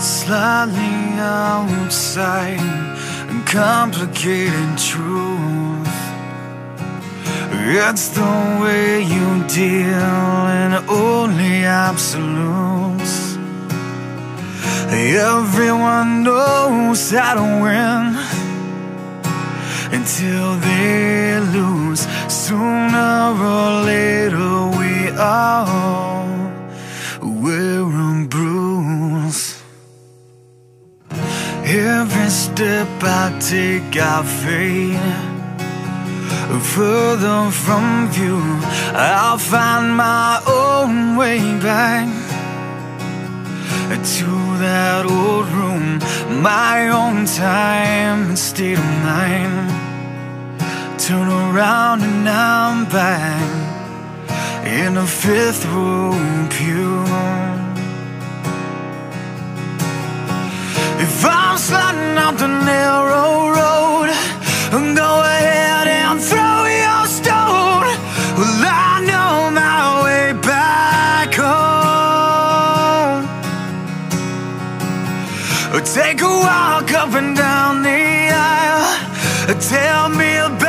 slightly outside and complicated truth. It's the way you deal in only absolutes. Everyone knows how to win until they lose. Sooner or later, we all Every step I take, I fade further from view. I'll find my own way back to that old room, my own time and state of mind. Turn around and I'm back in the fifth row pew. If I'm sliding up the narrow road, go ahead and throw your stone. Well, I know my way back home. Take a walk up and down the aisle. Tell me about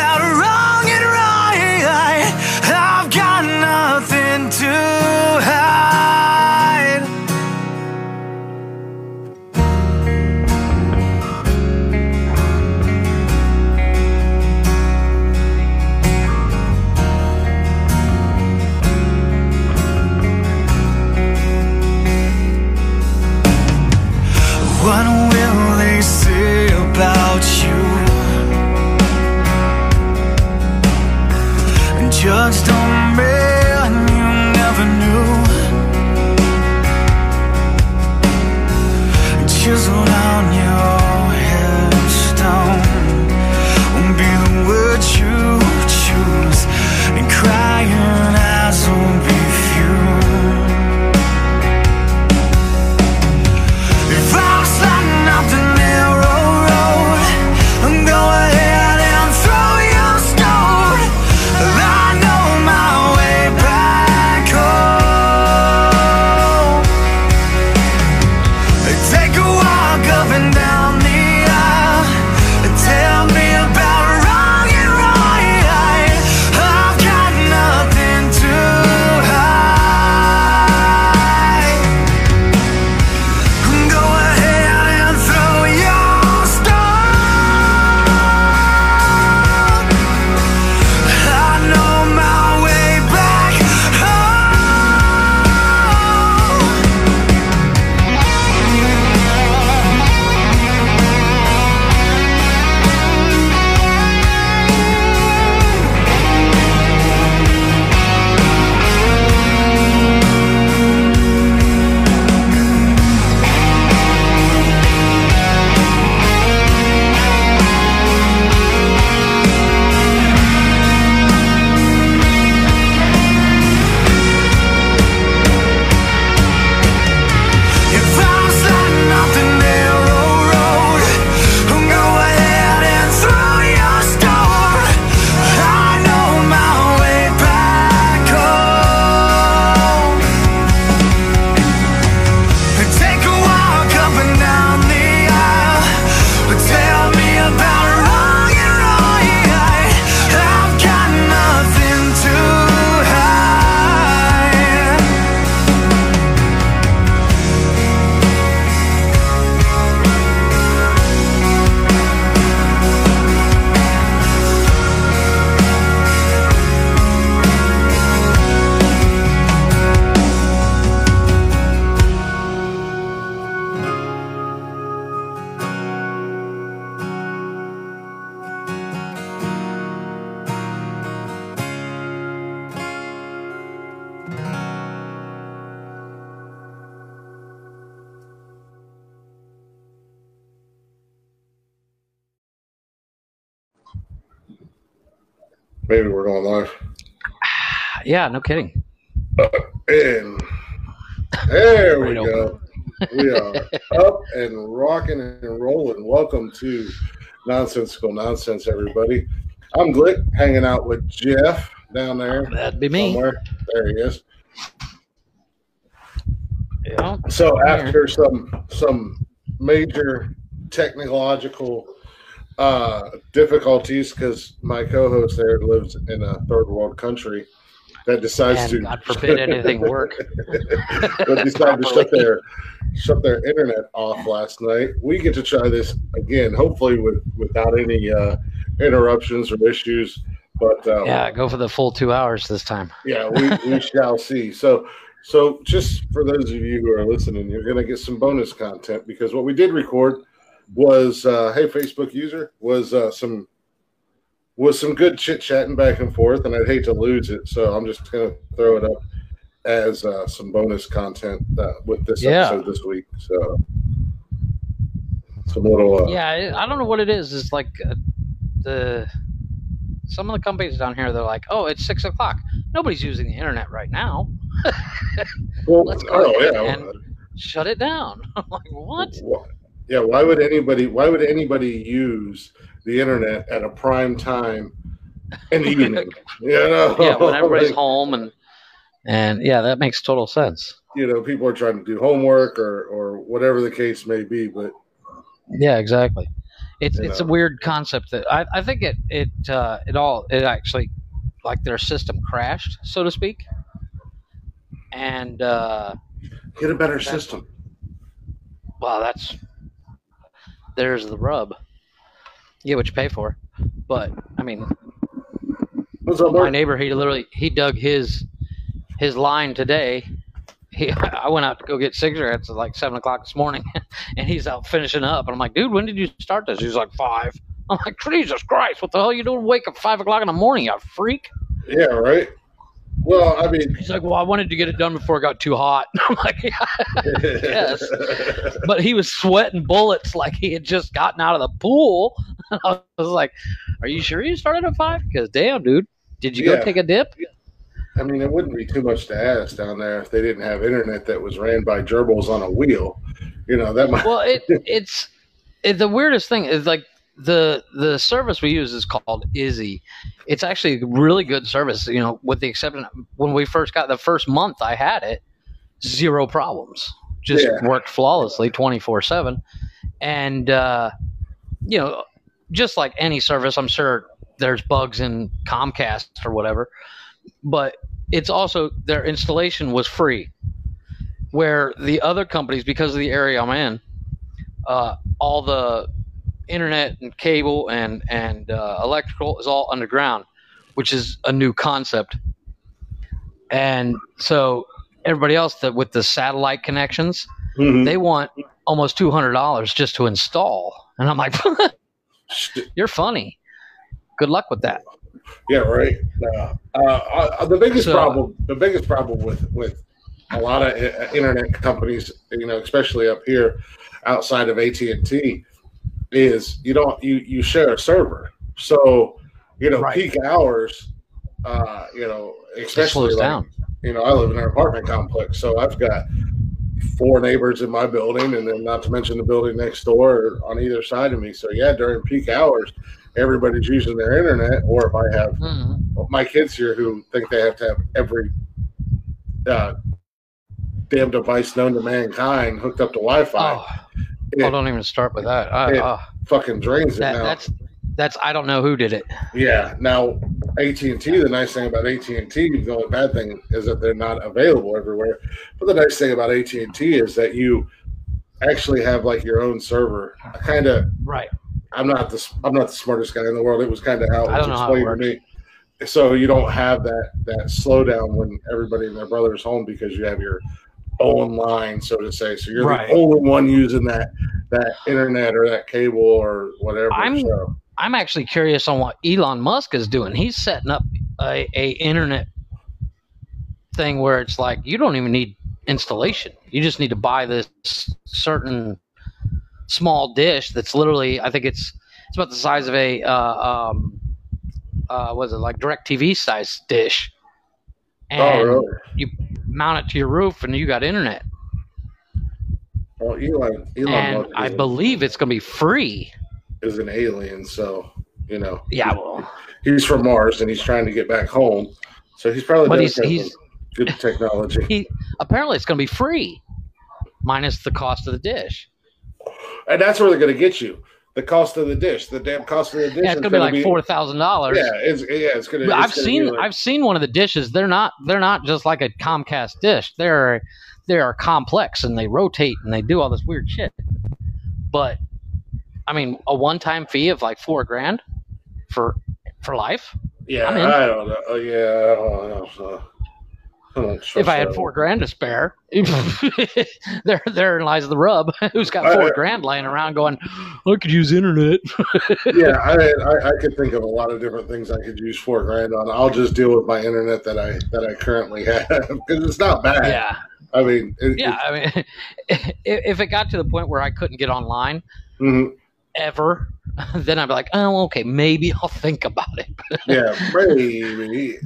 Maybe we're going live. Yeah, no kidding. Uh, and there we Right go. we are up and rocking and rolling. Welcome to Nonsensical Nonsense, everybody. I'm Glick, hanging out with Jeff down there That'd be me. somewhere. There he is. Know? So after some some major technological uh, difficulties, because my co-host there lives in a third world country that decides to God forbid anything work. that decided to shut their shut their internet off last night. We get to try this again, hopefully with without any uh, interruptions or issues. But um, Yeah, go for the full two hours this time. yeah, we, we shall see. So, so just for those of you who are listening, you're going to get some bonus content because what we did record was, uh, hey, Facebook user, was uh, some was some good chit chatting back and forth, and I'd hate to lose it, so I'm just going to throw it up as uh, some bonus content uh, with this Yeah. episode this week. So, some little, uh, Yeah, I don't know what it is. It's like uh, the some of the companies down here. They're like, "Oh, it's six o'clock. Nobody's using the internet right now. well, let's go oh ahead yeah, and- Shut it down." I'm like, "What?" Wh- Yeah, why would anybody why would anybody use the internet at a prime time in the evening? You know, yeah, when everybody's Like, home and and yeah, that makes total sense. you know, people are trying to do homework or or whatever the case may be, but Yeah, exactly. It's it's a weird concept that I, I think it it uh, it all it actually like their system crashed, so to speak. And uh, get a better system. well, that's there's the rub. You get what you pay for. But I mean, What's up, my neighbor he literally he dug his his line today. He, I went out to go get cigarettes at like seven o'clock this morning, and he's out finishing up. And I'm like, dude, when did you start this? He's like five. I'm like, Jesus Christ, what the hell are you doing? Wake up five o'clock in the morning, you freak. Yeah, right. Well, I mean, He's like, well, I wanted to get it done before it got too hot. I'm like, yeah. Yes. but he was sweating bullets like he had just gotten out of the pool. I was like, are you sure you started at five? Because damn, dude, did you Yeah. go take a dip? I mean, it wouldn't be too much to ask down there if they didn't have internet that was ran by gerbils on a wheel. You know, that might. well it it's it, the weirdest thing is like the the service we use is called izzi. It's actually a really good service you know with the exception when we first got the first month i had it zero problems. Just Yeah. worked flawlessly 24 7 and uh you know just like any service i'm sure there's bugs in comcast or whatever but it's also their installation was free. Where the other companies because of the area i'm in uh, all the internet and cable and and uh, electrical is all underground, which is a new concept. And so everybody else that with the satellite connections, Mhm. they want almost two hundred dollars just to install. And I'm like, you're funny. Good luck with that. Yeah, right. Uh, uh, uh, the biggest So- problem, the biggest problem with with a lot of uh, internet companies, you know, especially up here outside of AT and T, is you don't you you share a server, so you know Right. peak hours, uh, you know, especially like, down. you know, I live in an apartment complex, so I've got four neighbors in my building, and then not to mention the building next door on either side of me. So yeah, during peak hours, everybody's using their internet, or if I have Mhm. my kids here who think they have to have every uh, damn device known to mankind hooked up to Wi-Fi. Oh, it don't even start with that. I, Yeah. Uh, oh, fucking drains it now. that's that's I don't know who did it. Yeah. Now, AT and T. The nice thing about AT and T, the only bad thing is that they're not available everywhere. But the nice thing about AT and T is that you actually have like your own server. I kind of. Right. I'm not the I'm not the smartest guy in the world. It was kind of how it was don't know how it explained to me. So you don't have that that slowdown when everybody and their brother is home because you have your own line, so to say. So you're Right. the only one using that that internet or that cable or whatever. I'm- so, I'm actually curious on what Elon Musk is doing. He's setting up a, a internet thing where it's like you don't even need installation. You just need to buy this certain small dish that's literally I think it's it's about the size of a uh, um, uh, was it like DirecTV size dish. And oh, really? you mount it to your roof and you got internet. Well, Elon, Elon and I believe it's gonna be free. is an alien, so you know. Yeah, well he's from Mars and he's trying to get back home. So he's probably But he's- he's- good technology. he apparently it's gonna be free. minus the cost of the dish. and that's where they're going to get you. The cost of the dish, the damn cost of the dish. Yeah, it's is gonna be like four thousand dollars. Yeah, it's yeah, it's gonna. I've gonna seen like- I've seen one of the dishes. They're not they're not just like a Comcast dish. They're they are complex and they rotate and they do all this weird shit. But I mean, a one time fee of like four grand for for life. yeah. I don't know. Oh, yeah, I don't know. So, I don't trust If I had four grand to spare, there therein lies the rub. Who's got four I- grand laying around going, I could use internet. yeah, I, I I could think of a lot of different things I could use four grand on. I'll just deal with my internet that I that I currently have because it's not bad. yeah. I mean, it, Yeah. I mean if, if it got to the point where I couldn't get online mhm. ever, then I'd be like, oh, okay, maybe I'll think about it. yeah, maybe.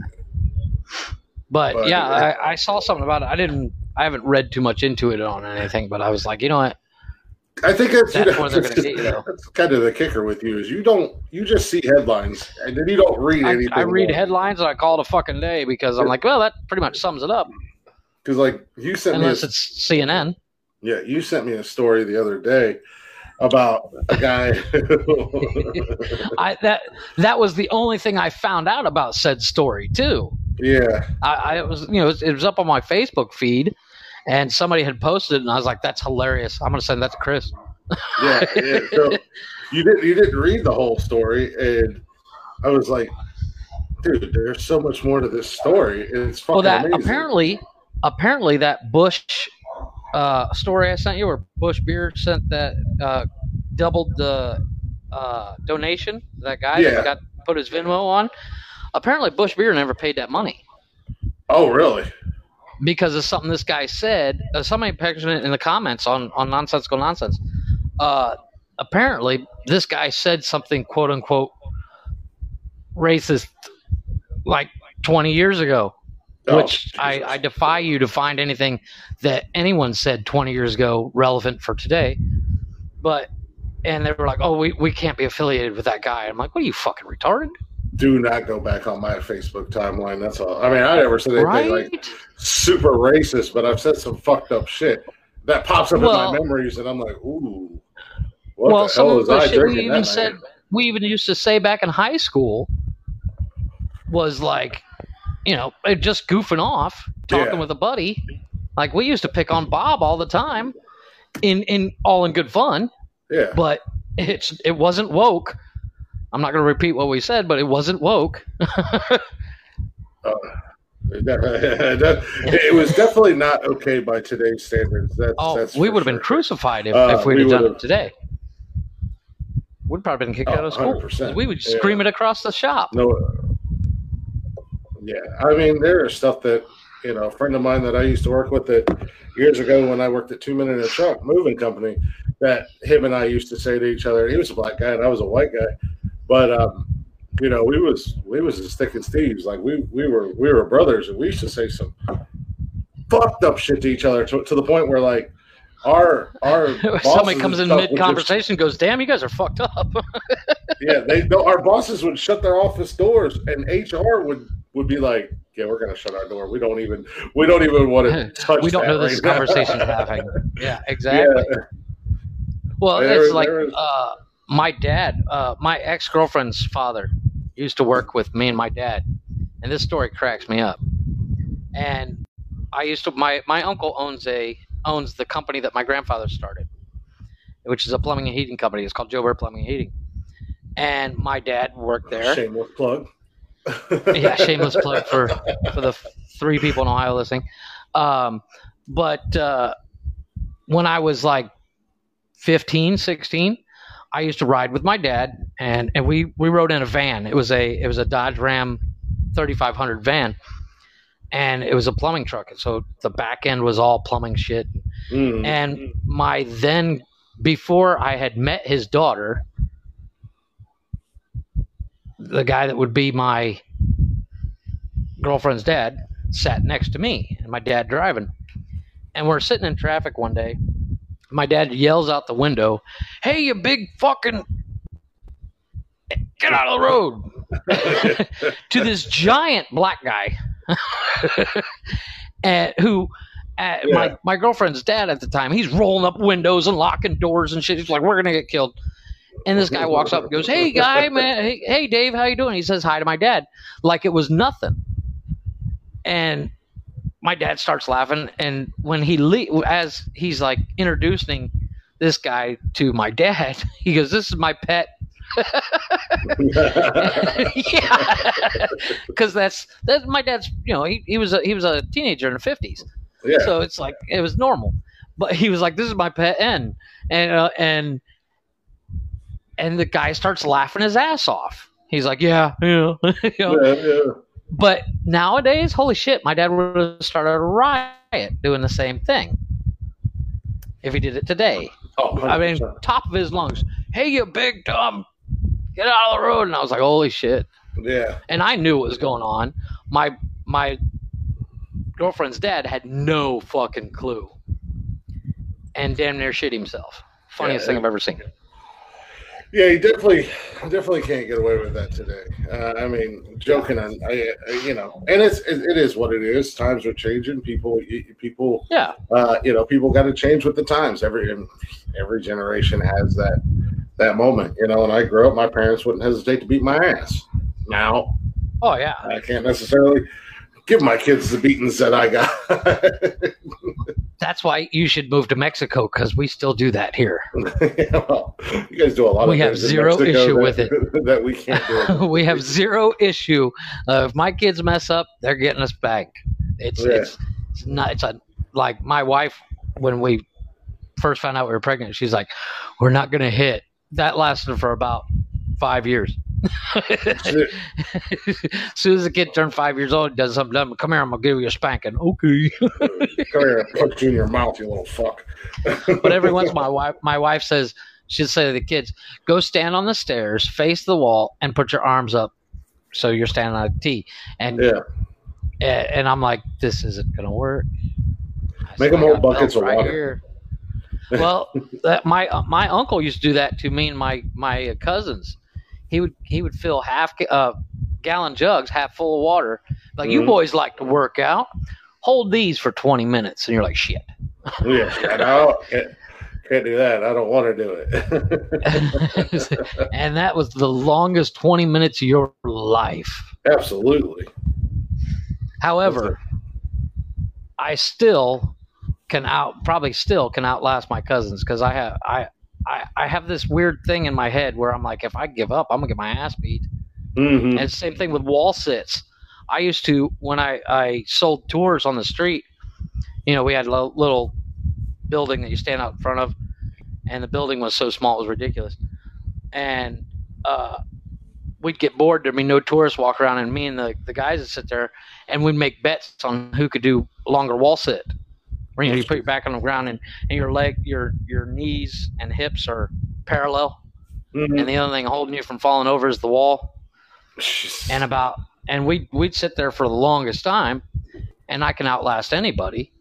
But, But, yeah, yeah. I, I saw something about it. I didn't. I haven't read too much into it on anything, but I was like, you know what? I think that's, That's you know, where they're gonna get you, though. that's kind of the kicker with you is you don't you just see headlines and then you don't read I, anything. I read headlines and I call it a fucking day because I'm like, well, that pretty much sums it up, because like you sent me a, unless it's CNN. yeah you sent me a story the other day about a guy. I that that was the only thing I found out about said story too. Yeah, I, I it was you know it was, it was up on my Facebook feed, and somebody had posted, it, and I was like, "That's hilarious! I'm gonna send that to Chris." yeah. yeah. So you didn't you didn't read the whole story, and I was like, dude, there's so much more to this story. It's fucking Well, that amazing. apparently, apparently that Busch uh, story I sent you, where Busch Beer sent that uh, doubled the uh, donation. That guy Yeah. that got put his Venmo on. Apparently, Busch Beer never paid that money oh, really? because of something this guy said. Uh, somebody mentioned it in the comments on on nonsensical nonsense. Uh, apparently, this guy said something quote unquote racist like 20 years ago. Oh, which I, I defy you to find anything that anyone said 20 years ago relevant for today. But, and they were like, oh, we, we can't be affiliated with that guy. I'm like, what are you fucking retarded? Do not go back on my Facebook timeline. That's all. I mean, I never said anything Right? like super racist, but I've said some fucked up shit that pops up Well- in my memories, and I'm like, ooh, what well, the some hell of was the I shit we drinking even that said, night? we even used to say back in high school was like, you know, eh, just goofing off, talking Yeah. with a buddy. Like we used to pick on Bob all the time in, in all in good fun. Yeah, but it's it wasn't woke. I'm not going to repeat what we said, but it wasn't woke. That- it was definitely not okay by today's standards. That's, Oh, that's we would have been crucified if, Uh, if we'd we have done it today. We'd probably been kicked Oh, out of school. 100%, We would yeah. scream it across the shop. No. Yeah, I mean, there is stuff that you know, a friend of mine that I used to work with that years ago when I worked at Two Men in a Truck Moving Company, that him and I used to say to each other. He was a black guy and I was a white guy, but um, you know, we was we was as thick as thieves. Like we we were we were brothers, and we used to say some fucked up shit to each other to, to the point where like our our Somebody comes in mid conversation goes, "Damn, you guys are fucked up." yeah, they our bosses would shut their office doors, and HR would would be like, "Yeah, we're gonna shut our door. We don't even we don't even want to touch. we don't know this right now." conversation's happening. Yeah, exactly. Yeah, Well, There- it's like is- uh, my dad, uh, my ex girlfriend's father, used to work with me and my dad, and this story cracks me up. And I used to my my uncle owns a owns the company that my grandfather started, which is a plumbing and heating company. It's called Joe Bear Plumbing and Heating. And my dad worked there. shameless plug. yeah, shameless plug for for the three people in Ohio listening. Um, but uh, when I was like 15, 16, I used to ride with my dad, and and we we rode in a van. It was a it was a Dodge Ram 3500 van, and it was a plumbing truck. And so the back end was all plumbing shit. Mm. And my then before I had met his daughter, the guy that would be my girlfriend's dad sat next to me and my dad driving. And we're sitting in traffic one day. My dad yells out the window, Hey, you big fucking get out of the road to this giant black guy and eh, who eh, at Yeah. my my girlfriend's dad at the time. He's rolling up windows and locking doors and shit. He's like, "We're gonna get killed." And this guy walks up and goes, "Hey, guy, man, hey, hey, Dave, how you doing?" He says hi to my dad, like it was nothing. And my dad starts laughing, and when he le- as he's like introducing this guy to my dad, he goes, "This is my pet." yeah, because that's that's my dad's. You know, he, he was a, he was a teenager in the fifties, yeah. so it's like it was normal. But he was like, "This is my pet N," and uh, and and the guy starts laughing his ass off. He's like, "Yeah, yeah." you know? yeah, yeah. But nowadays, holy shit, my dad would have started a riot doing the same thing if he did it today. Oh, I mean, top of his lungs, "Hey, you big dumb, get out of the road!" And I was like, "Holy shit!" yeah. And I knew what was going on. My my girlfriend's dad had no fucking clue, and damn near shit himself. Funniest Yeah. thing I've ever seen. Yeah, you definitely, definitely can't get away with that today. Uh, I mean, joking on, I, I- you know, and it's it, it is what it is. Times are changing. People, people, Yeah, uh, you know, people got to change with the times. Every every generation has that that moment. You know, when I grew up, my parents wouldn't hesitate to beat my ass. Now, oh yeah. I can't necessarily give my kids the beatings that I got. That's why you should move to Mexico because we still do that here. well, you guys do a lot We of have zero issue that, with it. that we can't do. we have zero issue. Uh, if my kids mess up, they're getting us back. It's Yeah. it's it's not. It's a like my wife when we first found out we were pregnant. She's like, "We're not going to hit." That lasted for about five years. As soon as the kid turned five years old, he does something dumb. Come here, I'm gonna give you a spanking. Okay. Come here and punch you in your mouth, you little fuck. but every once in a while, my wife, my wife says she'll say to the kids, "Go stand on the stairs, face the wall, and put your arms up, so you're standing on a T." And Yeah. and I'm like, "This isn't gonna work." Make said, 'em "I hold buckets of water." Here. well, that, my uh, my uncle used to do that to me and my my uh, cousins. He would he would fill half uh, gallon jugs, half full of water. Like you Mhm. boys like to work out. Hold these for 20 minutes, and you're like, "Shit." Yeah, yeah, no, can't, can't do that. I don't want to do it. and that was the longest 20 minutes of your life. Absolutely. However, I still can out probably still can outlast my cousins because I have I, I I have this weird thing in my head where I'm like, if I give up, I'm gonna get my ass beat. hmm And same thing with wall sits. I used to when I I sold tours on the street. You know, we had a lo- little building that you stand out in front of, and the building was so small it was ridiculous. And uh, we'd get bored. There'd be no tourists walk around, and me and the, the guys would sit there, and we'd make bets on who could do longer wall sit. Where you know you put your back on the ground and, and your leg, your your knees and hips are parallel, hmm and the only thing holding you from falling over is the wall. And about and we we'd sit there for the longest time and i can outlast anybody.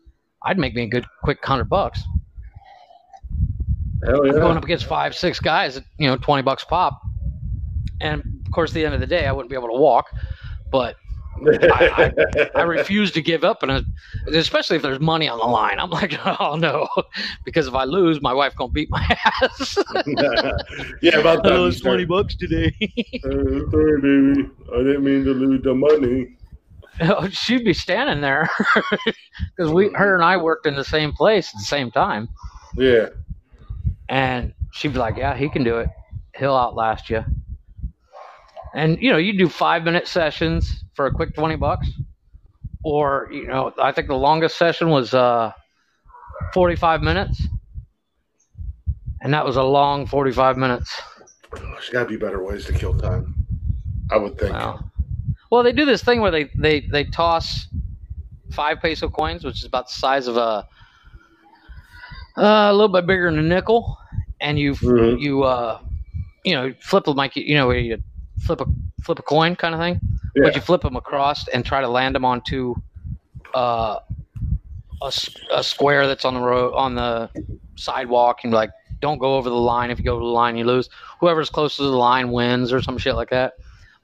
I'd make me a good quick hundred bucks. Hell I'm going up against five six guys at you know 20 bucks pop. And of course at the end of the day i wouldn't be able to walk but I- i refuse to give up and I- especially if there's money on the line i'm like oh no because if i lose my wife gonna beat my ass yeah, about that. I lost 20 bucks today Uh, sorry, baby. I didn't mean to lose the money. Oh, she'd be standing there because we, her and I worked in the same place at the same time, Yeah. and she'd be like, "Yeah, he can do it. He'll outlast you." And you know, you do five minute sessions for a quick twenty bucks, or you know, I think the longest session was uh, forty five minutes, and that was a long forty five minutes. There's got to be better ways to kill time. I would think. Wow. Well, they do this thing where they they they toss five peso coins, which is about the size of a uh, a little bit bigger than a nickel, and you Mhm. you uh you know flip them like you know where you flip a flip a coin kind of thing, Yeah. but you flip them across and try to land them onto uh a, a square that's on the road on the sidewalk and like don't go over the line. If you go over the line, you lose. Whoever's closest to the line wins or some shit like that.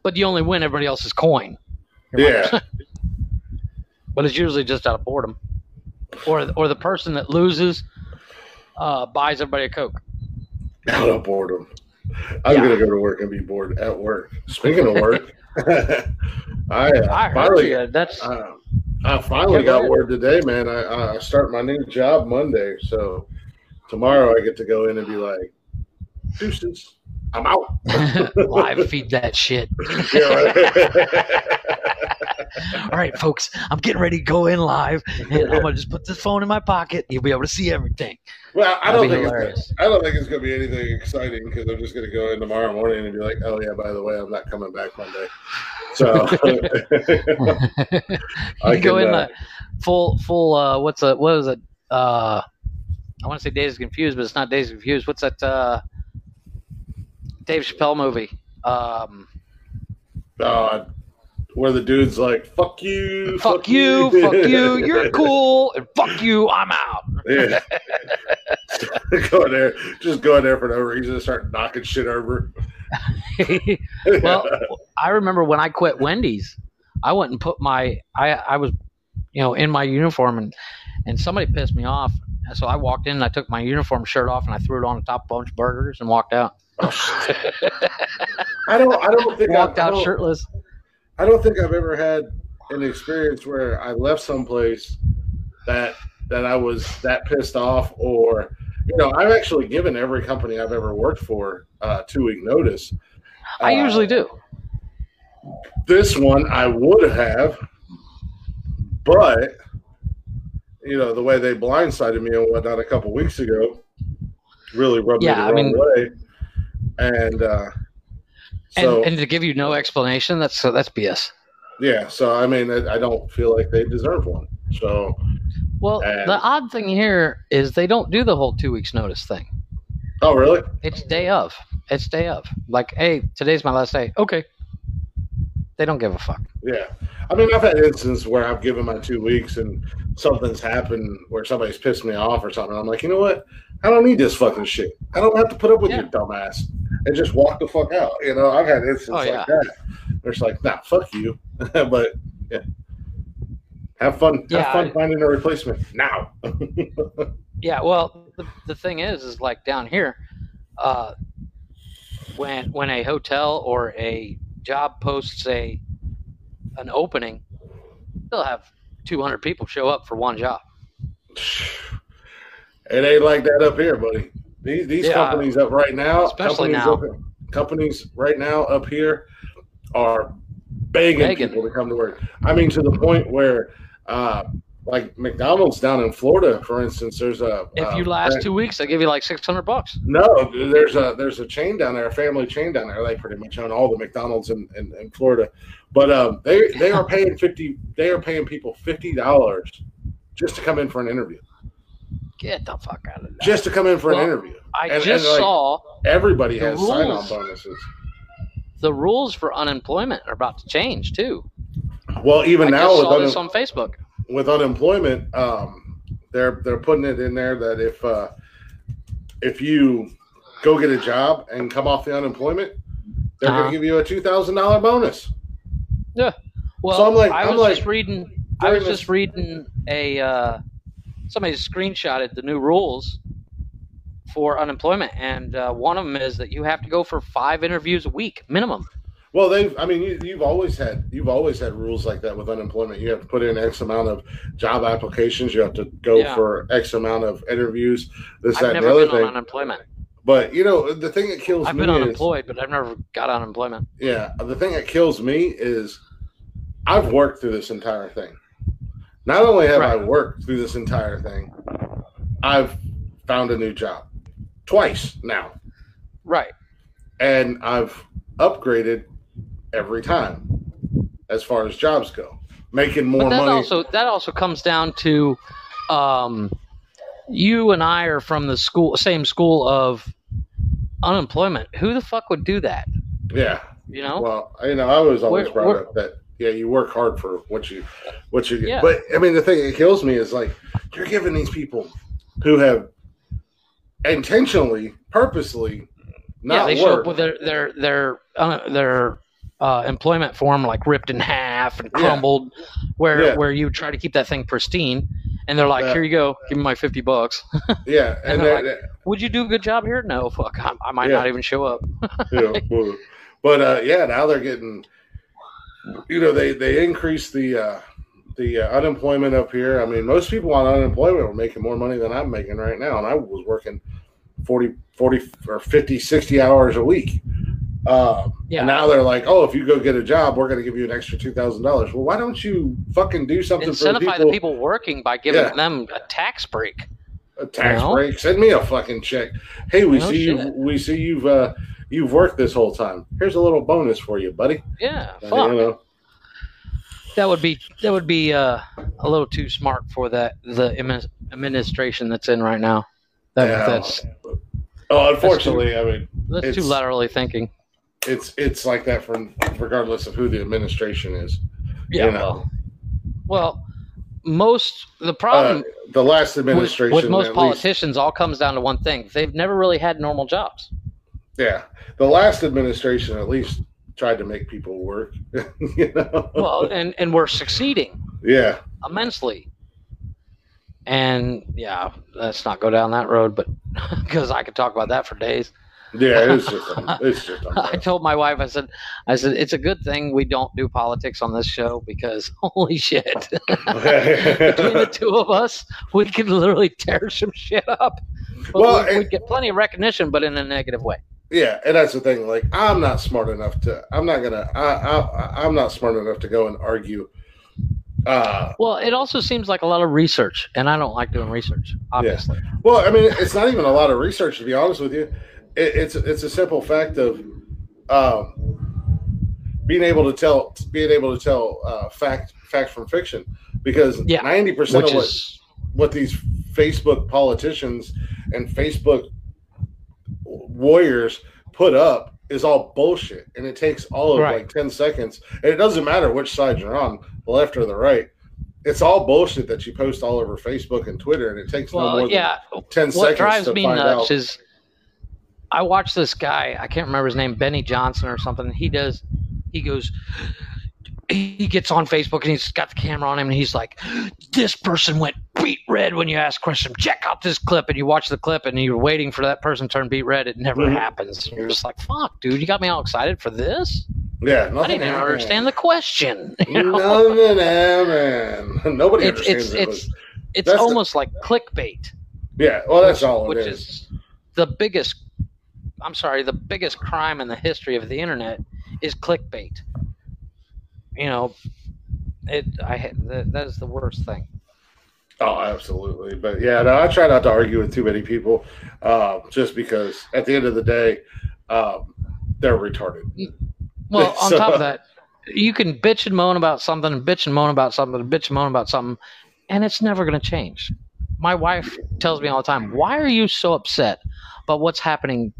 But you only win everybody else's coin. Yeah. But it's usually just out of boredom. or or the person that loses uh, buys everybody a coke. Out of boredom. I'm Yeah. gonna go to work and be bored at work. Speaking of work, I, uh, I finally, you. That's uh, I finally got ahead. word today, man. I, I start my new job Monday, so tomorrow I get to go in and be like, "Deuces, I'm out." live feed that shit. Yeah. All right, folks, I'm getting ready to go in live, and I'm gonna just put this phone in my pocket. You'll be able to see everything. well, I That'd don't think hilarious. it's, I don't think it's gonna be anything exciting because I'm just gonna go in tomorrow morning and be like, "Oh yeah, by the way, I'm not coming back Monday." So I you go in uh, the full full. Uh, what's a what is it? Uh, I want to say Days Confused, but it's not Days Confused. What's that? Uh, Dave Chappelle movie. Um, uh, where the dude's like, "Fuck you, fuck you, fuck you, you're cool, and fuck you, I'm out. Yeah. go in there, just go in there for no reason and start knocking shit over. well, I remember when I quit Wendy's, I went and put my I I was, you know, in my uniform and and somebody pissed me off. And so I walked in and I took my uniform shirt off and I threw it on the top of a bunch of burgers and walked out. Oh, I don't, I don't think walked I, I out don't, shirtless. I don't think I've ever had an experience where I left someplace that that I was that pissed off, or you know, I've actually given every company I've ever worked for uh, two week notice. I Uh, usually do. This one I would have, but you know the way they blindsided me and whatnot a couple weeks ago really rubbed Yeah, me the I wrong mean- way. And uh, so and, and to give you no explanation, that's uh, that's BS. yeah, so I mean I, I don't feel like they deserve one. So Well, And- the odd thing here is they don't do the whole two weeks notice thing. oh really? It's day of. It's day of. Like, hey, today's my last day. Okay. They don't give a fuck. Yeah. I mean, I've had instances where I've given my two weeks and something's happened where somebody's pissed me off or something. I'm like, you know what? I don't need this fucking shit. I don't have to put up with Yeah. your dumbass and just walk the fuck out. You know, I've had instances Oh, yeah. like that. Where it's like, nah, fuck you. but yeah. Have fun. Yeah, have fun I- finding a replacement now. Yeah, well, the, the thing is, is like down here, uh, when when a hotel or a job posts a an opening, they'll have 200 people show up for one job. It ain't like that up here, buddy. These these Yeah, companies up right now, especially companies now. Up, companies right now up here are begging, Begging. people to come to work. I mean, to the point where, uh, like McDonald's down in Florida, for instance, there's a If uh, you last fa- two weeks, they give you like 600 bucks. no, there's a there's a chain down there, a family chain down there. They pretty much own all the McDonald's in, in, in Florida, but um, they they are paying fifty. They are paying people fifty dollars just to come in for an interview. Get the fuck out of there. Just to come in for Well, an interview. I and- just and, like, saw Everybody has sign-on bonuses. the rules for unemployment are about to change too. Well, even I now with, saw un- this on Facebook. with unemployment, um, they're they're putting it in there that if uh, if you go get a job and come off the unemployment, they're Uh-huh. going to give you a two thousand dollar bonus. Yeah. Well, So I'm like- I I'm was like, just reading. I was this- just reading a uh, somebody screenshotted the new rules for unemployment, and uh, one of them is that you have to go for five interviews a week minimum. Well, they've I mean you, you've always had you've always had rules like that with unemployment. You have to put in X amount of job applications. You have to go Yeah. for X amount of interviews. This I've that and the never other been on thing. unemployment. But you know the thing that kills me. I've been is unemployed, but I've never got unemployment. Yeah, the thing that kills me is I've worked through this entire thing. Not only have I worked through this entire thing, I've found a new job twice now, Right. and I've upgraded every time as far as jobs go, making more But that money. also that also comes down to um, you and I are from the school same school of unemployment. Who the fuck would do that? yeah, You know? well, you know, I was always We're- brought we're- up that yeah, you work hard for what you what you get. Yeah. But I mean, the thing that kills me is like you're giving these people who have intentionally, purposely yeah, not they show up with their their their uh, their uh, employment form like ripped in half and Yeah. crumbled, where Yeah. where you try to keep that thing pristine, And they're like, Yeah. "Here you go, give me my fifty bucks." Yeah, and And they're that- Would you do a good job here? No, fuck, I, I might Yeah. not even show up. yeah, but uh, yeah, now they're getting, you know, they they increased the uh, the uh, unemployment up here. I mean, most people on unemployment were making more money than I'm making right now, and I was working 40, 40 or 50, 60 hours a week. Um, Yeah. And now they're like, oh, if you go get a job, we're going to give you an extra two thousand dollars. Well, why don't you fucking do something for the people? the people working by giving Yeah. them a tax break. a tax No. break. Send me a fucking check. Hey, we No see you. We see you've uh, you've worked this whole time. Here's a little bonus for you, buddy. Yeah, Uh, fuck. You know, That would be that would be uh, a little too smart for that the administration that's in right now. That, Yeah. That's oh, unfortunately, I mean, that's too laterally thinking. it's it's like that from regardless of who the administration is. Yeah. you know. Well, most the Uh, problem the last administration, with most at least- politicians all comes down to one thing: they've never really had normal jobs. Yeah, the last administration at least tried to make people work. you know, Well, and and we're succeeding yeah, immensely. And yeah, let's not go down that road, but because I could talk about that for days. yeah, it's just it's just. I told my wife, I said, I said it's a good thing we don't do politics on this show because holy shit, between the two of us, we could literally tear some shit up. But Well, we, and- we'd get plenty of recognition, but in a negative way. Yeah, and that's the thing. Like, I'm not smart enough to. I'm not gonna. I, I I'm not smart enough to go and argue. Uh, Well, it also seems like a lot of research, and I don't like doing research, obviously. well, I mean, it's not even a lot of research to be honest with you. It, it's it's a simple fact of um, being able to tell being able to tell uh, fact fact from fiction because Yeah, ninety percent of what is what these Facebook politicians and Facebook warriors put up is all bullshit, and it takes all of Right. like ten seconds, and it doesn't matter which side you're on, the left or the right. It's all bullshit that you post all over Facebook and Twitter, and it takes no more well, than yeah. ten What seconds What drives to me find nuts out. is I watch this guy. I can't remember his name, Benny Johnson or something. He does. He goes. He gets on Facebook and he's got the camera on him and he's like, "This person went beat red when you ask question. Check out this clip." And you watch the clip and you're waiting for that person to turn beat red. It never Mhm. happens. And you're just like, "Fuck, dude, you got me all excited for this." yeah, I didn't even happened. understand the question. you know? Nothing happened. Nobody It's understands it's it. it's it's That's the- almost like clickbait. yeah, well, that's which, all it which is. is the biggest i'm sorry the biggest crime in the history of the internet is clickbait you know it i that, that is the worst thing Oh, absolutely. But yeah, no, I try not to argue with too many people, uh, just because at the end of the day, um, they're retarded. well on So- top of that you can bitch and moan about something and bitch and moan about something and bitch and moan about something and it's never going to change my wife tells me all the time why are you so upset about what's happening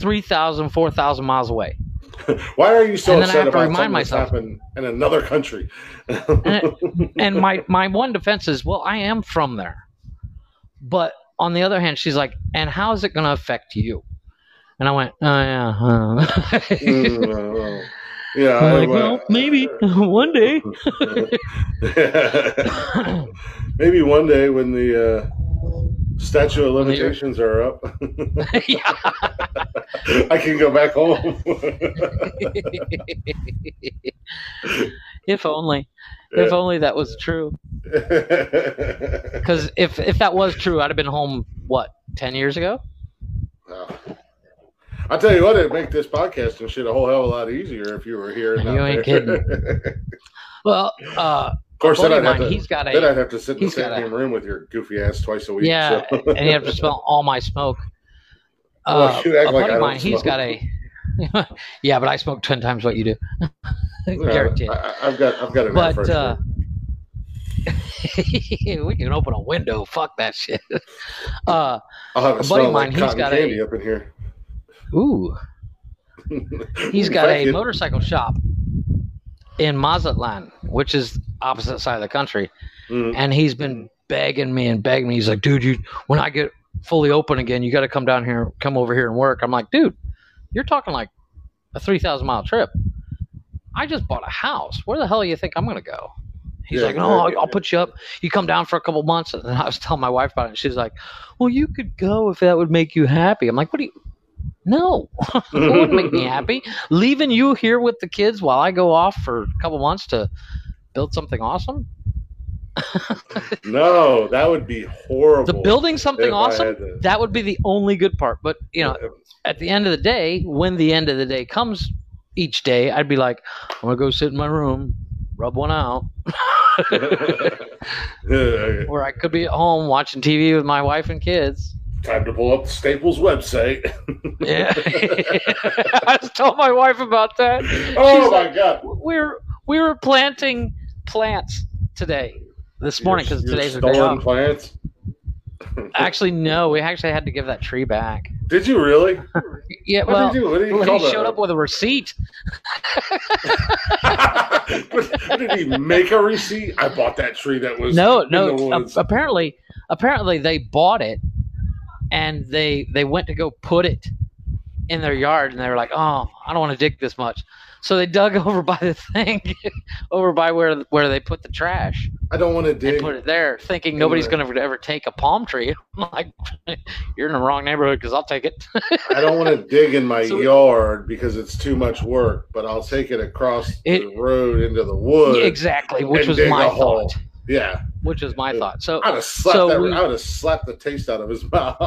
3000 4000 miles away Why are you so And then I upset have to about remind myself. happened in another country? and my my one defense is well i am from there but on the other hand she's like and how is it going to affect you and i went oh yeah huh." Mm, yeah, I'm like, well maybe one day maybe one day when the uh, statute of limitations are up, yeah. I can go back home. if only if only that was true because if if that was true i'd have been home what 10 years ago Oh. I'll tell you what, it'd make this podcast and shit a whole hell of a lot easier if you were here. and You ain't there. well uh of course, then I'd, have mine, to, he's got then a I'd have to sit in the same a- room with your goofy ass twice a week. yeah so. and you have to smell all my smoke. Well, uh, you act a like I mine he's got a yeah but i smoke 10 times what you do. Yeah, guaranteed. I, I've got, I've got but uh we can open a window. Fuck that shit. Uh I'll have a it buddy of like mine, he's cotton got a- up in here. ooh. He's got a motorcycle shop in Mazatlan, which is opposite side of the country, Mm. and he's been begging me and begging me. He's like, "Dude, you when I get fully open again, you got to come down here, come over here and work." I'm like, "Dude, you're talking like a three thousand mile trip. I just bought a house. Where the hell do you think I'm gonna go?" He's Yeah, like, no, I'll, I'll put you up. You come down for a couple months. And I was telling my wife about it. And she's like, well, you could go if that would make you happy. I'm like, what do you? No, it wouldn't make me happy. Leaving you here with the kids while I go off for a couple months to build something awesome. no, that would be horrible. The building something awesome, to... that would be the only good part. But you know, at the end of the day, when the end of the day comes each day, I'd be like, I'm gonna go sit in my room, rub one out, or I could be at home watching TV with my wife and kids. Time to pull up the Staples website. Yeah, I just told my wife about that. oh She's my like, god! we were we were planting plants today, this morning because today's the day off. plants. Actually, no, we actually had to give that tree back. Did you really? Yeah, What well, did you? What did you well, he that? showed up with a receipt. did he make a receipt? I bought that tree that was No, no. a- apparently, apparently they bought it, and they they went to go put it in their yard, and they were like, "Oh, I don't want to dig this much." So they dug over by the thing, over by where where they put the trash, I don't want to dig. put it there, thinking nobody's going to ever take a palm tree. I'm like, "You're in the wrong neighborhood because I'll take it." I don't want to dig in my So- yard because it's too much work. But I'll take it across It- the road into the woods. exactly, which was my thought. hole. Yeah, Which is my Yeah. thought. So I'd have slapped So that. we- I would have slapped the taste out of his mouth.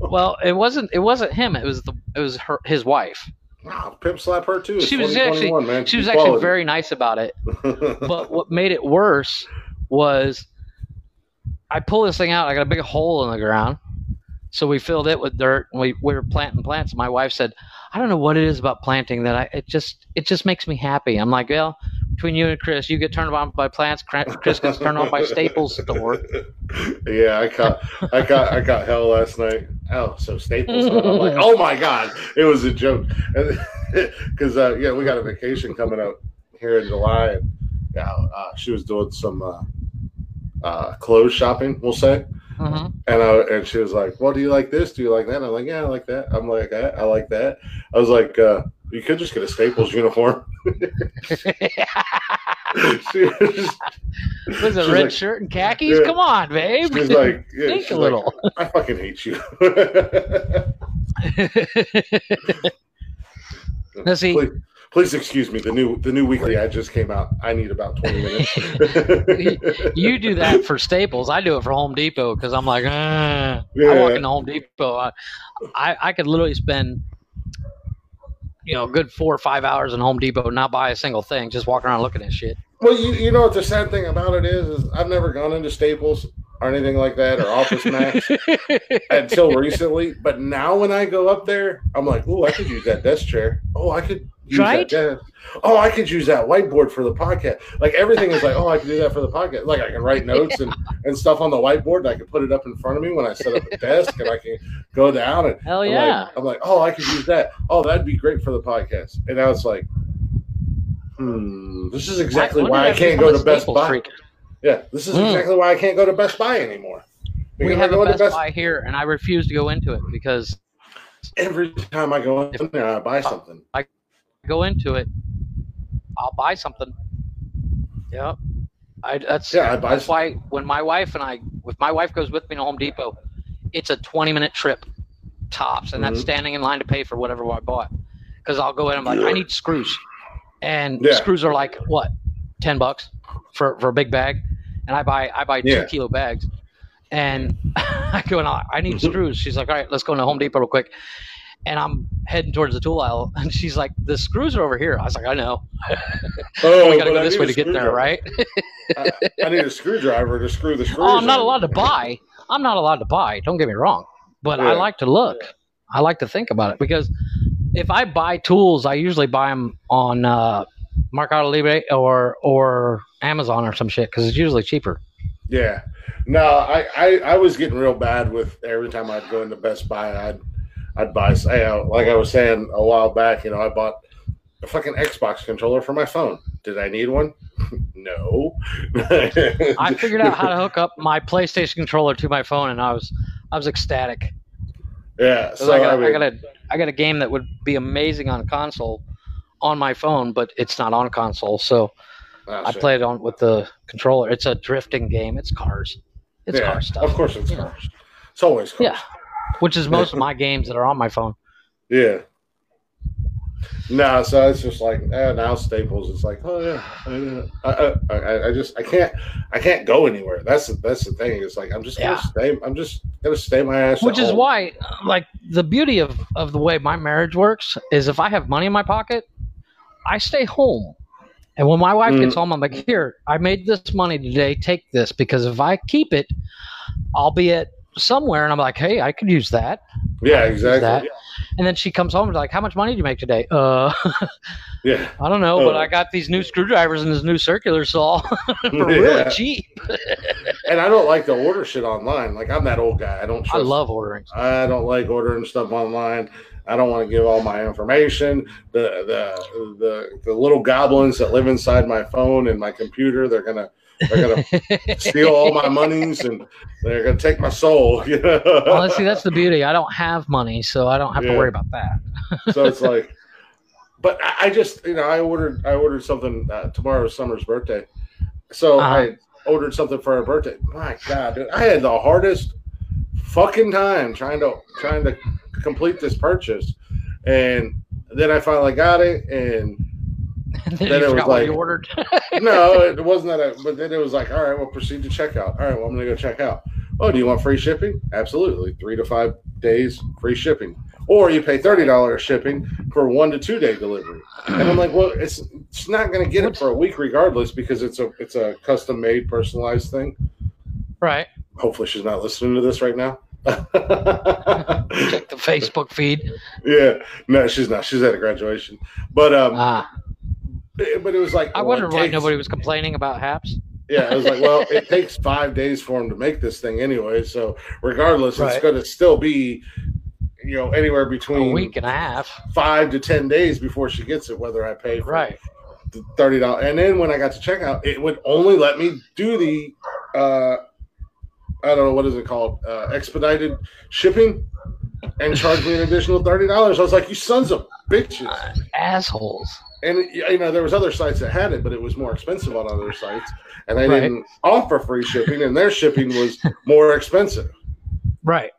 well, it wasn't it wasn't him. It was the it was her his wife. Wow, pimp slap her too. She was actually- man. She was Equality. actually very nice about it. But what made it worse was I pull this thing out. I got a big hole in the ground. So we filled it with dirt and we, we were planting plants. My wife said, I don't know what it is about planting that I it just it just makes me happy. I'm like, well, between you and Chris, you get turned on by plants. Chris gets turned on by Staples store. yeah, I caught, I got, I got hell last night. Oh, so Staples. I'm like, oh my god, it was a joke. Because uh, yeah, we got a vacation coming up here in July, and yeah, uh, she was doing some uh, uh, clothes shopping, we'll say. hmm And I, and she was like, "Well, do you like this? Do you like that?" I'm like, "Yeah, I like that." I'm like, "I, I like that." I was like, uh, "You could just get a Staples uniform." she was, Was it red like- shirt and khakis? Yeah. Come on, babe. she's like, yeah, Think she's a like, little. I fucking hate you. Now, see- please, please excuse me. The new the new weekly ad just came out. I need about twenty minutes. you do that for Staples. I do it for Home Depot because I'm like, uh, I Yeah. walk into Home Depot. I, I I could literally spend, you know, good four or five hours in Home Depot not buy a single thing, just walking around looking at shit. Well, you, you know what the sad thing about it is, is I've never gone into Staples or anything like that or Office Max until recently. But now when I go up there, I'm like, oh, I could use that desk chair. Oh, I could use Right? that desk. Oh, I could use that whiteboard for the podcast. Like everything is like, oh, I can do that for the podcast. Like I can write notes and, and stuff on the whiteboard. And I can put it up in front of me when I set up a desk, and I can go down and Hell I'm yeah. like, I'm like, oh, I could use that. Oh, that'd be great for the podcast. And now it's like, hmm, this is exactly why I can't go to Best Buy. freak? Yeah, this is Mm. exactly why I can't go to Best Buy anymore. We have a to Best, Buy here, and I refuse to go into it because every time I go in there, I buy something. I go into it, I'll buy something. Yep. I, that's Yeah, I buy that's why when my wife and I, if my wife goes with me to Home Depot, it's a 20 minute trip tops, and that's Mhm. standing in line to pay for whatever I bought. Because I'll go in, I'm like, I need screws, and Yeah. screws are like what, 10 bucks for for a big bag, and I buy I buy Yeah. two kilo bags, and I go and I, I need Mhm. screws. She's like, all right, let's go to Home Depot real quick. And I'm heading towards the tool aisle, and she's like, "The screws are over here." I was like, "I know. Oh, we got to go I this way to get there, right?" I, I need a screwdriver to screw the screws. Oh, I'm not allowed to buy. I'm not allowed to buy. Don't get me wrong, but I like to look. I like to think about it because if I buy tools, I usually buy them on uh, Mercado Libre or or Amazon or some shit because it's usually cheaper. Yeah. No, I, I, I was getting real bad with every time I'd go into Best Buy, I'd I'd buy you know, like I was saying a while back, you know, I bought a fucking Xbox controller for my phone. Did I need one? no. I figured out how to hook up my PlayStation controller to my phone, and I was I was ecstatic. Yeah, So I, got, I, mean, I got a I got a game that would be amazing on console on my phone, but it's not on console. So Ah, I shit. play it on with the controller. It's a drifting game. It's cars. It's yeah, car stuff. Of course, it's Yeah. cars. It's always cars. Yeah. Which is most of my games that are on my phone. Yeah. No, so it's just like eh, now Staples. It's like, oh yeah, I, I, I, I just I can't I can't go anywhere. That's the, that's the thing. It's like I'm just gonna Yeah. stay. I'm just gonna stay my ass. Which is home. why, uh, like, the beauty of, of the way my marriage works is if I have money in my pocket, I stay home. And when my wife Mm. gets home, I'm like, here, I made this money today. Take this. Because if I keep it, I'll be at somewhere and I'm like, hey, I could use that. Yeah, use that. exactly. And then she comes home and like, how much money did you make today? Uh, Yeah, I don't know, but Oh. I got these new screwdrivers and this new circular saw for Yeah. really cheap. and I don't like to order shit online. Like I'm that old guy. I don't. I love ordering. I don't like ordering stuff online. I don't want to give all my information. The the the the little goblins that live inside my phone and my computer, they're gonna they're gonna steal all my monies and they're gonna take my soul. You know? well, see, that's the beauty. I don't have money, so I don't have Yeah. to worry about that. so it's like, but I, I just you know I ordered I ordered something uh, tomorrow's Summer's birthday, so Uh-huh. I ordered something for her birthday. My God, dude, I had the hardest fucking time trying to trying to complete this purchase, and then I finally got it, and And then it was like- ordered. no, it wasn't that. But then it was like, all right, we'll proceed to checkout. All right, well, I'm gonna go check out. Oh, do you want free shipping? Absolutely, three to five days free shipping, or you pay thirty dollars shipping for one to two day delivery. And I'm like, well, it's it's not gonna get it for a week regardless because it's a it's a custom made personalized thing. right. Hopefully, she's not listening to this right now. Check the Facebook feed. yeah, no, she's not. She's at a graduation, but um, Ah, but it was like I wonder why takes- nobody was complaining about Haps. Yeah, I was like, well, it takes five days for him to make this thing anyway. So regardless, it's going to still be, you know, anywhere between A week and a half. five to ten days before she gets it, whether I pay for Right. the thirty dollars. And then when I got to checkout, it would only let me do the, uh, I don't know what is it called, uh, expedited shipping, and charge me an additional thirty dollars. I was like, you sons of bitches. Assholes. And you know, there was other sites that had it, but it was more expensive on other sites, and they Right. didn't offer free shipping, and their shipping was more expensive. Right.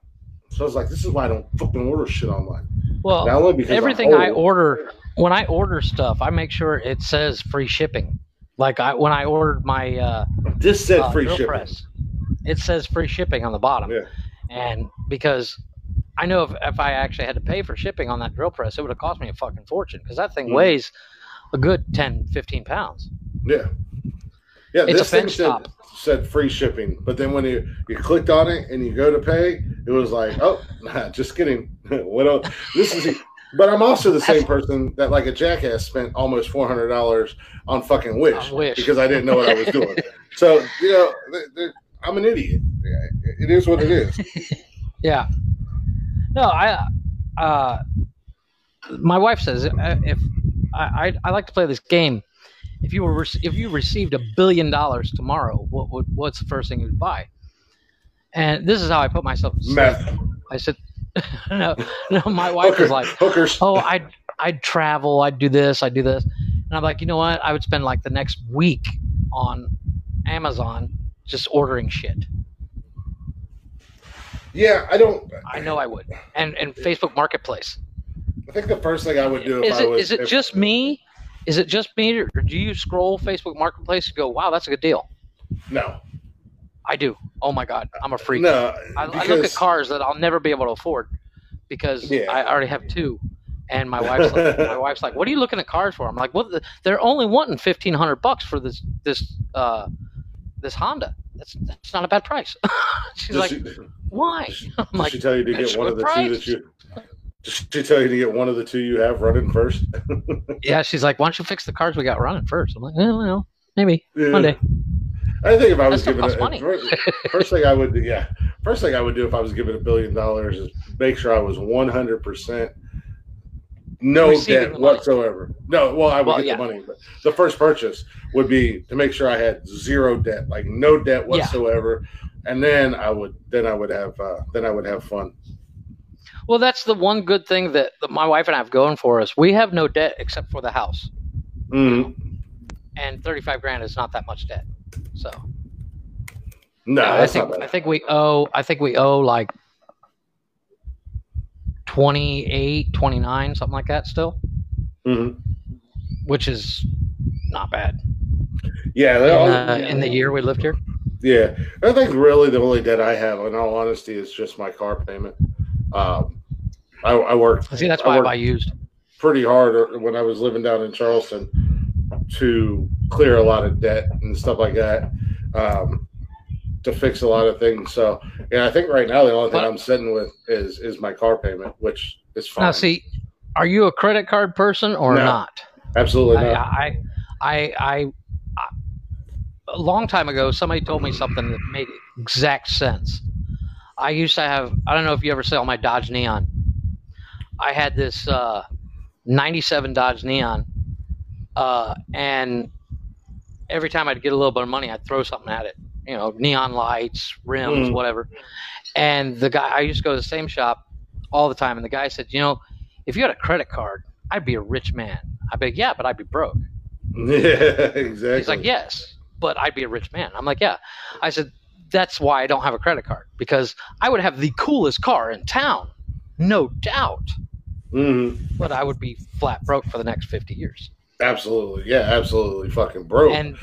So I was like, this is why I don't fucking order shit online. Well, Not only because I'm everything I old. order, when I order stuff, I make sure it says free shipping. Like I when I ordered my uh, This said uh, free shipping. press, it says free shipping on the bottom. Yeah. And because I know if, if I actually had to pay for shipping on that drill press, it would have cost me a fucking fortune because that thing Mm. weighs a good 10, 15 pounds. Yeah. Yeah, It's a this thing said, top. said free shipping, but then when you, you clicked on it and you go to pay, it was like, oh, nah, just kidding. what else? This is, but I'm also the same person that, like a jackass, spent almost four hundred dollars on fucking Wish, Wish. because I didn't know what I was doing. so you know, th- th- I'm an idiot. It is what it is. Yeah. No, I. Uh, my wife says uh, if I, I I like to play this game. If you were if you received a billion dollars tomorrow, what would what's the first thing you'd buy? And this is how I put myself. Meth, I said, no, no. My wife Hooker- was like, hookers. oh, I'd I'd travel, I'd do this, I'd do this, and I'm like, you know what? I would spend like the next week on Amazon just ordering shit. Yeah, I don't. I know I would, and and Facebook Marketplace. I think the first thing I would do if Is I it was is it if- just me? Is it just me, or do you scroll Facebook Marketplace and go, "Wow, that's a good deal"? no, I do. Oh my god, I'm a freak. no. I, I look at cars that I'll never be able to afford because Yeah. I already have two. And my wife's like, my wife's like, "What are you looking at cars for?" I'm like, "What? The, they're only wanting fifteen hundred bucks for this this uh, this Honda. That's that's not a bad price." She's Does like, she, "Why?" I'm like, she tell you to get one of the good two that you? She tell you to get one of the two you have running first? "Yeah." She's like, "Why don't you fix the cars we got running first? I'm like, "Well, well maybe Yeah. one day." I think if I was given a, first, first thing I would do, yeah, first thing I would do if I was given a billion dollars is make sure I was one hundred percent no Receiving debt whatsoever. No, well, I would Well, get yeah. the money, but the first purchase would be to make sure I had zero debt, like no debt Yeah. whatsoever, and then I would then I would have uh, then I would have fun. Well, that's the one good thing that, that my wife and I have going for us. We have no debt except for the house. Mhm. and 35 grand is not that much debt. So No, I think I think we owe I think we owe like 28, 29, something like that still, Mhm. which is not bad Yeah, in, all- uh, in the year we lived here. Yeah, I think really the only debt I have, in all honesty, is just my car payment. Um, I, I worked See, that's why I buy used. pretty hard when I was living down in Charleston to clear a lot of debt and stuff like that, um, to fix a lot of things. So, yeah, I think right now the only thing I'm sitting with is is my car payment, which is fine. Now, see, are you a credit card person or No. not? Absolutely I, not. I, I, I, I, a long time ago, somebody told me something that made exact sense. I used to have, I don't know if you ever saw my Dodge Neon. I had this uh, 97 Dodge Neon, uh, and every time I'd get a little bit of money, I'd throw something at it. You know, neon lights, rims, Mm. whatever. And the guy, I used to go to the same shop all the time, and the guy said, You know, if you had a credit card, I'd be a rich man. I'd be like, Yeah, but I'd be broke. yeah, exactly. He's like, yes, but I'd be a rich man. I'm like, yeah. I said, that's why I don't have a credit card because I would have the coolest car in town, no doubt, Mhm. but I would be flat broke for the next 50 years. Absolutely, yeah, absolutely, fucking broke. And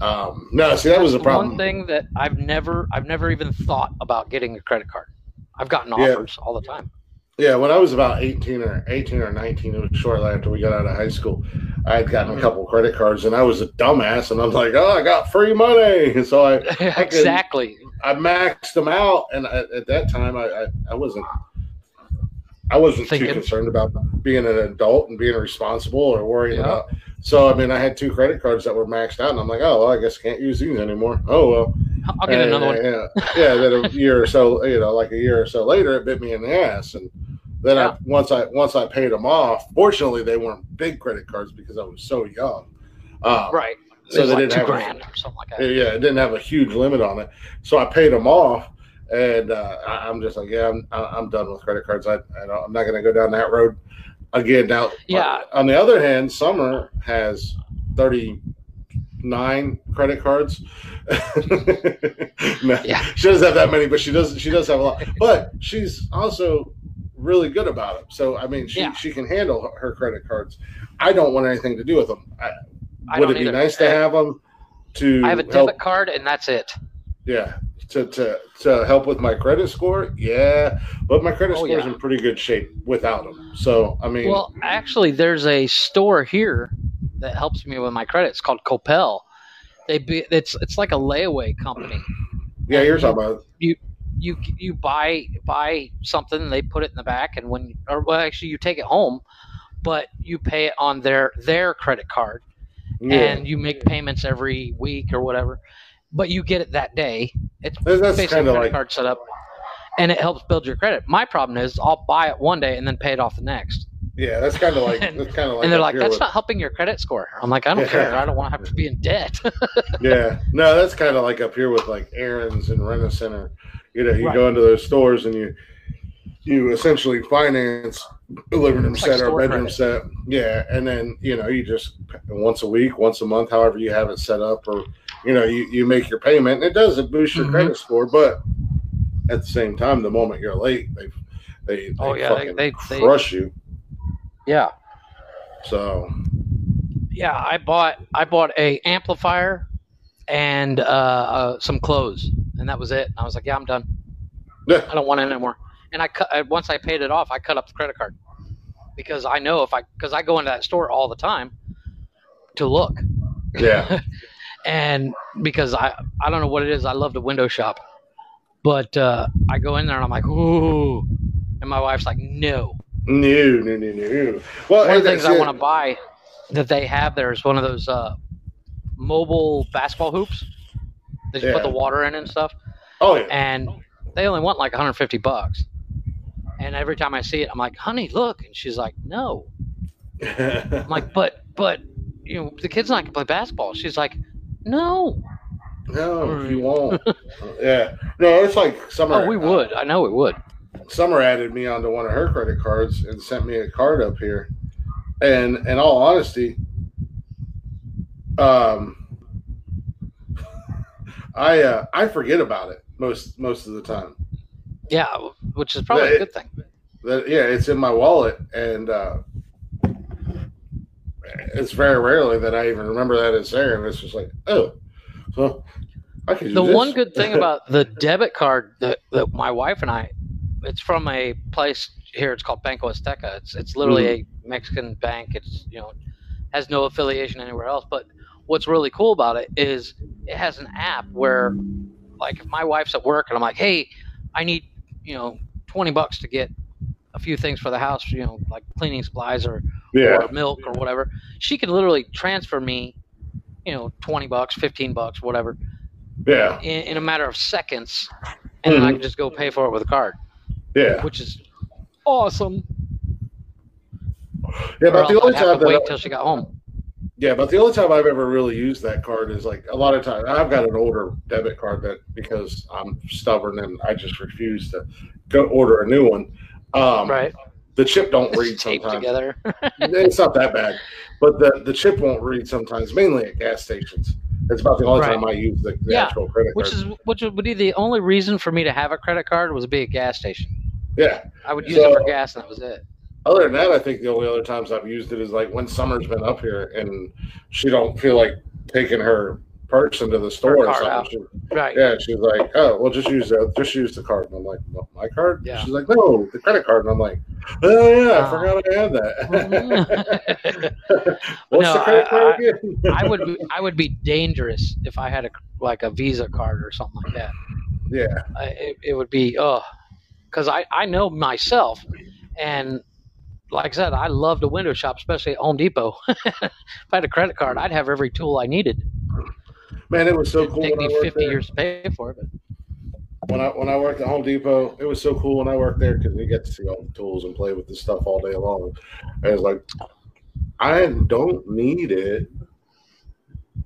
um, no, see, that was the that's problem. One thing that I've never, I've never even thought about getting a credit card. I've gotten Yeah. offers all the time. Yeah, when I was about 18 or 18 or 19, it was shortly after we got out of high school. I had gotten a Mhm. couple credit cards and I was a dumbass and I'm like, oh, I got free money. And so I, exactly. I maxed them out. And at, at that time, I, I, I wasn't, I wasn't Thinking. too concerned about being an adult and being responsible or worrying Yeah. about. So, I mean, I had two credit cards that were maxed out and I'm like, oh, well, I guess I can't use these anymore. Oh, well. I'll get And- another one. Yeah, yeah. Then a year or so, you know, like a year or so later, it bit me in the ass, and then Yeah. I once I once I paid them off. Fortunately, they weren't big credit cards because I was so young. Um, Right. So they like didn't have a- or something like that. yeah, it didn't have a huge limit on it, so I paid them off, and uh, I, I'm just like, yeah, I'm I'm done with credit cards. I, I don't, I'm not going to go down that road again. Now, Yeah. On the other hand, Summer has thirty nine credit cards. no, Yeah. she doesn't have that many, but she does. She does have a lot. But she's also really good about it. So I mean, she Yeah. she can handle her- her credit cards. I don't want anything to do with them. I, I would it be either. nice to have them? To I have a help, debit card and that's it. yeah, to, to to help with my credit score. Yeah, but my credit Oh, score is yeah. in pretty good shape without them. So I mean, Well, actually, there's a store here that helps me with my credit. It's called Coppel. They be, it's it's like a layaway company. yeah, you're talking about You you you buy buy something, they put it in the back, and when or well, actually you take it home, but you pay it on their their credit card, yeah. and you make payments every week or whatever. But you get it that day. It's That's- basically a credit like card setup, and it helps build your credit. My problem is I'll buy it one day and then pay it off the next. yeah, that's kind of like And- that's kind of like and they're like, "That's with- not helping your credit score." I'm like, "I don't Yeah. care. I don't want to have to be in debt." yeah, no, that's kind of like up here with like Aaron's and Rent a Center. You know, you Right. go into those stores and you you essentially finance a living room It's like set or a bedroom credit. set. Yeah, and then you know you just once a week, once a month, however you have it set up, or you know you you make your payment. And it does it boost your Mhm. credit score, but at the same time, the moment you're late, they they, they Oh, yeah, they- fucking they- they- crush you. yeah, So yeah. I bought I bought a amplifier and uh, uh, some clothes, and that was it. I was like, "Yeah, I'm done. yeah, I don't want it anymore." And I cut uh, once I paid it off, I cut up the credit card because I know if I because I go into that store all the time to look. yeah, and because I I don't know what it is. I love to window shop, but uh, I go in there and I'm like, ooh, and my wife's like, no. no, no, no, no. Well, One of the things I want to buy that they have there is one of those uh, mobile basketball hoops that you put the water in and stuff, Oh yeah. and they only want like 150 bucks. And every time I see it, I'm like, honey, look, and she's like, no. I'm like, but but you know the kid's not gonna play basketball. She's like, no. No, you won't. yeah. No, it's like Summer. Oh, we would. I know it would. Summer added me onto one of her credit cards and sent me a card up here. And in all honesty, um, I uh, I forget about it most most of the time. Yeah, which is probably Yeah, a good thing. That yeah, it's in my wallet, and uh, it's very rarely that I even remember that it's there, and it's just like, oh, so I could. The use one good thing about the debit card that, that my wife and I, it's from a place here. It's called Banco Azteca. It's it's literally hmm. a Mexican bank. It's you know has no affiliation anywhere else. But what's really cool about it is it has an app where, like, if my wife's at work and I'm like, hey, I need you know twenty bucks to get a few things for the house, you know, like cleaning supplies or yeah, or milk or whatever, she could literally transfer me, you know, 20 bucks, 15 bucks, whatever, yeah, in, in a matter of seconds. And then I Mhm. can just go pay for it with a card, yeah, which is awesome. yeah. But the only I'd time to wait that till she got home. yeah, but the only time I've ever really used that card is like a lot of times I've got an older debit card that because I'm stubborn and I just refuse to go order a new one. Um, Right. The chip don't read sometimes. together. it's not that bad, but the the chip won't read sometimes, mainly at gas stations. It's about the only Right. time I use the, the Yeah, actual credit which card. is which would be the only reason for me to have a credit card was to be a gas station. yeah. I would use it for gas and that was it. Other than that, I think the only other times I've used it is like when Summer's been up here and she don't feel like taking her purse into the store or something. She- Right. yeah, she's like, "Oh, well, just use the just use the card." And I'm like, "Well, "My card?" Yeah. She's like, "No, the credit card." And I'm like, "Oh yeah, I Ah. forgot I had that." What's No, the credit I- card again? I would be, I would be dangerous if I had a like a Visa card or something like that. yeah, I, it, it would be oh because I, I know myself and like i said i love to window shop especially at home depot if i had a credit card i'd have every tool i needed man, it was so cool. take when I me worked 50 there. years to pay for it but when I when I worked at Home Depot, it was so cool when I worked there because we get to see all the tools and play with the stuff all day long. And it's like, I don't need it,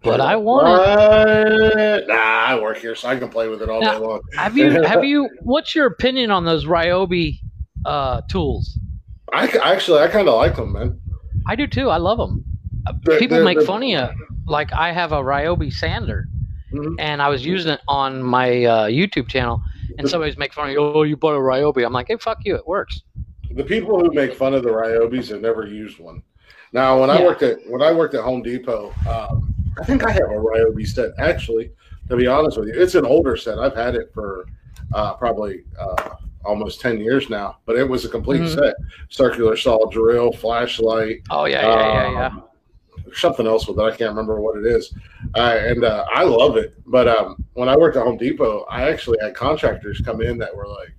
But I want it. it. Nah, I work here, so I can play with it all Now- day long. have you have you what's your opinion on those ryobi uh, tools I actually, I kind of like them, man. i do too i love them They're- people they're- make they're- fun of you like i have a ryobi sander Mhm. and i was using it on my uh, youtube channel and somebody's making fun of you oh you bought a ryobi i'm like hey fuck you it works The people who make fun of the Ryobis have never used one. Now, when I worked at when I worked at Home Depot, um, I think I have a Ryobi set. Actually, to be honest with you, it's an older set. I've had it for uh, probably uh, almost ten years now, but it was a complete Mhm. set: circular saw drill, flashlight, oh yeah yeah yeah yeah um, something else with it. I can't remember what it is. Uh, and uh, I love it. But um, when I worked at Home Depot, I actually had contractors come in that were like,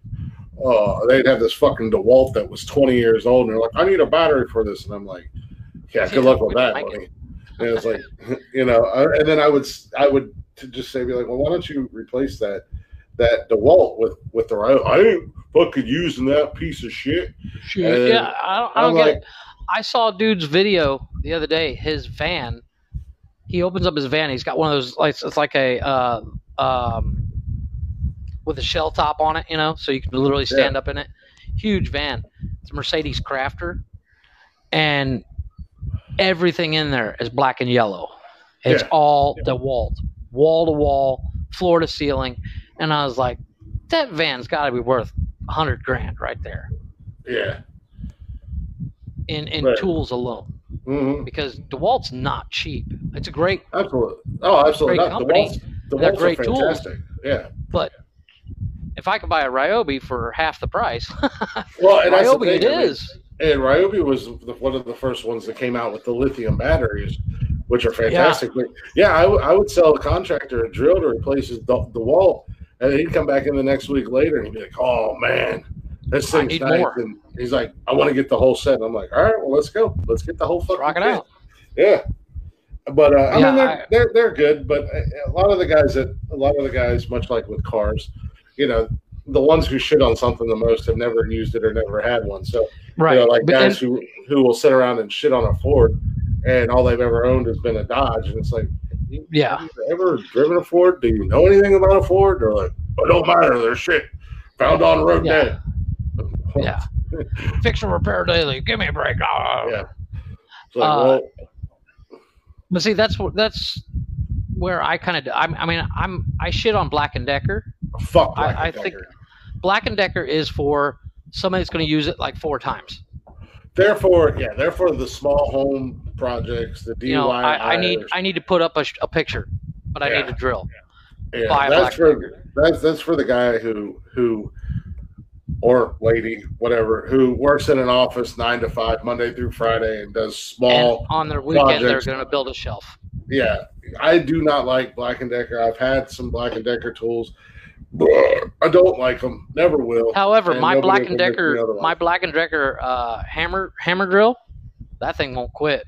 oh, they'd have this fucking DeWalt that was 20 years old. And they're like, I need a battery for this. And I'm like, yeah, good luck with that, buddy. And it's like, you know, uh, and then I would, I would to just say, be like, well, why don't you replace that, that DeWalt with, with the right? I ain't fucking using that piece of shit. And yeah i don't, I don't get like- it i saw a dude's video the other day his van. He opens up his van. He's got one of those like it's like a uh, um, with a shell top on it you know so you can literally stand up in it. Huge van. It's a mercedes crafter. And everything in there is black and yellow. It's Yeah. all DeWalt, wall. To wall floor to ceiling. And i was like that van's got to be worth a 100 grand right there. Yeah. In, in Right. tools alone hmm because DeWalt's not cheap. It's a great, Absolutely. Oh, absolutely. Great not. company. DeWalt's, DeWalt's They're great tools. fantastic. Yeah. but if I could buy a Ryobi for half the price, Well, and Ryobi it I mean. And Ryobi was the, one of the first ones that came out with the lithium batteries, which are fantastic. But yeah, I, w- I would sell a contractor a drill to replace the, the wall, and he'd come back in the next week later and he'd be like, "Oh man, this I thing's need nice." more. And he's like, "I want to get the whole set." I'm like, "All right, well, let's go. Let's get the whole fucking Rock it out. Yeah. But uh, I mean, they're, I- they're they're good. But a lot of the guys that a lot of the guys, much like with cars, you know, the ones who shit on something the most have never used it or never had one. So Right. you know, like but guys then, who who will sit around and shit on a Ford, and all they've ever owned has been a Dodge, and it's like, Yeah. have you ever driven a Ford? Do you know anything about a Ford? They're like, it don't matter, they're shit, found on road Yeah. dead. Yeah. Fix and repair daily. Give me a break. Ah. Yeah. Like, Uh, well, But see, that's what that's where I kind of. I, I mean, I'm I shit on Black and Decker. Fuck. I- Black I and think- Decker. Black and Decker is for somebody that's going to use it like four times. Therefore, yeah, therefore the small home projects, the DIY. You know, I, I need I need to put up a, a picture, but I Yeah. need to drill. yeah, buy a that's Black for Decker. that's that's for the guy who who or lady, whatever, who works in an office nine to five, Monday through Friday, and does And small. on their weekend, they're going to build a shelf. Yeah, I do not like Black and Decker. I've had some Black and Decker tools. I don't like them. Never will. However, And my Black and Decker, my Black and Decker uh, hammer hammer drill, that thing won't quit.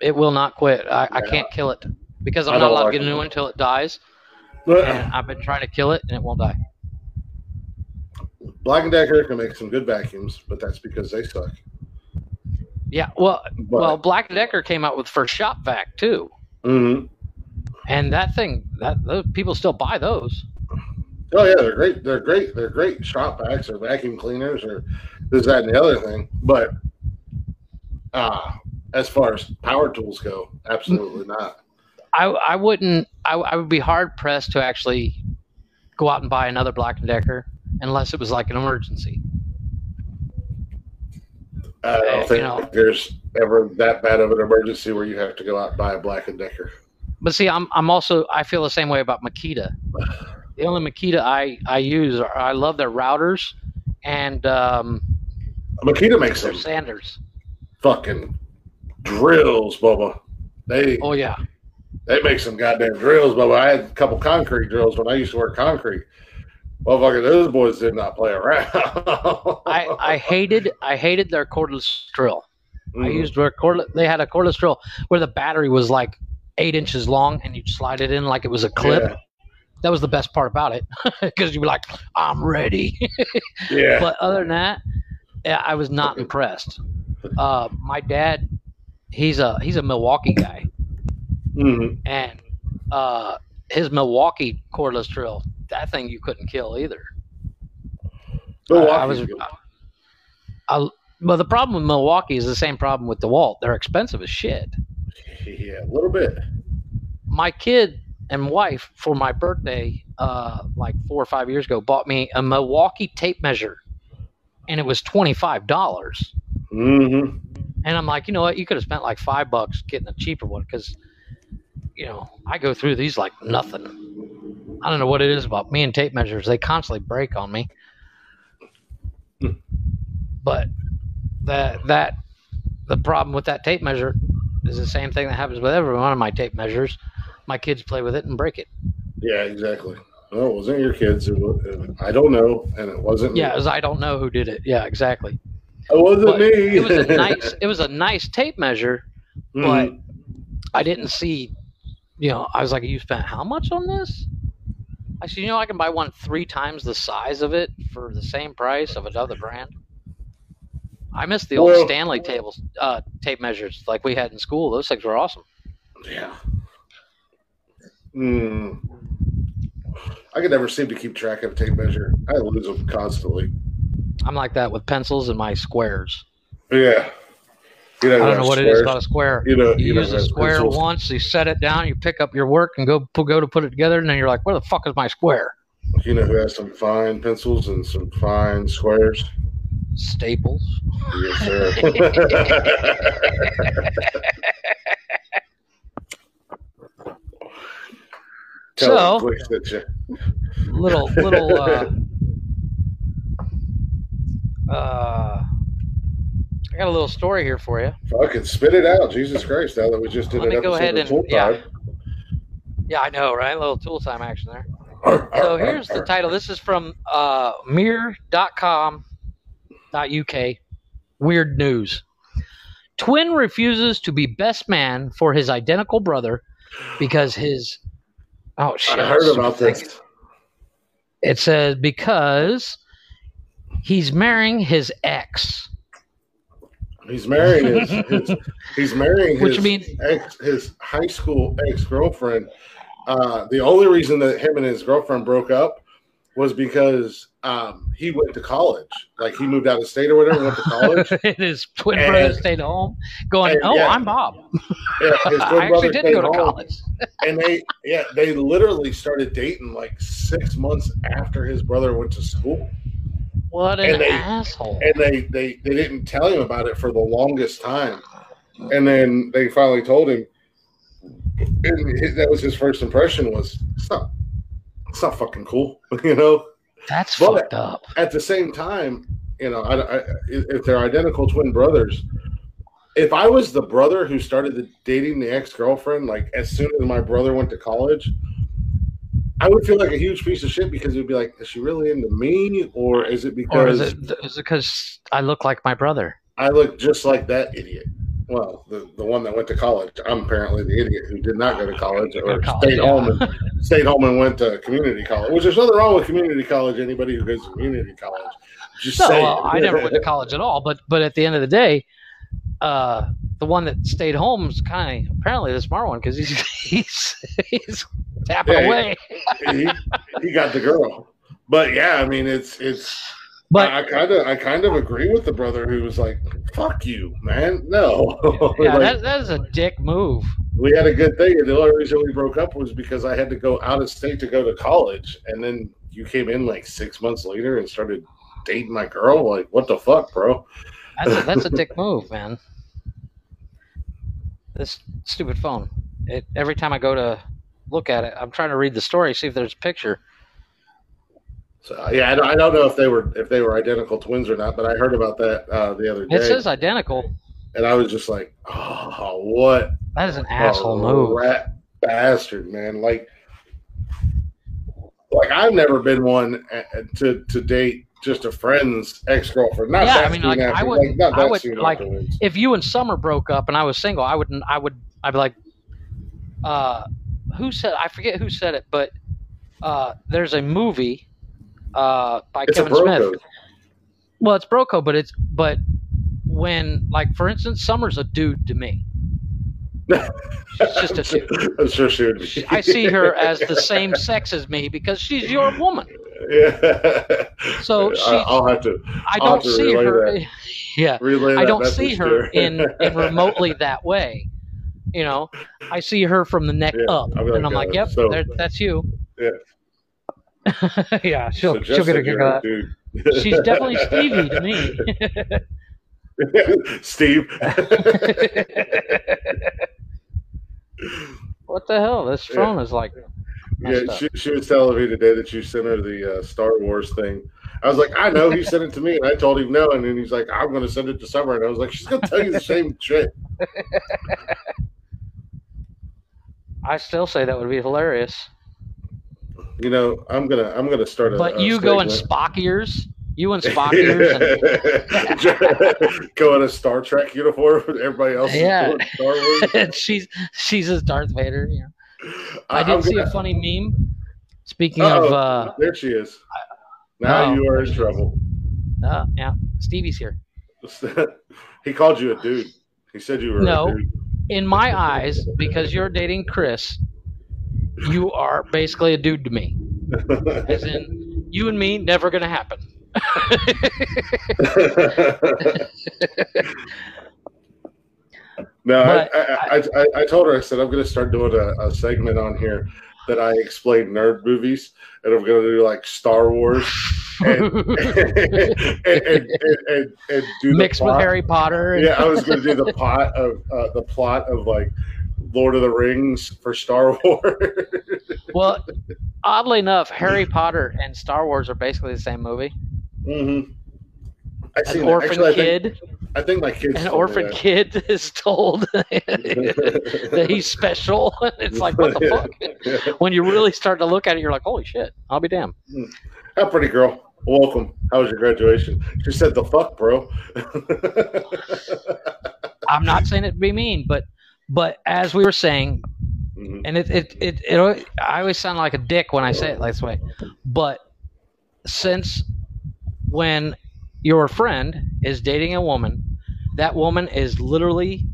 It will not quit. I, I can't kill it because I'm not allowed like to get a new one until it dies. But And I've been trying to kill it and it won't die. Black and Decker can make some good vacuums, but that's because they suck. Yeah, well, But, well, Black and Decker came out with first shop vac too, mm-hmm. and that thing that those people still buy those. Oh yeah, they're great. They're great. They're great shop vacs or vacuum cleaners or this, that, and the other thing. But uh, as far as power tools go, absolutely not. I I wouldn't. I, I would be hard pressed to actually go out and buy another Black and Decker unless it was like an emergency. I don't You think know. there's ever that bad of an emergency where you have to go out and buy a Black and Decker. But see, I'm I'm also I feel the same way about Makita. The only Makita I I use are I love their routers and um, Makita makes them sanders. fucking drills, Bubba. They Oh yeah, they make some goddamn drills, Bubba. I had a couple concrete drills when I used to work concrete. Motherfucker, those boys did not play around. I I hated I hated their cordless drill. I Mhm. used their cordless. They had a cordless drill where the battery was like eight inches long and you'd slide it in like it was a clip. Yeah. That was the best part about it because you'd be like, I'm ready. Yeah. but other than that, yeah, I was not impressed. Uh, my dad, he's a he's a Milwaukee guy, Mhm. and uh, his Milwaukee cordless drill, that thing you couldn't kill either. Milwaukee's I, I was, good. I, well, the problem with Milwaukee is the same problem with DeWalt. They're expensive as shit. yeah, a little bit. My kid and wife, for my birthday, uh, like four or five years ago, bought me a Milwaukee tape measure, and it was twenty five dollars. Mm-hmm. And I'm like, you know what? You could have spent like five bucks getting a cheaper one because, you know, I go through these like nothing. I don't know what it is about me and tape measures. They constantly break on me. But that that the problem with that tape measure is the same thing that happens with every one of my tape measures. My kids play with it and break it. Yeah, exactly. No, it wasn't your kids. It was, I don't know, and it wasn't. me. Yeah, as I don't know who did it. Yeah, exactly. it wasn't But me. it was a nice it was a nice tape measure, but Mhm. I didn't see, you know, I was like, you spent how much on this? I said, you know, I can buy one three times the size of it for the same price of another brand. I miss the old Well- Stanley tables, uh, tape measures like we had in school. Those things were awesome. yeah. Mm. I could never seem to keep track of a tape measure. I lose them constantly. I'm like that with pencils and my squares. Yeah. You I don't know what it is about a square. You know, You you know, use a square pencils. once, you set it down, you pick up your work and go go to put it together, and then you're like, where the fuck is my square? You know who has some fine pencils and some fine squares? Staples. Yes, sir. Tell So- quick little little uh, uh I got a little story here for you. Fucking spit it out, Jesus Christ! Now that we just did Let an me go ahead and- Tool yeah. Time. Yeah, I know, right? A little tool time action there. Arr, So arr, here's the title. This is from uh mirror.com.uk. Weird news. Twin refuses to be best man for his identical brother because his oh shit. I heard about this. It says because he's marrying his ex. He's marrying his, his he's marrying his ex his high school ex girlfriend. Uh, the only reason that him and his girlfriend broke up was because um, he went to college. Like he moved out of state or whatever, went to college. and his twin And- brother stayed home, going, "Oh, yeah. I'm Bob. Yeah, his twin I actually brother did go to home. college." and they yeah they literally started dating like six months after his brother went to school What an And they- asshole! and they they they didn't tell him about it for the longest time and then they finally told him and his, that was his first impression was it's not it's not fucking cool you know That's but- fucked up. at the same time you know I, I, if they're identical twin brothers if i was the brother who started the, dating the ex-girlfriend like as soon as my brother went to college i would feel like a huge piece of shit because it would be like is she really into me or is it Or because is it is it because I look like my brother? i look just like that idiot well the, the one that went to college i'm apparently the idiot who did not go to college or college, stayed yeah. home and stayed home and went to community college which there's nothing wrong with community college anybody who goes to community college just No, well, I never went to college at all. But but at the end of the day, uh, the one that stayed home is kind of apparently the smart one because he's he's he's tapping Yeah, away. he, he got the girl. But yeah, I mean, it's it's. But I kind of I kind of agree with the brother who was like, "Fuck you, man, no." yeah, Like, that, that is a dick move. we had a good thing, and the only reason we broke up was because I had to go out of state to go to college, and then you came in like six months later and started dating my girl. Like, what the fuck, bro? That's a, that's a dick move, man. This stupid phone. It every time I go to look at it, I'm trying to read the story, see if there's a picture. So yeah, I don't, I don't know if they were if they were identical twins or not, but I heard about that uh, the other day, It says identical. and I was just like, "Oh, what That is an asshole move. rat bastard, man. Like, like I've never been one uh, to to date just a friend's ex girlfriend. Not Yeah, that I mean, like, I would- like, not I would, soon like, afterwards. If you and Summer broke up and I was single, I wouldn't. I would. I'd be like, uh, who said? I forget who said it, but uh, there's a movie uh, by It's Kevin Smith. Well, it's Broco, but it's but when like for instance, Summer's a dude to me. She's just a dude. I'm sure she would. Be. I see her as the same sex as me because she's your woman. yeah. So I- she- I'll have to I don't to see her. that. Yeah, relay. I don't see her in in remotely that way. You know, I see her from the neck Yeah, up, be and I'm like, uh, "Yep, so- there, that's you." Yeah. yeah, she'll she'll get a kick out of that. She's definitely Stevie to me. Steve. what the hell? This Yeah. phone is like. Yeah, she, she was telling me today that you sent her the uh, Star Wars thing. I was like, I know he sent it to me, and I told him no, and then he's like, I'm going to send it to Summer, and I was like, she's going to tell you the same shit. I still say that would be hilarious. You know, I'm gonna I'm gonna start a. But a you go in. Spock ears. You and Spock. And, go in a Star Trek uniform, with everybody else Yeah. Star Wars. and she's she's as Darth Vader. You know. I I'm did see a gonna- funny meme. Speaking Uh-oh, of, uh, there she is. Now Oh, you are in there she is. trouble. uh, yeah, Stevie's here. he called you a dude. He said you were No. a dude. In my eyes, because you're dating Chris, you are basically a dude to me. As in, you and me never gonna happen. No, I, I, I, I, I told her I said I'm going to start doing a, a segment on here that I explain nerd movies, and I'm going to do like Star Wars and and, and, and, do Mixed with. Harry Potter. Yeah, I was going to do the plot of uh, the plot of like Lord of the Rings for Star Wars. Well, oddly enough, Harry Potter and Star Wars are basically the same movie. Hmm I An orphan Actually, I think, kid, I think my kids. an orphan kid is told that he's special. it's like what the fuck? When you really start to look at it, you're like, holy shit! I'll be damned. How pretty girl. Welcome. How was your graduation? She said the fuck, bro. I'm not saying it to be mean, but but as we were saying, Mhm. and it it, it it I always sound like a dick when I say it this way, but since when your friend is dating a woman, that woman is literally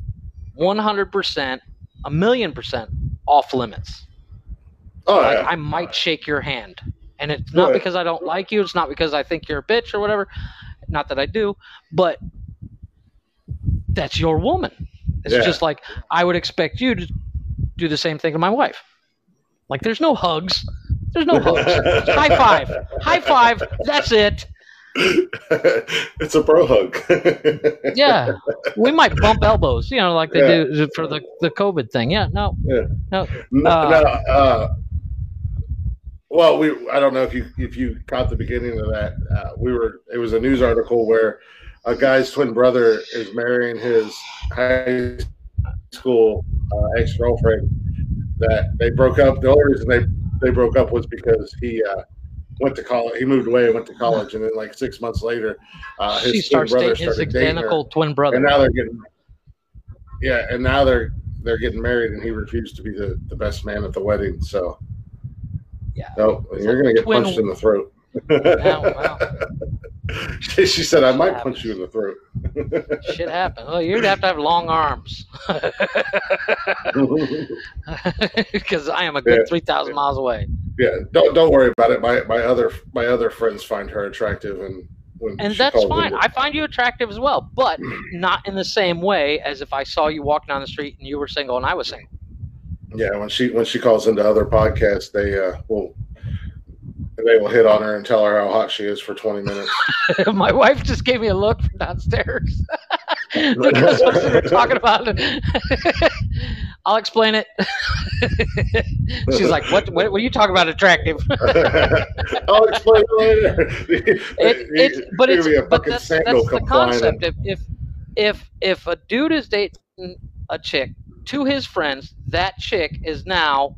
100%, a million percent off limits. Oh Like, yeah. I might shake your hand And it's not Right. because I don't like you. It's not because I think you're a bitch or whatever. Not that I do, but that's your woman. It's Yeah. just like I would expect you to do the same thing to my wife. Like there's no hugs. There's no hugs. High five. High five. That's it. it's a bro hug. Yeah. We might bump elbows, you know, like they Yeah. do for the, the COVID thing. Yeah. No. Yeah. No. No, Uh, no, uh, well, we I don't know if you if you caught the beginning of that. Uh, we were it was a news article where a guy's twin brother is marrying his high school uh, ex girlfriend. That they broke up. The only reason they they broke up was because he uh, went to college. He moved away and went to college, and then like six months later, uh, his she twin starts brother dating his dating her identical twin brother. and now they're getting yeah and now they're they're getting married and he refused to be the, the best man at the wedding so Yeah. no you're gonna get Twin- punched in the throat Wow, wow. she, she said i might punch you in the throat Shit happened. Well, you'd have to have long arms because I am a good Yeah. three thousand miles away. yeah don't don't worry about it my my other my other friends find her attractive and And that's fine. I find you attractive as well, but not in the same way as if I saw you walking down the street and you were single and I was single. yeah when she when she calls into other podcasts they uh will they will hit on her and tell her how hot she is for 20 minutes My wife just gave me a look from downstairs because what we were talking about. I'll explain it. She's like, "What? What, what are you talking about? Attractive?" I'll explain later. it, it's but it's a but that's, that's the concept. If, if if if a dude is dating a chick to his friends, that chick is now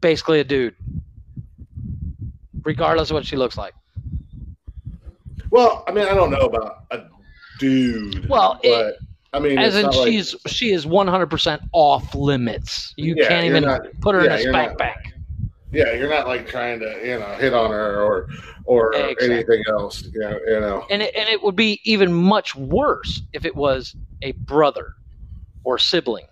basically a dude, regardless of what she looks like. Well, I mean, I don't know about a dude. Well, but it- I mean, As in, not like- she's she is one hundred percent off limits. You Yeah, can't even not- put her in a spank bank. yeah, you're not like trying to you know hit on her or or Exactly. anything else. You know, you know. And it, and it would be even much worse if it was a brother or sibling.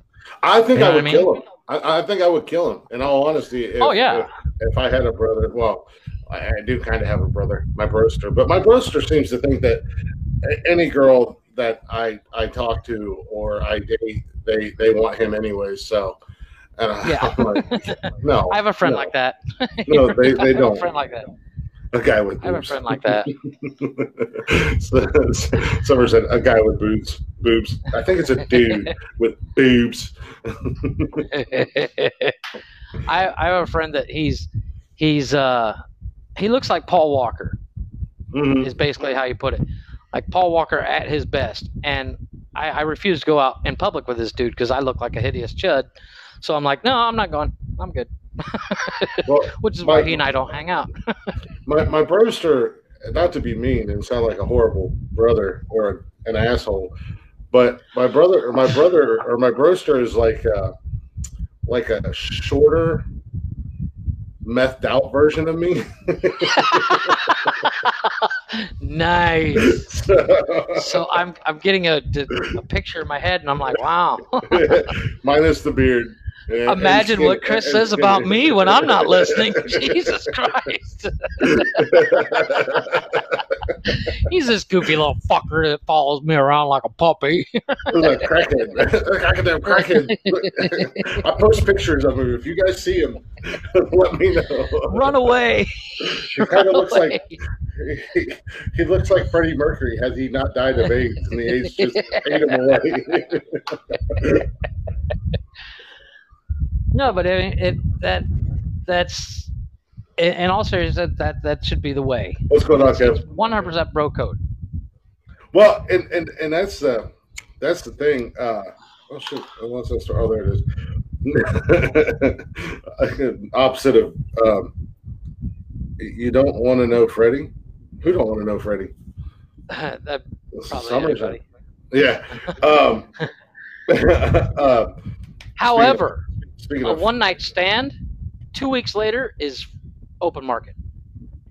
I think You know I would I mean? kill him. I, I think I would kill him. In all honesty, if, Oh, yeah. if, if I had a brother, well, I, I do kind of have a brother, my broster, but my broster seems to think that any girl that I I talk to or I date, they they want him anyways. So, and I- Yeah. Like, no, I have a friend no. like that. No, they- they have don't. A friend like that. a guy with I have a friend like that. So- Summer said a guy with boobs. Boobs. I think it's a dude with boobs. I, I have a friend that he's he's uh he looks like Paul Walker Mhm. is basically how you put it. Like Paul Walker at his best. And I, I refuse to go out in public with this dude because I look like a hideous chud. So I'm like, no, I'm not going. I'm good. Well, Which is why he and I don't hang out. My my broster, not to be mean and sound like a horrible brother or an asshole, but my brother or my brother or my broster is like uh like a shorter, methed out version of me. nice. So I'm I'm getting a, a picture in my head and I'm like, wow. Minus the beard. and- and Imagine skin- what Chris and says about me when I'm not listening. Jesus Christ. He's this goofy little fucker that follows me around like a puppy. like crackhead, goddamn crackhead. I post pictures of him. If you guys see him, let me know. Run away. He kind of looks like he, he looks like Freddie Mercury had he not died of AIDS, and the AIDS just ate him away. No, but I mean, it that that's in, in all seriousness that, that that should be the way. What's going on, Kev? One hundred percent bro code. Well, and and and that's the that's the thing. Uh, oh shit! Unless I start, oh, there it is. Opposite of um, you don't want to know Freddie. Who don't want to know Freddie? that probably everybody. Yeah. Um, uh, However, speaking a of, one night stand, two weeks later is open market.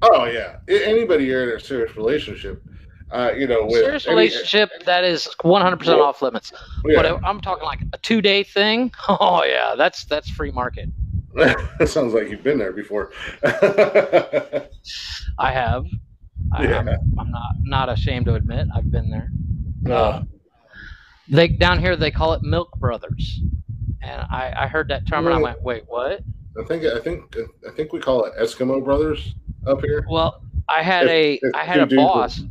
oh yeah, anybody you're in a serious relationship, uh, you know, with Serious any- relationship that is one hundred percent Well, off limits. yeah. But I'm talking like a two day thing. Oh yeah, that's that's free market. sounds like you've been there before. I have. I, Yeah. I'm, I'm not not ashamed to admit I've been there. Uh, They down here they call it Milk Brothers, and I, I heard that term and I went, wait, what? I think I think I think we call it Eskimo Brothers up here. Well, I had If- a if I had a boss.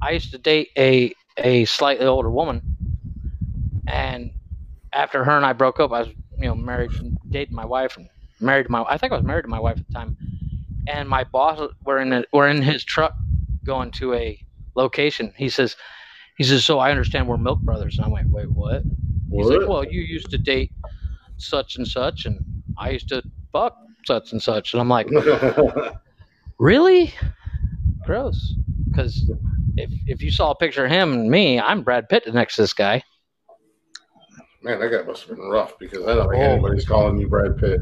I used to date a a slightly older woman, and after her and I broke up, I was you know married and dating my wife and married to my I think I was married to my wife at the time, and my boss were in a, were in his truck going to a location. He says he says so I understand we're Milk Brothers, and I went wait what? He's What? like well you used to date such and such, and I used to fuck such and such, and I'm like Really? Gross. Because if if you saw a picture of him and me, I'm Brad Pitt next to this guy. Man, that guy must have been rough because I don't think Oh. anybody's calling you Brad Pitt.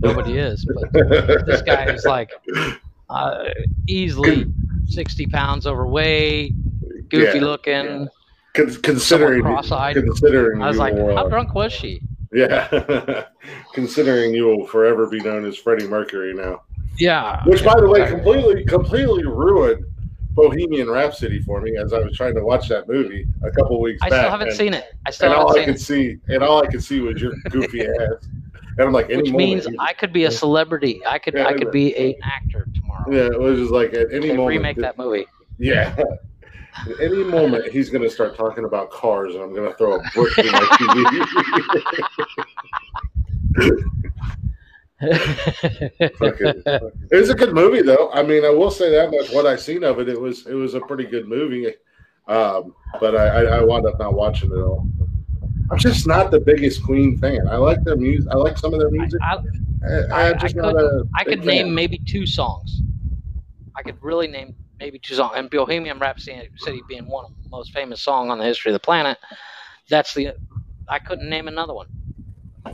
Nobody is, but this guy is like uh, easily sixty pounds overweight, goofy Yeah, looking. Con- considering cross-eyed. considering I was like, will, how uh, drunk was she? Yeah, considering you will forever be known as Freddie Mercury now. Yeah. Which, by the way, completely completely ruined Bohemian Rhapsody for me as I was trying to watch that movie a couple weeks I back. I still haven't and, seen it. I still and all haven't I seen could it. see, and all I could see was your goofy ass. And I'm like, any Which means I could be a celebrity. I could Yeah, I could be an actor tomorrow. yeah, it was just like at any moment. remake that movie. Yeah. At any moment, he's going to start talking about cars, and I'm going to throw a brick in my TV. It was a good movie, though. I mean, I will say that much. What I seen of it, it was it was a pretty good movie. Um, but I, I, I wound up not watching it all. I'm just not the biggest Queen fan. I like their music. I like some of their music. I, I, I- I. I could name maybe two songs. I could really name maybe two songs. And Bohemian Rhapsody City being one of the most famous song on the history of the planet. That's the. I couldn't name another one.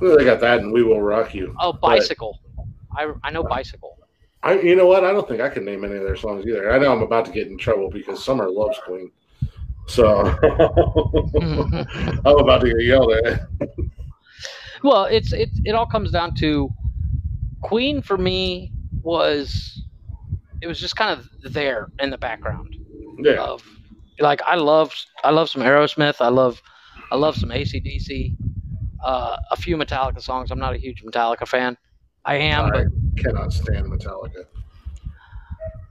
Well, they got that, and we will rock you. Oh, bicycle. I I know uh, bicycle. I, you know what? I don't think I can name any of their songs either. I know I'm about to get in trouble because Summer loves Queen, so I'm about to get yelled at. well, it's it it all comes down to Queen for me was it was just kind of there in the background. Yeah, of like I love I love some Aerosmith. I love I love some ACDC. Uh, a few Metallica songs. I'm not a huge Metallica fan. I am, I but cannot stand Metallica.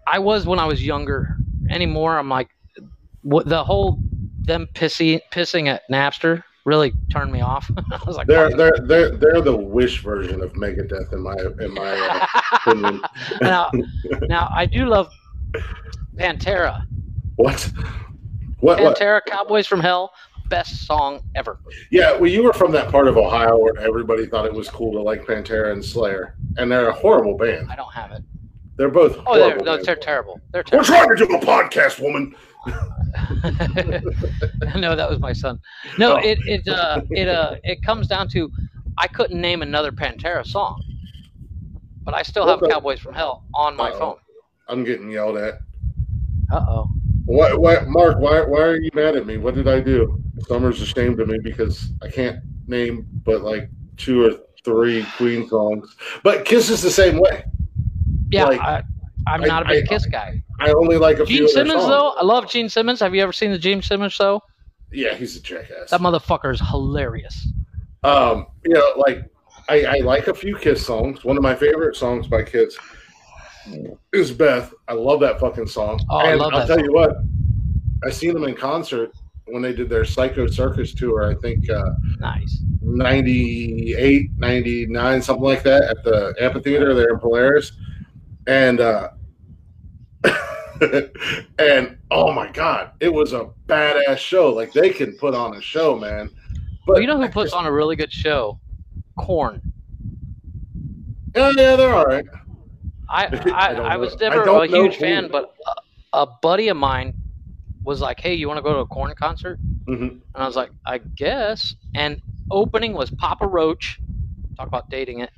I was when I was younger. Anymore, I'm like, what the whole them pissy pissing at Napster really turned me off. I was like, They're they're they're they're the Wish version of Megadeth in my in my uh, opinion. now, now I do love Pantera. What? What? What? Pantera, Cowboys from Hell, best song ever. Yeah, well, you were from that part of Ohio where everybody thought it was cool to like Pantera and Slayer, and they're a horrible band. I don't have it. They're both Oh, they're, horrible. no, they're terrible. They're We're trying to do a podcast, woman. no, that was my son. No, Oh. it it uh, it uh, it comes down to I couldn't name another Pantera song, but I still have Okay. Cowboys from Hell on my Uh-oh. phone. I'm getting yelled at. Uh oh. Why, why, Mark? Why, why are you mad at me? What did I do? Summer's ashamed of me because I can't name but like two or three Queen songs. But Kiss is the same way. Yeah, Like, I, I'm I- not a big I- Kiss guy. I only like a few. Gene of Simmons though, I love Gene Simmons. Have you ever seen the Gene Simmons show? Yeah, he's a jackass. That motherfucker is hilarious. Um, you know, like I, I like a few Kiss songs. One of my favorite songs by Kiss is Beth. I love that fucking song. Oh, I and love I'll that tell you what, I seen them in concert when they did their Psycho Circus tour. I think uh, Nice. 98, 99, something like that at the amphitheater there in Polaris. And uh and oh my god, it was a badass show. Like they can put on a show, man. But Well, you know who puts on a really good show? Korn. Yeah, yeah, they're all right. I I I, I was never don't a huge who. fan, but a, a buddy of mine was like, "Hey, you want to go to a Korn concert?" hmm And I was like, "I guess." And opening was Papa Roach. Talk about dating it.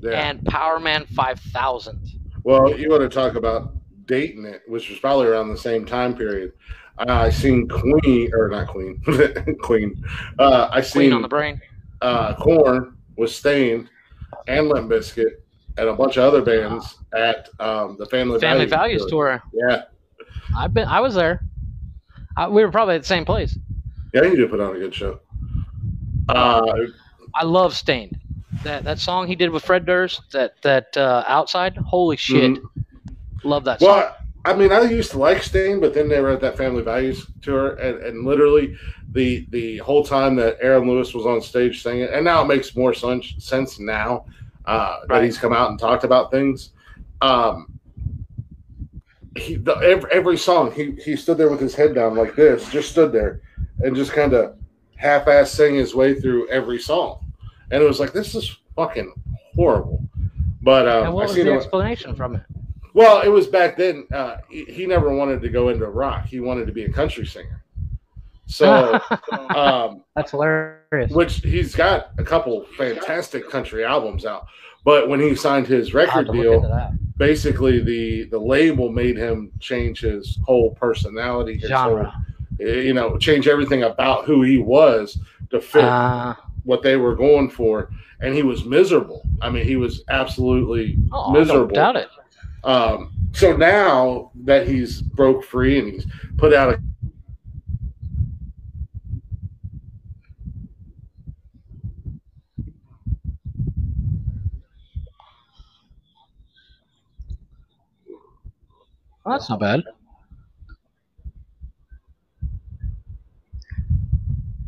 Yeah. And Powerman 5000. well, you want to talk about dating it, which was probably around the same time period. Uh, I seen Queen or not Queen, Queen. Uh, I Queen seen on the brain. uh, Korn was Staind and Limp Bizkit and a bunch of other bands at um, the Family Family Values Values tour. Yeah, I've been. I was there. I, we were probably at the same place. yeah, you did put on a good show. Uh, I love Staind. That that song he did with Fred Durst. That that uh, outside. Holy shit. Love that song. Well, I mean, I used to like Stain, but then they were at that Family Values tour, and, and literally the the whole time that Aaron Lewis was on stage singing, and now it makes more sen- sense now uh, that he's come out and talked about things. Um, he the, every, every song he he stood there with his head down like this, just stood there and just kind of half-ass sang his way through every song, and it was like this is fucking horrible. But um, and what was the explanation from it? Well, it was back then. Uh, he, he never wanted to go into rock. He wanted to be a country singer. So, um, That's hilarious. which he's got a couple fantastic country albums out. But when he signed his record deal, basically the the label made him change his whole personality, his whole, genre. you know, change everything about who he was to fit Uh, what they were going for, and he was miserable. I mean, he was absolutely oh, I don't miserable. doubt it. Um, so now that he's broke free and he's put out a Well, that's not bad.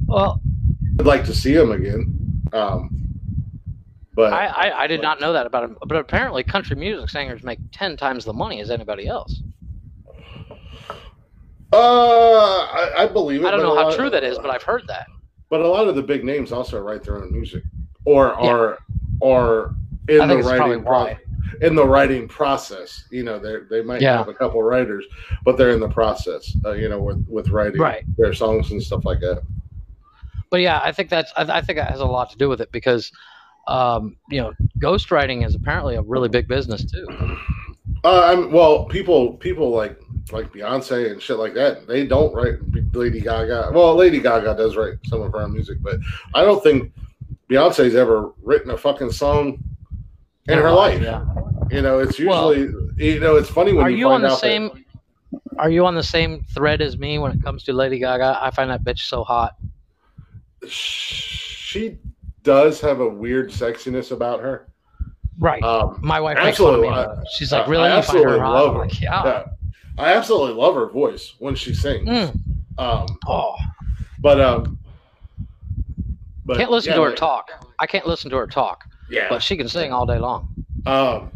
Well, I'd like to see him again. Um, but I, I, I did not know that about him. But apparently, country music singers make 10 times the money as anybody else. uh, I, I believe it. I don't know how true that is, but I've heard that. But a lot of the big names also write their own music, or are are in the think it's probably writing pro- in the writing process. You know, they they might Yeah. have a couple writers, but they're in the process. Uh, you know, with with writing Right. their songs and stuff like that. But yeah, I think that's I, I think that has a lot to do with it because, um, you know, ghostwriting is apparently a really big business too. Uh, I'm well, people people like like Beyonce and shit like that. They don't write Lady Gaga. Well, Lady Gaga does write some of her own music, but I don't think Beyonce's ever written a fucking song in her life. Yeah. You know, it's Well, usually you know it's funny when Are you, you on the out that- same? Are you on the same thread as me when it comes to Lady Gaga? I find that bitch so hot. she does have a weird sexiness about her. Right. Um, My wife makes fun me. absolutely. She's like, "Really? I You find her absolutely hot?" love her. like, yeah. yeah, I absolutely love her voice when she sings. Mm. Um, Oh, but um, but can't listen yeah, to her like- talk. I can't listen to her talk, Yeah, but she can sing all day long. Um,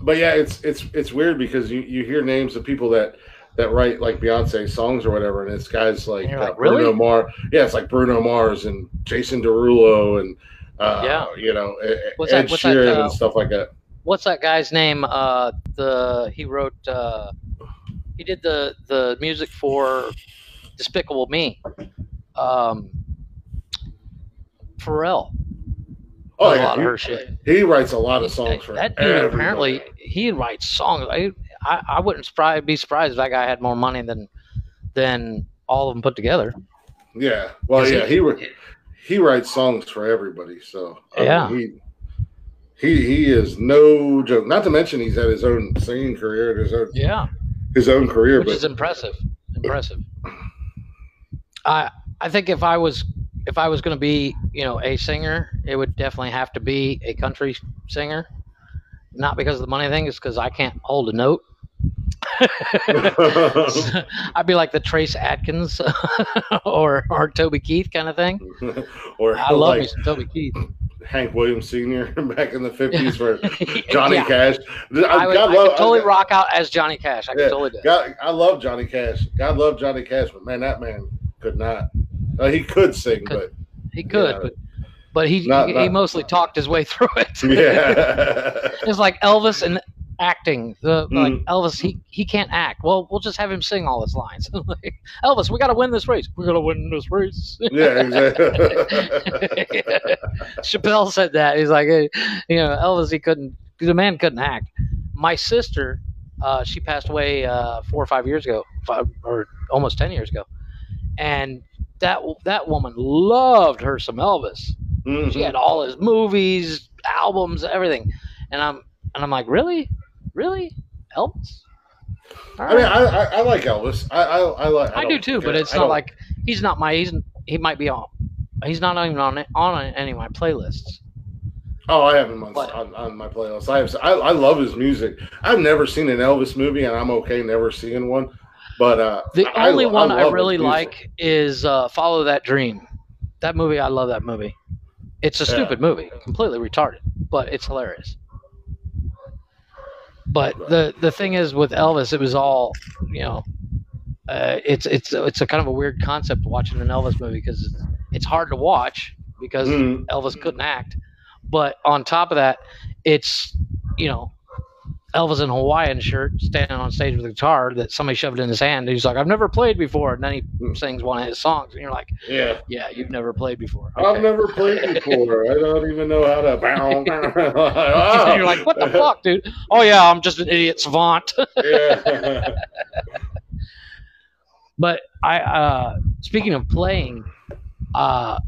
but yeah, it's it's it's weird because you, you hear names of people that that write like Beyonce songs or whatever, and it's guys like, uh, like, Bruno? Mars. Yeah, it's like Bruno Mars and Jason Derulo and uh, Yeah. you know Ed, What's Ed that- what's that, Sheeran uh, and stuff like that. What's that guy's name? Uh, the he wrote. Uh, he did the the music for Despicable Me. Um, Pharrell. Oh a yeah, lot of he, her shit. he writes a lot of songs for that dude apparently he writes songs. I, I I wouldn't surprise, be surprised if that guy had more money than than all of them put together. Yeah, well, yeah, he- he he, writes songs for everybody. So I mean, Yeah. he he he is no joke. Not to mention he's had his own singing career, his own Yeah, his own career. which But is impressive. Impressive. I I think if I was if I was going to be you know a singer, it would definitely have to be a country singer. Not because of the money thing, it's because I can't hold a note. I'd be like the Trace Atkins or or Toby Keith kind of thing. or I love like me some Toby Keith. Hank Williams Sr. back in the fifties for Johnny Yeah. Cash. I, I, would, God I love, totally I, rock out as Johnny Cash. I could Yeah, totally do. God, I love Johnny Cash. God love Johnny Cash, but man, that man could not. Uh, he could sing, Could- He could, Yeah. but but he Not- he, not- he mostly talked his way through it. yeah, it's like Elvis and acting. The like Mm. Elvis, he he can't act. Well, we'll just have him sing all his lines. like, Elvis, we got to win this race. We got to win this race. yeah, exactly. Chappelle said that. He's like, hey, you know, Elvis, he couldn't. The man couldn't act. My sister, uh, she passed away uh, four or five years ago, five, or almost ten years ago, and that that woman loved her some Elvis. Mhm. She had all his movies, albums, everything, and I'm and I'm like, really, really, Elvis? All I mean. I, I, I like Elvis. I I, I like. I, do too, but it's I not like he's not my. He's he might be on. He's not even on it, on any of my playlists. Oh, I have him on, on, on my playlist. I have. I, I love his music. I've never seen an Elvis movie, and I'm okay never seeing one. But uh, The I- only I one I, his really like is uh, Follow That Dream. That movie, I love that movie. It's a Yeah. stupid movie, completely retarded, but it's hilarious. But the the thing is with Elvis, it was all you know. Uh, it's it's it's a kind of a weird concept watching an Elvis movie because it's, it's hard to watch because Mhm. Elvis couldn't act. But on top of that, it's you know Elvis in a Hawaiian shirt standing on stage with a guitar that somebody shoved in his hand. He's like, "I've never played before," and then he sings one of his songs, and you're like, Yeah, "Yeah, you've never played before." I've never played before. I don't even know how to. Bow. you're like, "What the fuck, dude?" Oh yeah, I'm just an idiot savant. yeah. But I, uh, speaking of playing, uh,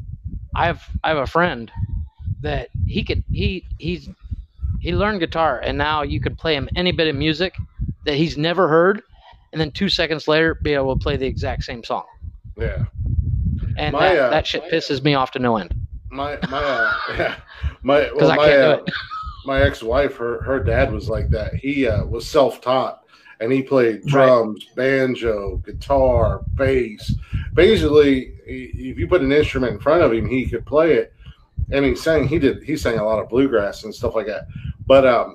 I have I have a friend that he could he he's he learned guitar and now you could play him any bit of music that he's never heard, and then two seconds later be able to play the exact same song. yeah. And My, that, uh, that shit pisses me off to no end My my uh, yeah. my well, I my can't uh, do it. my ex-wife her her dad was like that he uh, was self-taught and he played drums banjo guitar bass basically if you put an instrument in front of him he could play it and he sang he did he sang a lot of bluegrass and stuff like that but um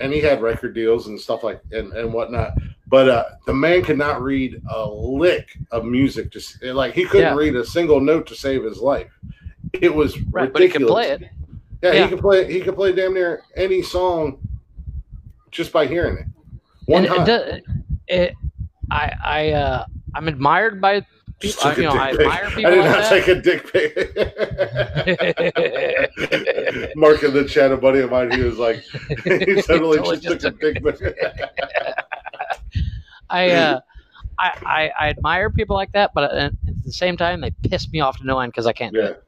and he had record deals and stuff like and and whatnot but uh the man could not read a lick of music just like he couldn't Yeah. read a single note to save his life it was Right, but he can ridiculous. play it. Yeah, Yeah. he could play. He could play damn near any song just by hearing it. One and time. it, it, I I uh, I'm admired by people. I, you know, I admire I did like not that. take a dick pic. Mark in the chat, a buddy of mine, he was like, he totally, Totally just, took a dick pic. I, uh, I, I I admire people like that, but at at the same time, they piss me off to no end because I can't do it.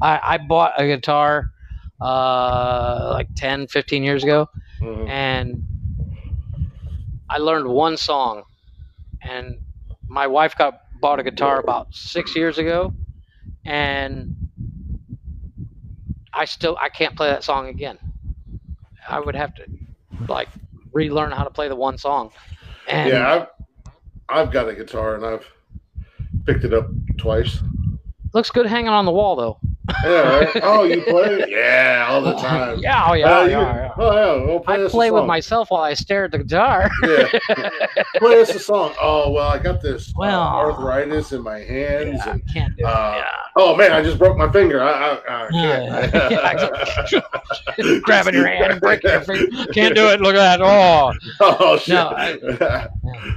I, I bought a guitar uh, like 10, 15 years ago, Mhm. and I learned one song. And my wife got bought a guitar about six years ago, and I still I can't play that song again. I would have to like relearn how to play the one song. And Yeah, I've, I've got a guitar and I've picked it up twice. looks good hanging on the wall though. Yeah, right? Oh, you play? Yeah, all the time. yeah, oh yeah, Uh, oh, you- yeah, yeah. Oh, yeah. Well, play I play with myself while I stare at the guitar. Yeah. play us a song. Oh well, I got this Well- uh, arthritis in my hands, Yeah, and can't do uh, yeah. oh man, I just broke my finger. I, I, I can't. Yeah, Grabbing your hand, and breaking your finger. Can't do it. Look at that. Oh, oh shit! No,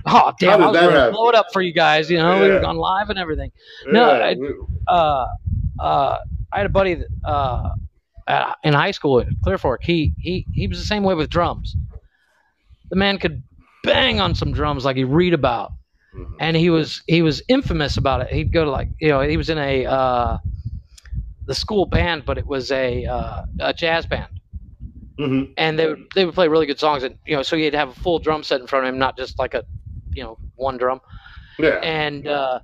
oh damn! I was going to happen? blow it up for you guys. You know, we Yeah. were on live and everything. No, I- we- uh, uh, I had a buddy that, uh, in high school at Clear Fork. He he he was the same way with drums. The man could bang on some drums like you read about, Mhm. and he was he was infamous about it. He'd go to like you know he was in a uh, the school band, but it was a uh, a jazz band, Mhm. and they would they would play really good songs. And you know, so he'd have a full drum set in front of him, not just like a you know one drum Yeah. and uh,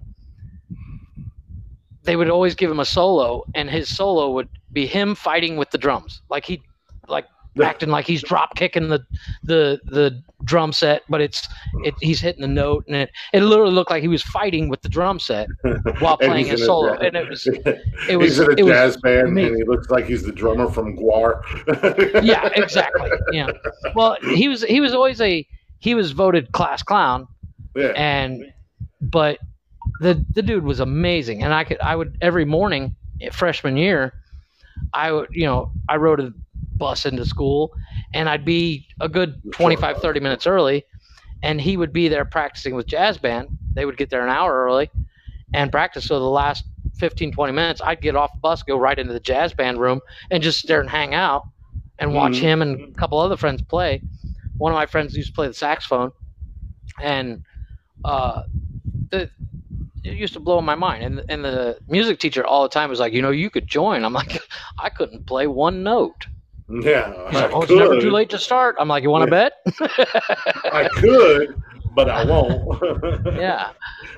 they would always give him a solo, and his solo would be him fighting with the drums, like he, like acting like he's drop kicking the the the drum set, but it's it, he's hitting the note, and it it literally looked like he was fighting with the drum set while playing his a solo, jazz- and it was he's was- in a it jazz band and he looks like he's the drummer from Gwar. yeah, exactly, yeah. Well, he was he was always a he was voted class clown, yeah. and but the the dude was amazing. And i could i would every morning eh, freshman year i would you know i rode a bus into school and i'd be a good 25 30 minutes early and he would be there practicing with jazz band. They would get there an hour early and practice. So the last 15 20 minutes i'd get off the bus go right into the jazz band room and just sit there and hang out and watch Mhm. him and a couple other friends play. One of my friends used to play the saxophone and uh, the it used to blow my mind. And and the music teacher all the time was like, you know, you could join. I'm like, I couldn't play one note. Yeah, like, oh, it's never too late to start. I'm like, you want to bet? I could, but I won't. yeah.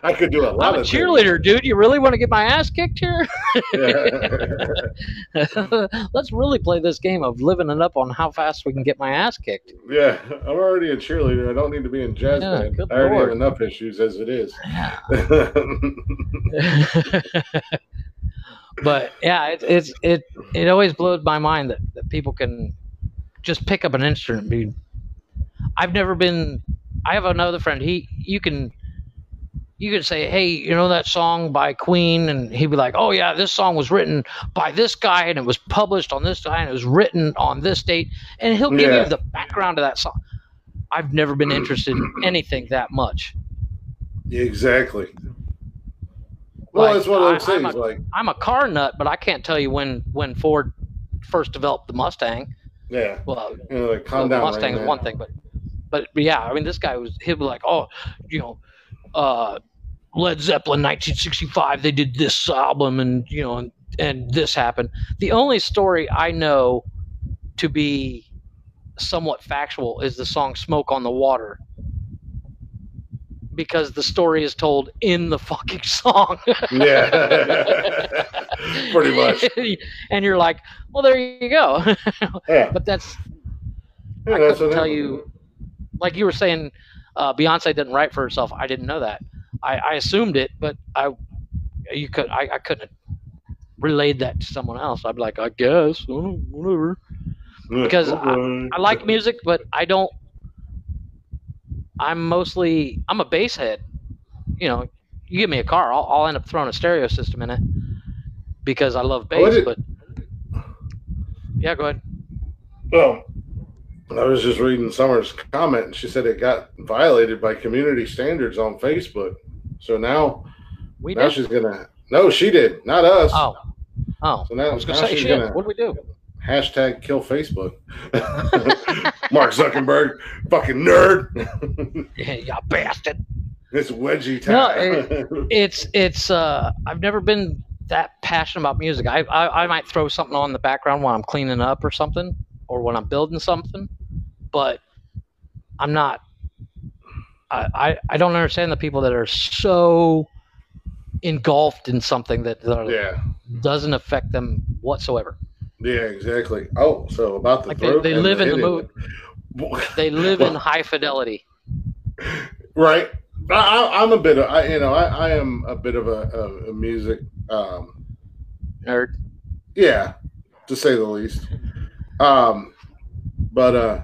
I could do a lot I'm a of cheerleader, dude. You really want to get my ass kicked here? Let's really play this game of living it up on how fast we can get my ass kicked. Yeah. I'm already a cheerleader. I don't need to be in jazz Yeah, band. I already lord. have enough issues as it is. Yeah. but yeah, it, it's it it always blows my mind that, that people can just pick up an instrument. Be, I've never been. I have another friend. He you can you could say, hey, you know that song by Queen, and he'd be like, oh yeah, this song was written by this guy, and it was published on this guy, and it was written on this date, and he'll give Yeah. you the background of that song. I've never been interested in anything that much. exactly. Well, Like, that's one of those I- I'm things. a- like, I'm a car nut, but I can't tell you when when Ford first developed the Mustang. yeah, Well, you know, like calm the down. Mustang Rain is one thing, but, but but yeah, I mean, this guy was he'd be like, oh, you know, uh, Led Zeppelin, 1965, they did this album, and you know, and, and this happened. The only story I know to be somewhat factual is the song "Smoke on the Water." Because the story is told in the fucking song. Yeah, pretty much. and you're like, well, there you go. Yeah, but that's yeah I that's couldn't tell you, like you were saying, uh, Beyonce didn't write for herself. I didn't know that. I, I assumed it, but I, you could, I, I couldn't relayed that to someone else. I'd be like, I guess, oh, whatever. because Okay. I like music, but I don't. I'm mostly, I'm a bass head. You know, you give me a car, I'll, I'll end up throwing a stereo system in it because I love Oh, bass. it- but yeah, go ahead. Well, I was just reading Summer's comment, and she said it got violated by community standards on Facebook. So now, We now did. she's gonna. No, she did, not us. Oh, oh. So now, I was gonna now say she's shit. gonna What do we do? hashtag kill Facebook. Mark Zuckerberg, fucking nerd. Yeah, you bastard. it's wedgie time. No, time. It's it's. uh I've never been that passionate about music. I, I I might throw something on the background while I'm cleaning up or something, or when I'm building something, but I'm not. I I, I don't understand the people that are so engulfed in something that, that yeah, doesn't affect them whatsoever. yeah, exactly. Oh, so about the Like they, they live in the mood. They live in high fidelity. right I, I, i'm a bit of i you know i, I am a bit of a, a, a music um Nerd. yeah to say the least um but uh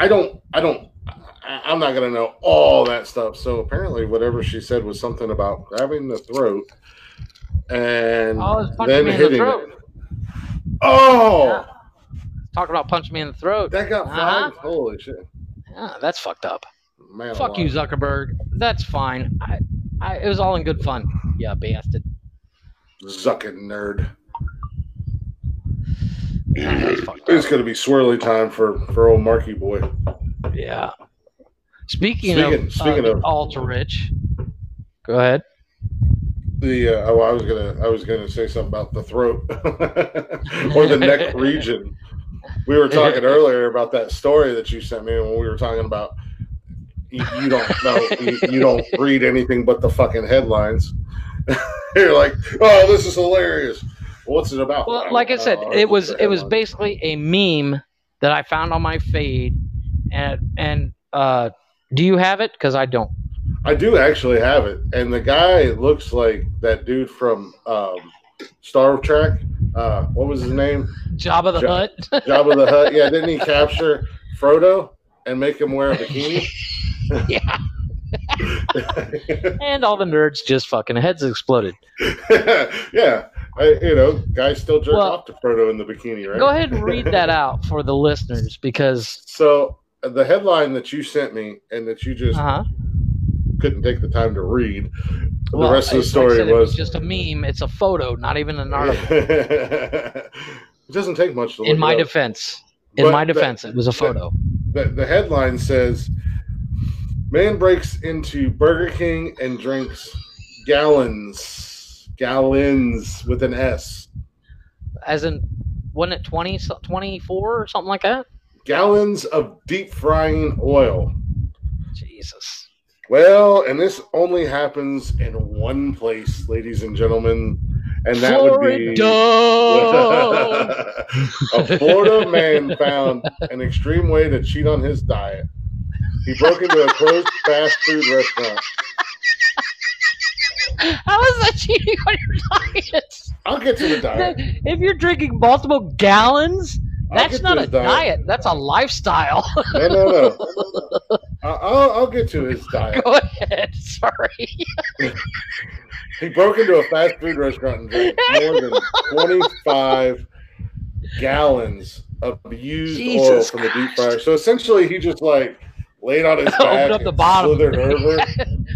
i don't i don't I, i'm not gonna know all that stuff so apparently whatever she said was something about grabbing the throat and Oh, then in the hitting it oh Yeah. Talking about punching me in the throat. that got Uh-huh. holy shit Yeah, that's fucked up. man Fuck you. Zuckerberg. That's fine. I, I, it was all in good fun. Yeah, bastard. zucking nerd Yeah, that's fucked It's gonna be swirly time for for old Marky boy. Yeah. Speaking, Speaking- of, speaking uh, of- ultra rich, go ahead. The uh, oh, I was gonna I was gonna say something about the throat or the neck region. We were talking earlier about that story that you sent me when we were talking about you, you don't know you, you don't read anything but the fucking headlines. You're like, oh, this is hilarious. What's it about? Well, like I said, Oh, it was it was basically a meme that I found on my feed, and and uh, do you have it? Because I don't. I do actually have it, and the guy looks like that dude from um, Star Trek. Uh, what was his name? Jabba the Ja- Hutt. Jabba the Hutt. Yeah, didn't he capture Frodo and make him wear a bikini? yeah. and all the nerds just fucking heads exploded. yeah, I, you know, guys still jerk Well, off to Frodo in the bikini, right? Go ahead and read that out for the listeners because So the headline that you sent me and that you just uh huh. couldn't take the time to read, Well, the rest of the like story said, it was. just a meme. It's a photo, not even an article. it doesn't take much to look In my defense, in But my the- defense, it was a photo. the, the headline says man breaks into burger king and drinks gallons gallons with an s As in, wasn't it 20, 24 or something like that? Gallons of deep frying oil. Jesus. Well, and this only happens in one place, ladies and gentlemen, and that Florida. would be a Florida man found an extreme way to cheat on his diet. He broke into a closed fast food restaurant. How is that cheating on your diet? I'll get to the diet. If you're drinking multiple gallons, I'll that's get not to a his diet. diet. That's a lifestyle. No, no, no. I- I'll, I'll get to his diet. Go ahead. Sorry. He broke into a fast food restaurant and drank more than 25 gallons of used oil Jesus from the deep fryer. So essentially, he just like laid on his back, up the and bottom. slithered over,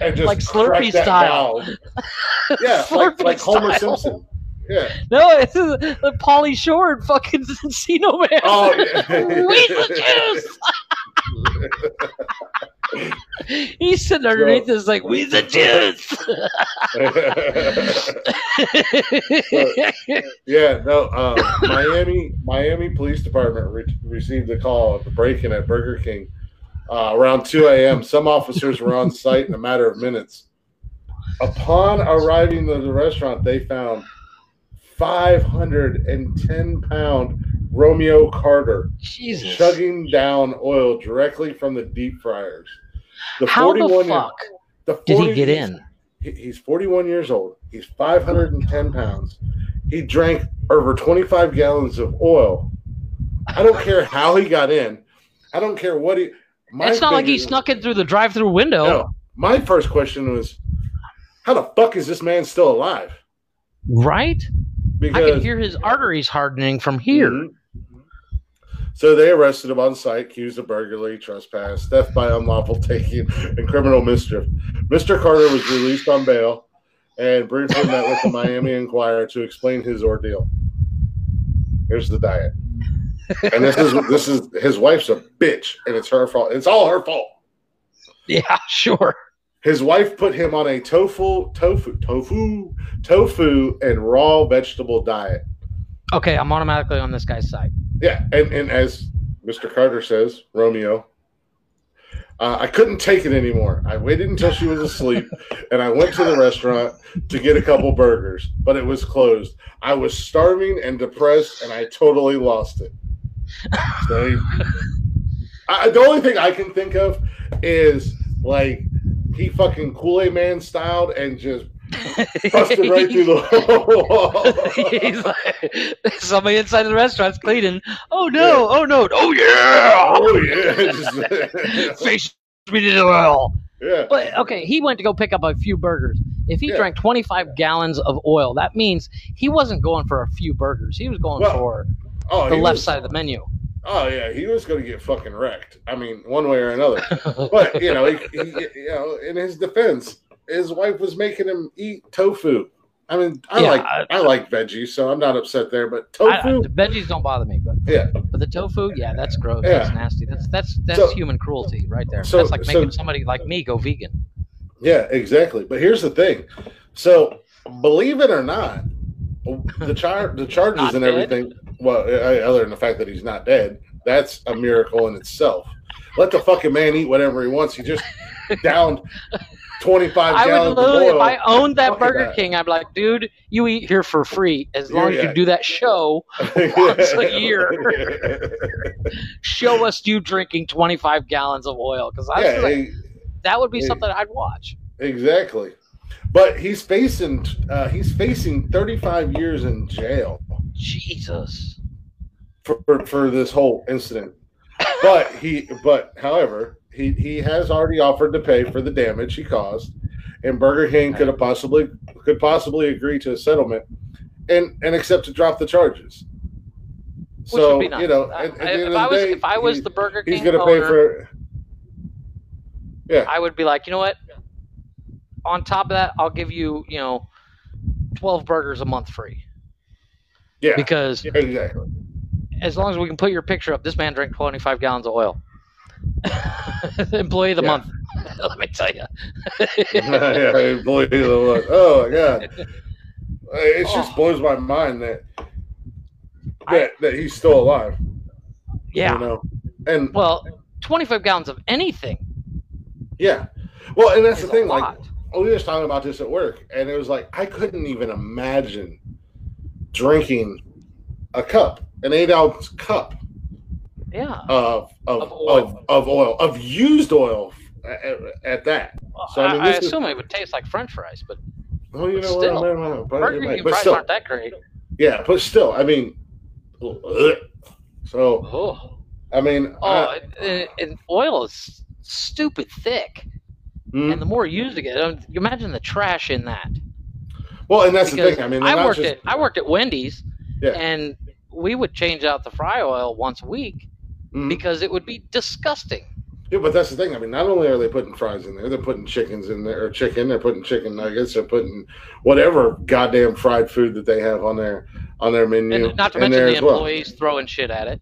and just Like Slurpee style. Yeah, like, Slurpee like Homer style. Simpson. Yeah. No, it's the Pauly Shore and fucking Encino Man. Oh, yeah. We the juice. He's sitting underneath this like we the juice. yeah, no. Um, Miami, Miami Police Department re- received a call of a break-in at Burger King uh, around 2 a.m. Some officers were on site in a matter of minutes. Upon arriving to the restaurant, they found 510-pound Romeo Carter Jesus. chugging down oil directly from the deep fryers. The How the 41 fuck the did he get in? he's 41 years old. He's 510 pounds. He drank over 25 gallons of oil. I don't care how he got in. I don't care what he. My It's not like he snuck in through the drive-through window, No, my first question was, how the fuck is this man still alive? right? I can hear his arteries hardening from here. Mhm. So they arrested him on site, accused of burglary, trespass, theft by unlawful taking, and criminal mischief. Mr. Carter was released on bail and briefly met with the Miami Inquirer to explain his ordeal. Here's the diet. And this is this is his wife's a bitch, and it's her fault. It's all her fault. Yeah, sure. His wife put him on a tofu, tofu, tofu, tofu, and raw vegetable diet. Okay, I'm automatically on this guy's side. Yeah, and, and as Mr. Carter says, Romeo, uh, I couldn't take it anymore. I waited until she was asleep, and I went to the restaurant to get a couple burgers, but it was closed. I was starving and depressed, and I totally lost it. I, the only thing I can think of is like he fucking Kool Aid Man styled and just busted right through the wall. He's like, somebody inside the restaurant's cleaning. Oh no! Oh no! Oh yeah! oh yeah, Face me to the oil. yeah. But okay, he went to go pick up a few burgers. If he Yeah. drank 25 gallons of oil, that means he wasn't going for a few burgers. He was going Well, for Oh, the left was- side of the menu. Oh yeah, he was going to get fucking wrecked. I mean, one way or another. But you know, he, he, you know, in his defense, his wife was making him eat tofu. I mean, I Yeah, like I- I, like veggies, so I'm not upset there. But I, tofu, the veggies don't bother me, but yeah, but the tofu, yeah, that's gross. Yeah. That's nasty. That's that's that's So- human cruelty right there. so- that's like so- making somebody like me go vegan. yeah, exactly. But here's the thing. So, believe it or not, the char- the charges and dead? Well, eh, eh, other than the fact that he's not dead, that's a miracle in itself. Let the fucking man eat whatever he wants. He just downed 25 I would gallons of literally, if. I owned that Burger that. King, I'd be like, dude, you eat here for free as long as Yeah. you do that show. once a year. Show us you drinking 25 gallons of oil because yeah, like, that would be yeah. something I'd watch. exactly. But he's facing uh, he's facing 35 years in jail Jesus. for, for, for this whole incident. But he but however, he, he has already offered to pay for the damage he caused, and Burger King could have possibly could possibly agree to a settlement and and accept to drop the charges. Which So would be nice. you know, at, at I- if I was day, if I was he- the Burger King, he's going to pay for. Yeah, I would be like, you know what? On top of that, I'll give you, you know, 12 burgers a month free yeah, because exactly. as long as we can put your picture up, this man drank 25 gallons of oil. Employee of the Yeah. month. Let me tell you. yeah, employee of the month. Oh my god, it just Oh. blows my mind that that, that he's still alive. Yeah. You know, and Well, 25 gallons of anything. yeah, well, and that's the thing. Like lot. Oh, we were just talking about this at work, and it was like I couldn't even imagine drinking a cup, an eight ounce cup yeah. of of Of oil. of, of oil of used oil at, at that. So, I mean, I this is- assume it would taste like French fries, but Well, you But know still, what I mean, but, burger king fries still, aren't that great. yeah, but still, I mean, ugh. so Oh, I mean, oh I- and, and oil is stupid thick, hmm. and the more you use it, um, you imagine the trash in that. well, and that's the thing. I mean, I worked just, at I worked at Wendy's, Yeah. and we would change out the fry oil once a week Mhm. because it would be disgusting. Yeah, but that's the thing. I mean, not only are they putting fries in there, they're putting chickens in there, or chicken. They're putting chicken nuggets. They're putting whatever goddamn fried food that they have on their on their menu. And not to mention the as well. employees throwing shit at it.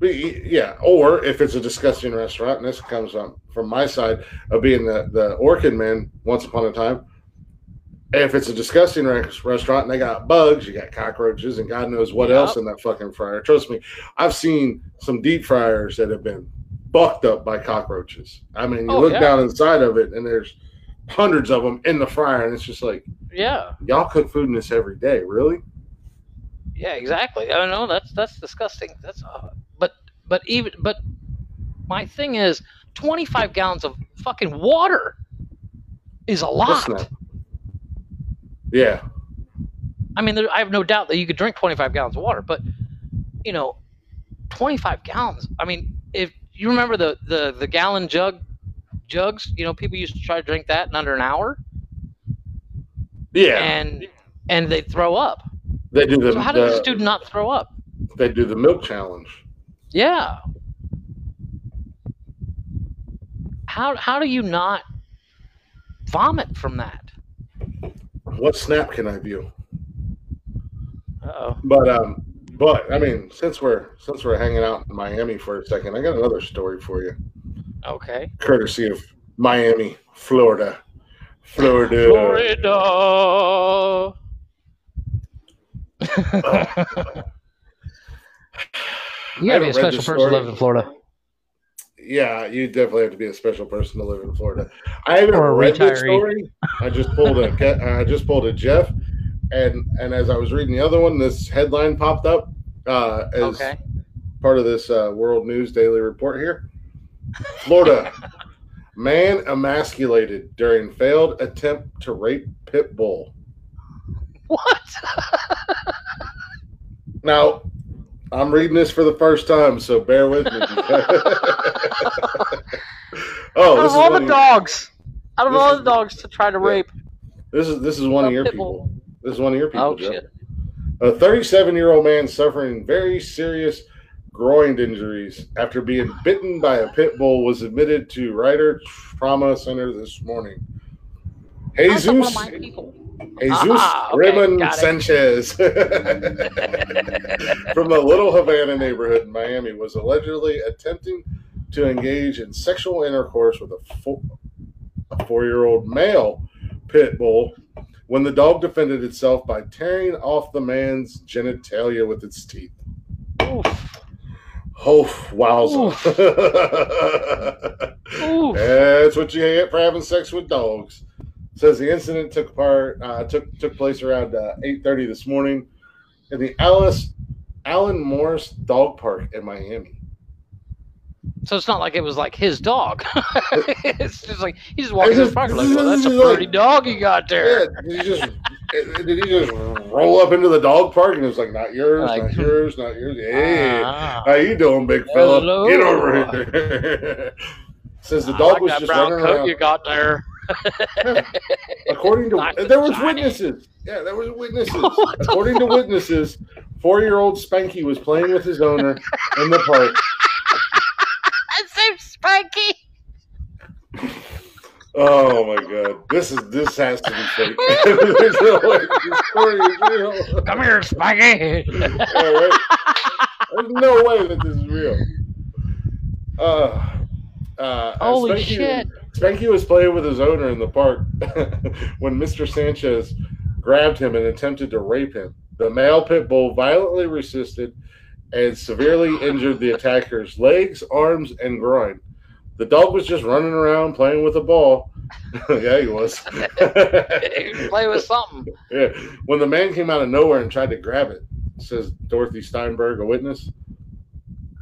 Yeah, or if it's a disgusting restaurant, and this comes from from my side of being the the Orchid man once upon a time. If it's a disgusting re- restaurant and they got bugs, you got cockroaches, and God knows what Yep. else in that fucking fryer. Trust me, I've seen some deep fryers that have been bucked up by cockroaches. I mean, you Oh, look yeah. down inside of it, and there's hundreds of them in the fryer, and it's just like Yeah, y'all cook food in this every day, really? yeah, exactly. I know that's that's disgusting. That's uh, but even but my thing is, twenty five gallons of fucking water is a lot. Yeah, I mean, there, I have no doubt that you could drink 25 gallons of water, but you know, 25 gallons. I mean, if you remember the the the gallon jug jugs, you know, people used to try to drink that in under an hour, yeah. and and they throw up. they do the, So how did this the dude not throw up? they do the milk challenge. Yeah. How how do you not vomit from that? What snap can I view? Uh-oh. But um, but I mean, since we're since we're hanging out in Miami for a second, I got another story for you, Okay. courtesy of Miami, Florida, Florida. Florida. You gotta be a special person to live in Florida. Yeah, you definitely have to be a special person to live in Florida. I haven't read retiree. story. I just pulled a I just pulled a Jeff, and and as I was reading the other one, this headline popped up uh, as Okay. part of this uh, World News Daily report here. Florida man emasculated during failed attempt to rape pit bull. What? Now, I'm reading this for the first time, so bear with me. oh, Out of all the your, dogs, out of all is- the dogs to try to Yeah. rape, this is this is one of your pit people. This is one of your people. Oh shit! A 37 year old man suffering very serious groin injuries after being bitten by a pit bull was admitted to Ryder Trauma Center this morning. That's one of Jesus, my people. Jesus Ah, okay, Raymond. Sanchez from the Little Havana neighborhood in Miami was allegedly attempting to engage in sexual intercourse with a four, a four-year-old male pit bull when the dog defended itself by tearing off the man's genitalia with its teeth. Oof. Oh, wowza. Oof. That's what you get for having sex with dogs. Says the incident took part uh, took took place around uh, eight thirty this morning in the Alice Allen Morris Dog Park in Miami. So it's not like it was like his dog. it's just like he's just walking It's in the park like, well, that's a it's like- pretty dog you got Yeah, there. did he just did he just roll up into the dog park and it was like not yours, Like, not yours, not yours? Hey, Ah. how you doing, big fella? Get over here. Says the dog like was that just brown running coat around. you got there. According to there was witnesses. Yeah, there was witnesses. According to witnesses, four-year-old Spanky was playing with his owner in the park. Same spiky. Oh my god, this is this has to be fake. There's no way this is real. Come here, Spanky. Right. There's no way that this is real. Uh, uh, Holy Spanky, shit. Spanky was playing with his owner in the park when Mr. Sanchez grabbed him and attempted to rape him. The male pit bull violently resisted and severely injured the attacker's legs, arms, and groin. The dog was just running around playing with a ball. yeah, he was. Play with something. Yeah. When the man came out of nowhere and tried to grab it, says Dorothy Steinberg, a witness.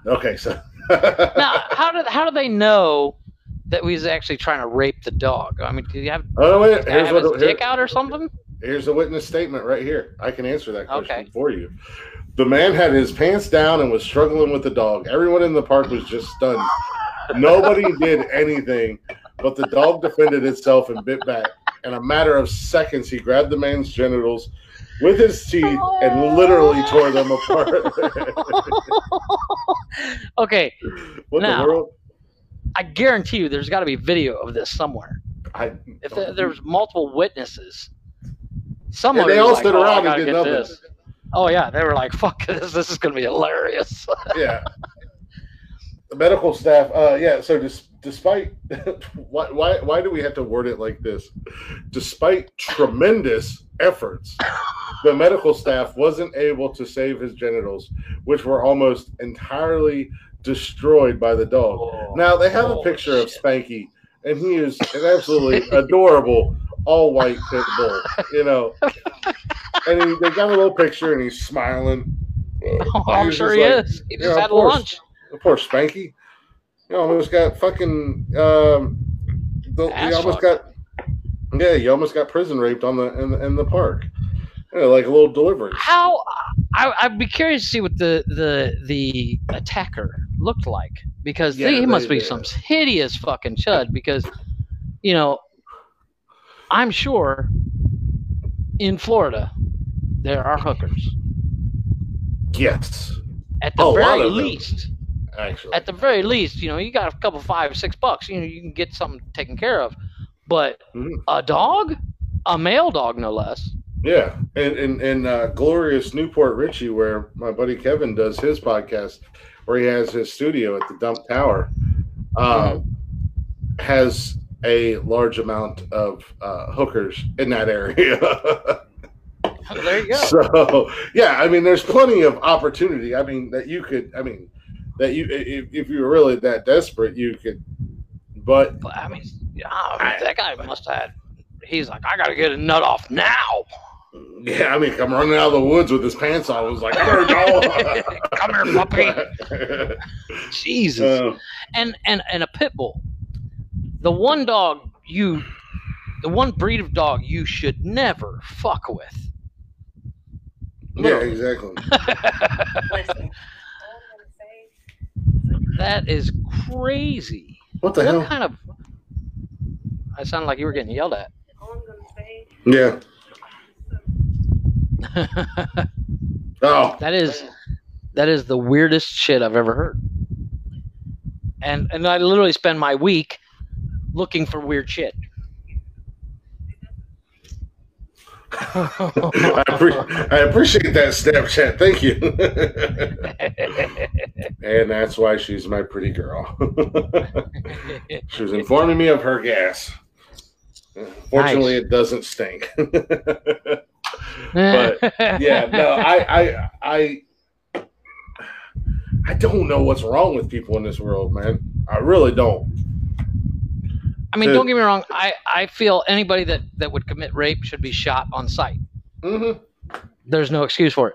Okay, so Now, how did how do they know that we was actually trying to rape the dog? I mean, did you have, oh wait, he here's have his here- dick out or something? here's a witness statement right here. I can answer that question Okay. for you. The man had his pants down and was struggling with the dog. Everyone in the park was just stunned. Nobody did anything, but the dog defended itself and bit back. In a matter of seconds, he grabbed the man's genitals with his teeth and literally tore them apart. Okay, what Now- the world? I guarantee you, there's got to be video of this somewhere. I, If there, there's multiple witnesses, and someone they all stood around and did nothing. this. Oh yeah, they were like, "Fuck this! This is gonna be hilarious." yeah. The medical staff, uh, yeah. So, despite why, why, why do we have to word it like this? Despite tremendous efforts, the medical staff wasn't able to save his genitals, which were almost entirely destroyed by the dog. Now they have a Oh, picture of. Spanky, and he is an absolutely adorable all white pit bull, you know. And he, they got a little picture, and he's smiling. Oh, I'm sure he like, is. He yeah, just of had course. lunch. Poor Spanky. You almost got fucking. Um, the, Ass you almost fucked. got. Yeah, you almost got prison raped on the in the, in the park. Yeah, like a little delivery. How? I, I'd be curious to see what the the the attacker looked like because Yeah, he they- must be they- some hideous fucking chud. Because you know, I'm sure in Florida there are hookers. Yes, At the A very least, actually. at the very least, you know, you got a couple five, or six bucks, you know, you can get something taken care of. But Mhm. a dog, a male dog, no less. Yeah, and and and uh, glorious New Port Richey, where my buddy Kevin does his podcast, where he has his studio at the Dump Tower, um, has a large amount of uh, hookers in that area. There you go. So yeah, I mean, there's plenty of opportunity. I mean, that you could. I mean, that you if, if you were really that desperate, you could. But But, I mean, yeah, I mean, that guy must have had. He's like, I gotta get a nut off now. Yeah, I mean, come running out of the woods with his pants on. I was like, I better go. Come here, puppy. Jesus. Uh, and and and a pit bull. The one dog you, the one breed of dog you should never fuck with. yeah, exactly. That is crazy. What the what hell? kind of? I sounded like you were getting yelled at. all I'm gonna say, Yeah. Oh, that is that is the weirdest shit I've ever heard. And and I literally spend my week looking for weird shit. I, appre- I appreciate that Snapchat. Thank you. and that's why she's my pretty girl. she was informing me of her gas. Fortunately, it doesn't stink. But, yeah, no, I, I, I, I don't know what's wrong with people in this world, man. I really don't. I mean, don't get me wrong. I, I feel anybody that, that would commit rape should be shot on sight. hmm There's no excuse for it.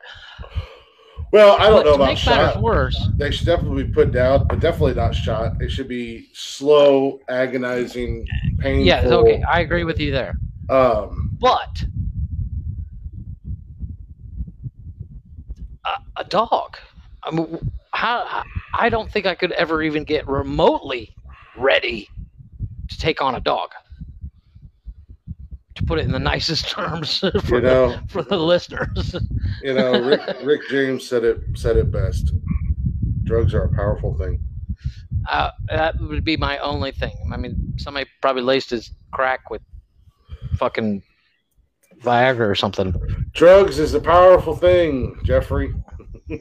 Well, I don't But know about shot. worse, They should definitely be put down, but definitely not shot. It should be slow, agonizing, painful. yeah, okay, I agree with you there. Um, But a, dog. I mean, how? I don't think I could ever even get remotely ready to take on a dog. To put it in the nicest terms for, you know, the, for the listeners. you know, Rick, Rick James said it said it best. Drugs are a powerful thing. Uh, that would be my only thing. I mean, somebody probably laced his crack with fucking Viagra or something. Drugs is a powerful thing, Jeffrey.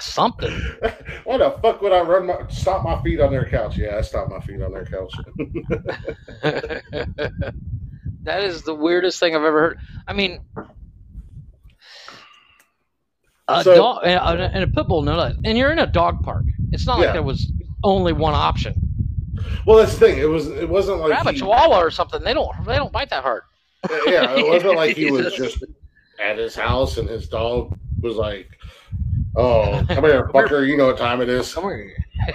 Something. Why the fuck would I run my stop my feet on their couch? Yeah, I stopped my feet on their couch. that is the weirdest thing I've ever heard. I mean, A So- dog and a, and a pit bull. And you're in a dog park. It's not like there was only one option. Well, that's the thing. It was. It wasn't like Grab a he- chihuahua or something. They don't. They don't bite that hard. yeah, it wasn't like he was just at his house and his dog was like, "Oh, come here, fucker! You know what time it is." Come here.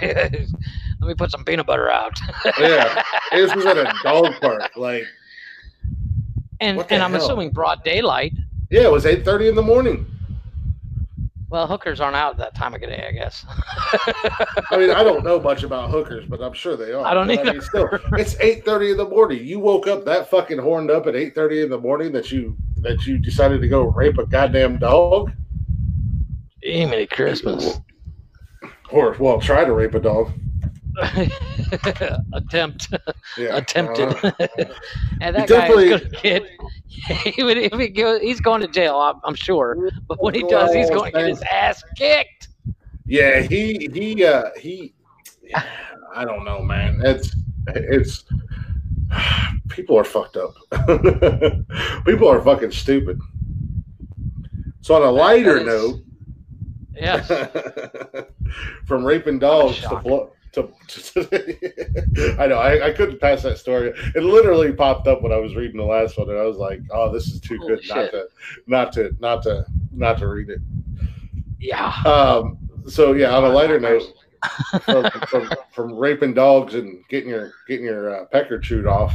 Let me put some peanut butter out. Oh, yeah, this was at a dog park. Like, and and I'm hell? assuming broad daylight. yeah, it was eight thirty in the morning. Well, hookers aren't out that time of day, I guess. I mean, I don't know much about hookers, but I'm sure they are. I don't But either. mean, still, it's eight thirty in the morning. You woke up that fucking horned up at eight thirty in the morning that you that you decided to go rape a goddamn dog, Jiminy Christmas. or well, try to rape a dog. Attempt Yeah, attempted. uh, and You that guy definitely- is gonna get. He would, if he go, he's going to jail. I'm, I'm sure. But when he does, he's going to get his ass kicked. Yeah, he he uh he I don't know, man. It's it's people are fucked up. people are fucking stupid. So on a lighter note, Yes. from raping dogs to blow to, to I know I, I couldn't pass that story. It literally popped up when I was reading the last one, and I was like, "Oh, this is too Holy good not to not to not to not to read it." Yeah. Um, so yeah, on a lighter note, from, from, from raping dogs and getting your getting your uh, pecker chewed off,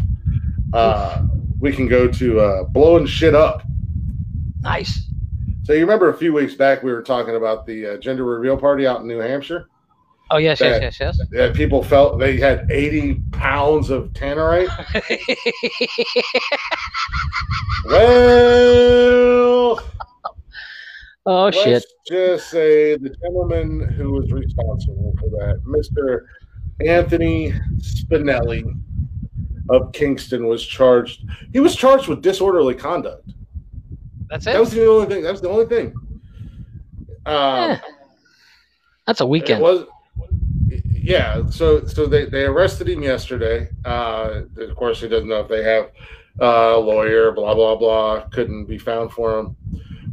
uh, we can go to uh, blowing shit up. Nice. So you remember a few weeks back we were talking about the uh, gender reveal party out in New Hampshire. Oh yes, That- yes, yes, Yeah, people felt they had eighty pounds of tannerite. Well, oh let's shit. just say the gentleman who was responsible for that, Mister Anthony Spinelli of Kingston, was charged. He was charged with disorderly conduct. That's it. That was the only thing. That was the only thing. Um, Eh, That's a It weekend. was, yeah. So, so they, they arrested him yesterday. Uh, of course, he doesn't know if they have uh, a lawyer. Blah blah blah. Couldn't be found for him.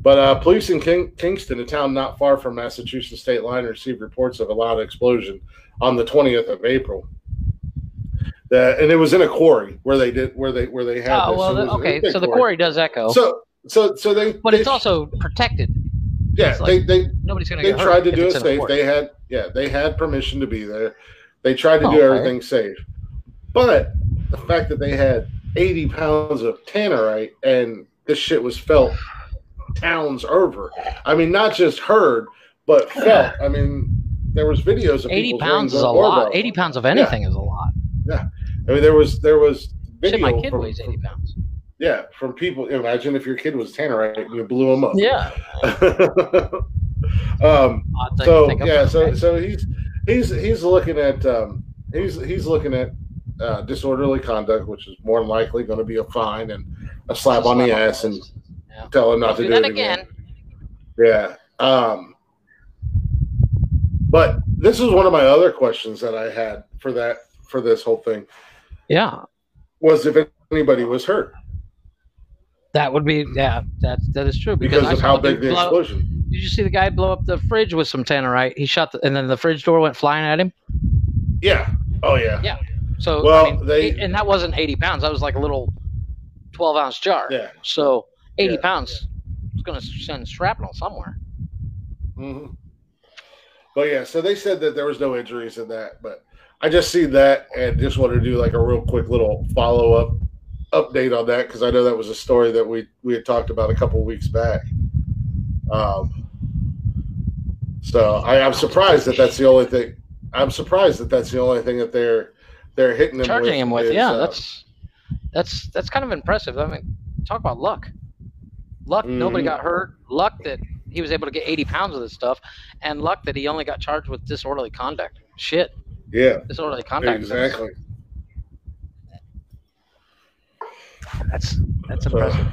But uh, police in King, Kingston, a town not far from Massachusetts state line, received reports of a loud explosion on the twentieth of April. That and it was in a quarry where they did where they where they had. Oh this. well, So okay. So the quarry does echo, So so so they. but they, it's also protected. yeah. it's they they Nobody's gonna they get hurt. tried to do it safe. They had yeah, they had permission to be there. They tried to Oh, do everything safe. But the fact that they had 80 pounds of tannerite and this shit was felt towns over. I mean, not just heard, but felt. I mean, there was videos of 80 pounds is a lot. doorbells. 80 pounds of anything is a lot. Yeah, I mean, there was there was video Shit, my kid from, weighs 80 pounds. Yeah from people. Imagine if your kid was tannerite and you blew him up. Yeah. um, Odd so think yeah, so okay. so he's he's he's looking at um, he's he's looking at uh, disorderly conduct, which is more than likely going to be a fine and a slap on the Slap ass and wrist. Yeah. tell him not Don't to do do that it again. again. Yeah. Um, but this is one of my other questions that I had for that for this whole thing Yeah. was if anybody was hurt That would be yeah. That that is true because, because of how big the blow- explosion. Did you see the guy blow up the fridge with some tannerite? He shot the, and then the fridge door went flying at him. Yeah. Oh yeah. Yeah. So Well, I mean, they- eight- and that wasn't 80 pounds. That was like a little 12 ounce jar. Yeah. So 80 Yeah. pounds is going to send shrapnel somewhere. hmm But yeah, so they said that there was no injuries in that, but I just see that and just wanted to do like a real quick little follow up update on that because I know that was a story that we we had talked about a couple weeks back. Um, so I, I'm surprised that that's the only thing. I'm surprised that that's the only thing that they're they're hitting him Charging with him with is, yeah. uh, that's that's that's kind of impressive. I mean, talk about luck. Luck. Nobody Mhm. got hurt. Luck that he was able to get 80 pounds of this stuff, and luck that he only got charged with disorderly conduct. Shit, yeah, disorderly conduct. exactly. That's that's that's impressive.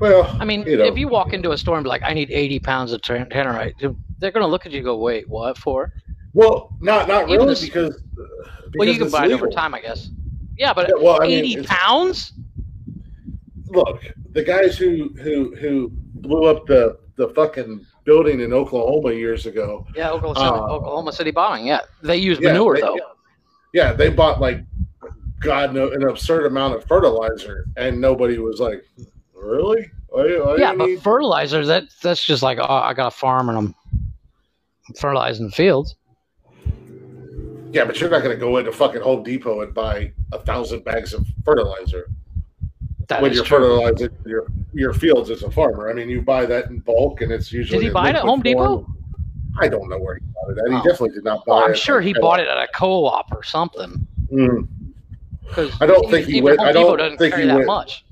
well, I mean, you know. if you walk into a store and be like, "I need 80 pounds of tan- tannerite," they're going to look at you and go, "Wait, what for?" well, not not Even really this- because, Well, you can it's buy it over time, I guess. Yeah, but Yeah, well, I mean, 80 pounds? look, the guys who who who blew up the the fucking building in Oklahoma years ago. Yeah, Oklahoma City, Uh, Oklahoma City bombing. Yeah, they use Yeah, manure they- though. Yeah, they bought like God an absurd amount of fertilizer, and nobody was like, "Really? Why, why Yeah, but need-" fertilizer that that's just like oh, I got a farm and I'm fertilizing the fields. yeah, but you're not going to go into fucking Home Depot and buy a thousand bags of fertilizer That when you're true. fertilizing your your fields as a farmer. I mean, you buy that in bulk, and it's usually Did he buy it at Home Depot? I don't know where he bought it at. He Oh. definitely did not buy Well, it. I'm sure he bought it at a co-op or something. Mm. I don't think he went- Home I don't think he that went- much.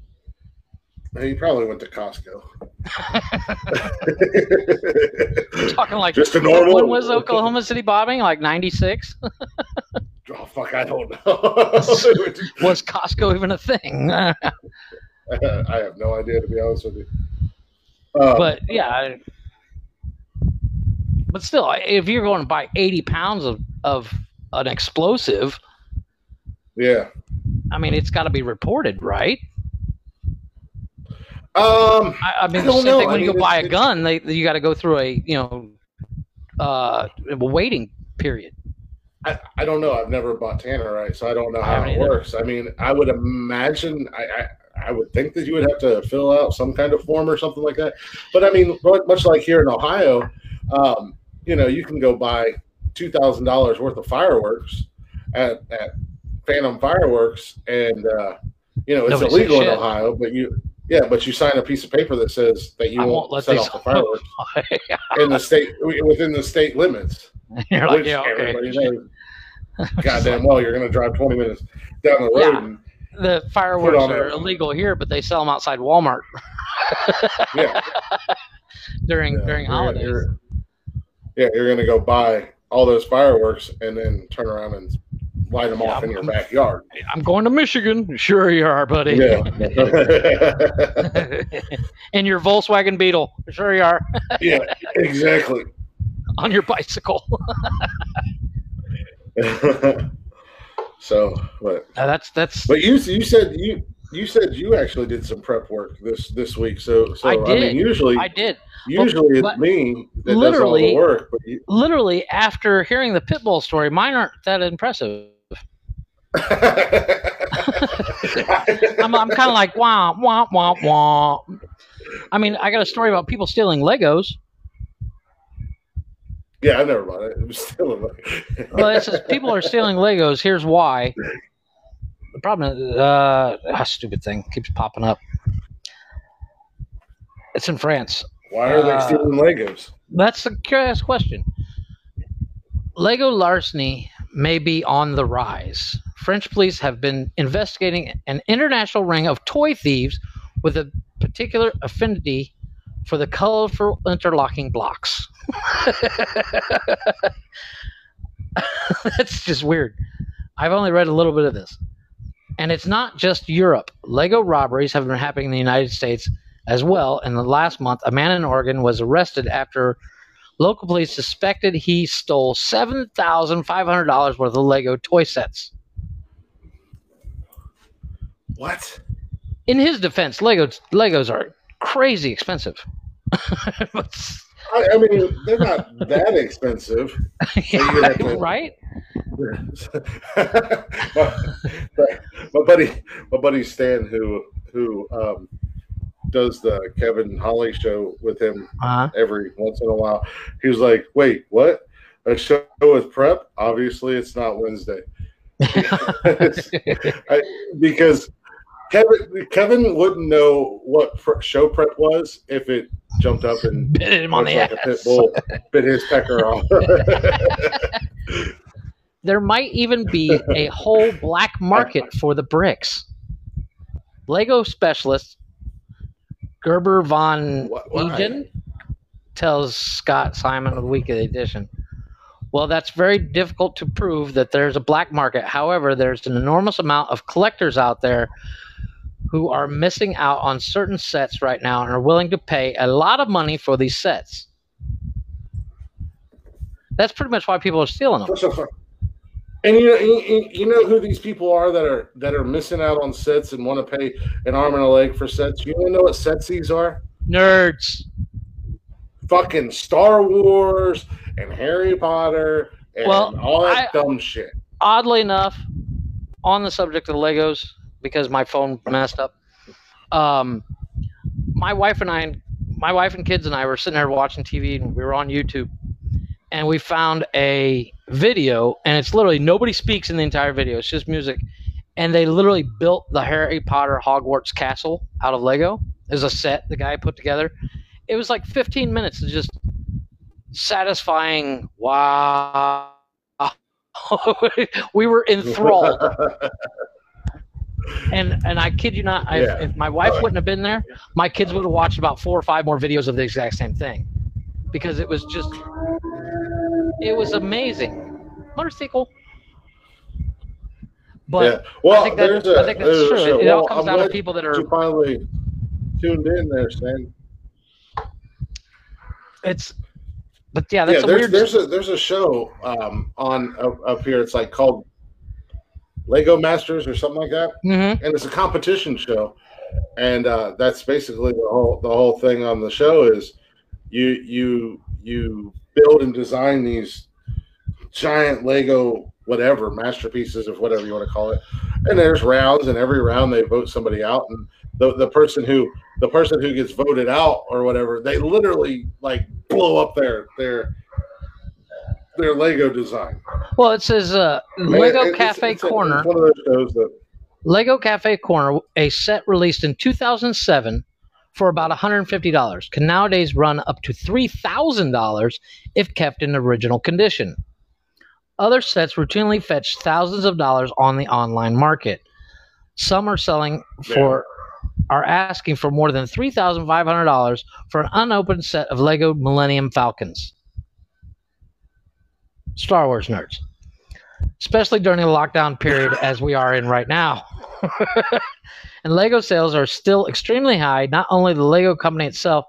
He probably went to Costco. Talking like Just a normal- When was Oklahoma City bombing? Like '96? oh fuck, I don't know. was Costco even a thing? I have no idea to be honest with you. Uh, but yeah, I- but still, if you're going to buy 80 pounds of of an explosive, yeah. I mean, it's got to be reported, right? Um, I, I mean, I the same know. thing I when you mean, go buy a gun, they you got to go through a you know uh, waiting period. I, I don't know. I've never bought Tannerite, so I don't know how it either. works. I mean, I would imagine I, I I would think that you would have to fill out some kind of form or something like that. But I mean, much like here in Ohio, um, you know, you can go buy two thousand dollars worth of fireworks at, at Phantom Fireworks, and uh, you know it's Nobody illegal in shit. Ohio, but you. Yeah, but you sign a piece of paper that says that you I won't, won't let set off the fireworks in the state within the state limits. You're like, yeah, okay. Goddamn well, you're going to drive 20 minutes down the road. Yeah. And, The fireworks are illegal here, but they sell them outside Walmart yeah, during yeah, during holidays. you're- yeah, you're going to go buy all those fireworks and then turn around and light them Yeah, off in your I'm- backyard. I'm going to Michigan. Sure you are, buddy. Yeah. In your Volkswagen Beetle. Sure you are. yeah, exactly. On your bicycle. so, but Uh, that's that's but you you said you you said you actually did some prep work this this week. So so I I, did. mean usually I did. usually but it's me that literally- does all the work, but you, Literally after hearing the Pitbull story, mine aren't that impressive. I'm, I'm kind of like wah wah wah wah. I mean, I got a story about people stealing Legos. yeah, I never bought it. It was still in Well, it says people are stealing Legos. Here's why. The problem is, uh, ah, stupid thing keeps popping up. It's in France. Why are they Uh, stealing Legos? That's a curious question. Lego larceny may be on the rise. French police have been investigating an international ring of toy thieves with a particular affinity for the colorful interlocking blocks. That's just weird. I've only read a little bit of this. And it's not just Europe. Lego robberies have been happening in the United States as well. In the last month, a man in Oregon was arrested after local police suspected he stole $7,500 worth of Lego toy sets. What? In his defense, Legos Legos are crazy expensive. I, I mean, they're not that expensive. yeah, to- right? my, my buddy, my buddy Stan, who who um, does the Kevin Holly show with him Uh-huh. every once in a while, he was like, "Wait, what? A show with prep? Obviously, it's not Wednesday." I, because Kevin Kevin wouldn't know what pr- show prep was if it jumped up and Bit him on the like a pit bull bit his pecker off. There might even be a whole black market for the bricks. Lego specialist Gerber von Wh- why? Egen tells Scott Simon of the Weekly Edition. Well, that's very difficult to prove that there's a black market. However, there's an enormous amount of collectors out there who are missing out on certain sets right now and are willing to pay a lot of money for these sets. That's pretty much why people are stealing them. And you know, you, you know who these people are that are that are missing out on sets and want to pay an arm and a leg for sets. You know what sets these are? Nerds. fucking Star Wars and Harry Potter and Well, all that I- dumb shit. Oddly enough, on the subject of Legos, because my phone messed up, um, my wife and I, my wife and kids and I were sitting there watching TV, and we were on YouTube, and we found a video, and it's literally nobody speaks in the entire video. It's just music, and they literally built the Harry Potter Hogwarts castle out of Lego. As a set the guy put together. It was like 15 minutes of just satisfying. Wow. we were enthralled, and and I kid you not, I, Yeah. if my wife wouldn't have been there, my kids would have watched about four or five more videos of the exact same thing, because it was just, it was amazing. Motorcycle. But yeah. Well, I think that a, I think that's there's a true. show. It, all comes I'm down to people that You are. finally tuned in there, Stan. It's, but yeah, that's yeah, a there's weird. there's a there's a show um, on up, up here. It's like called Lego Masters or something like that, Mhm. and it's a competition show. And uh, that's basically the whole the whole thing on the show is you you you build and design these giant Lego whatever masterpieces of whatever you want to call it. And there's rounds, and every round they vote somebody out, and the the person who the person who gets voted out or whatever, they literally like blow up their their their Lego design. Well, it says uh, Lego it's- Cafe it's a- Corner. It's one of those shows that Lego Cafe Corner, a set released in 2007 for about $150, can nowadays run up to $3,000 if kept in original condition. Other sets routinely fetch thousands of dollars on the online market. Some are selling for are asking for more than $3,500 for an unopened set of Lego Millennium Falcons. Star Wars nerds especially during the lockdown period as we are in right now. and Lego sales are still extremely high. Not only the Lego company itself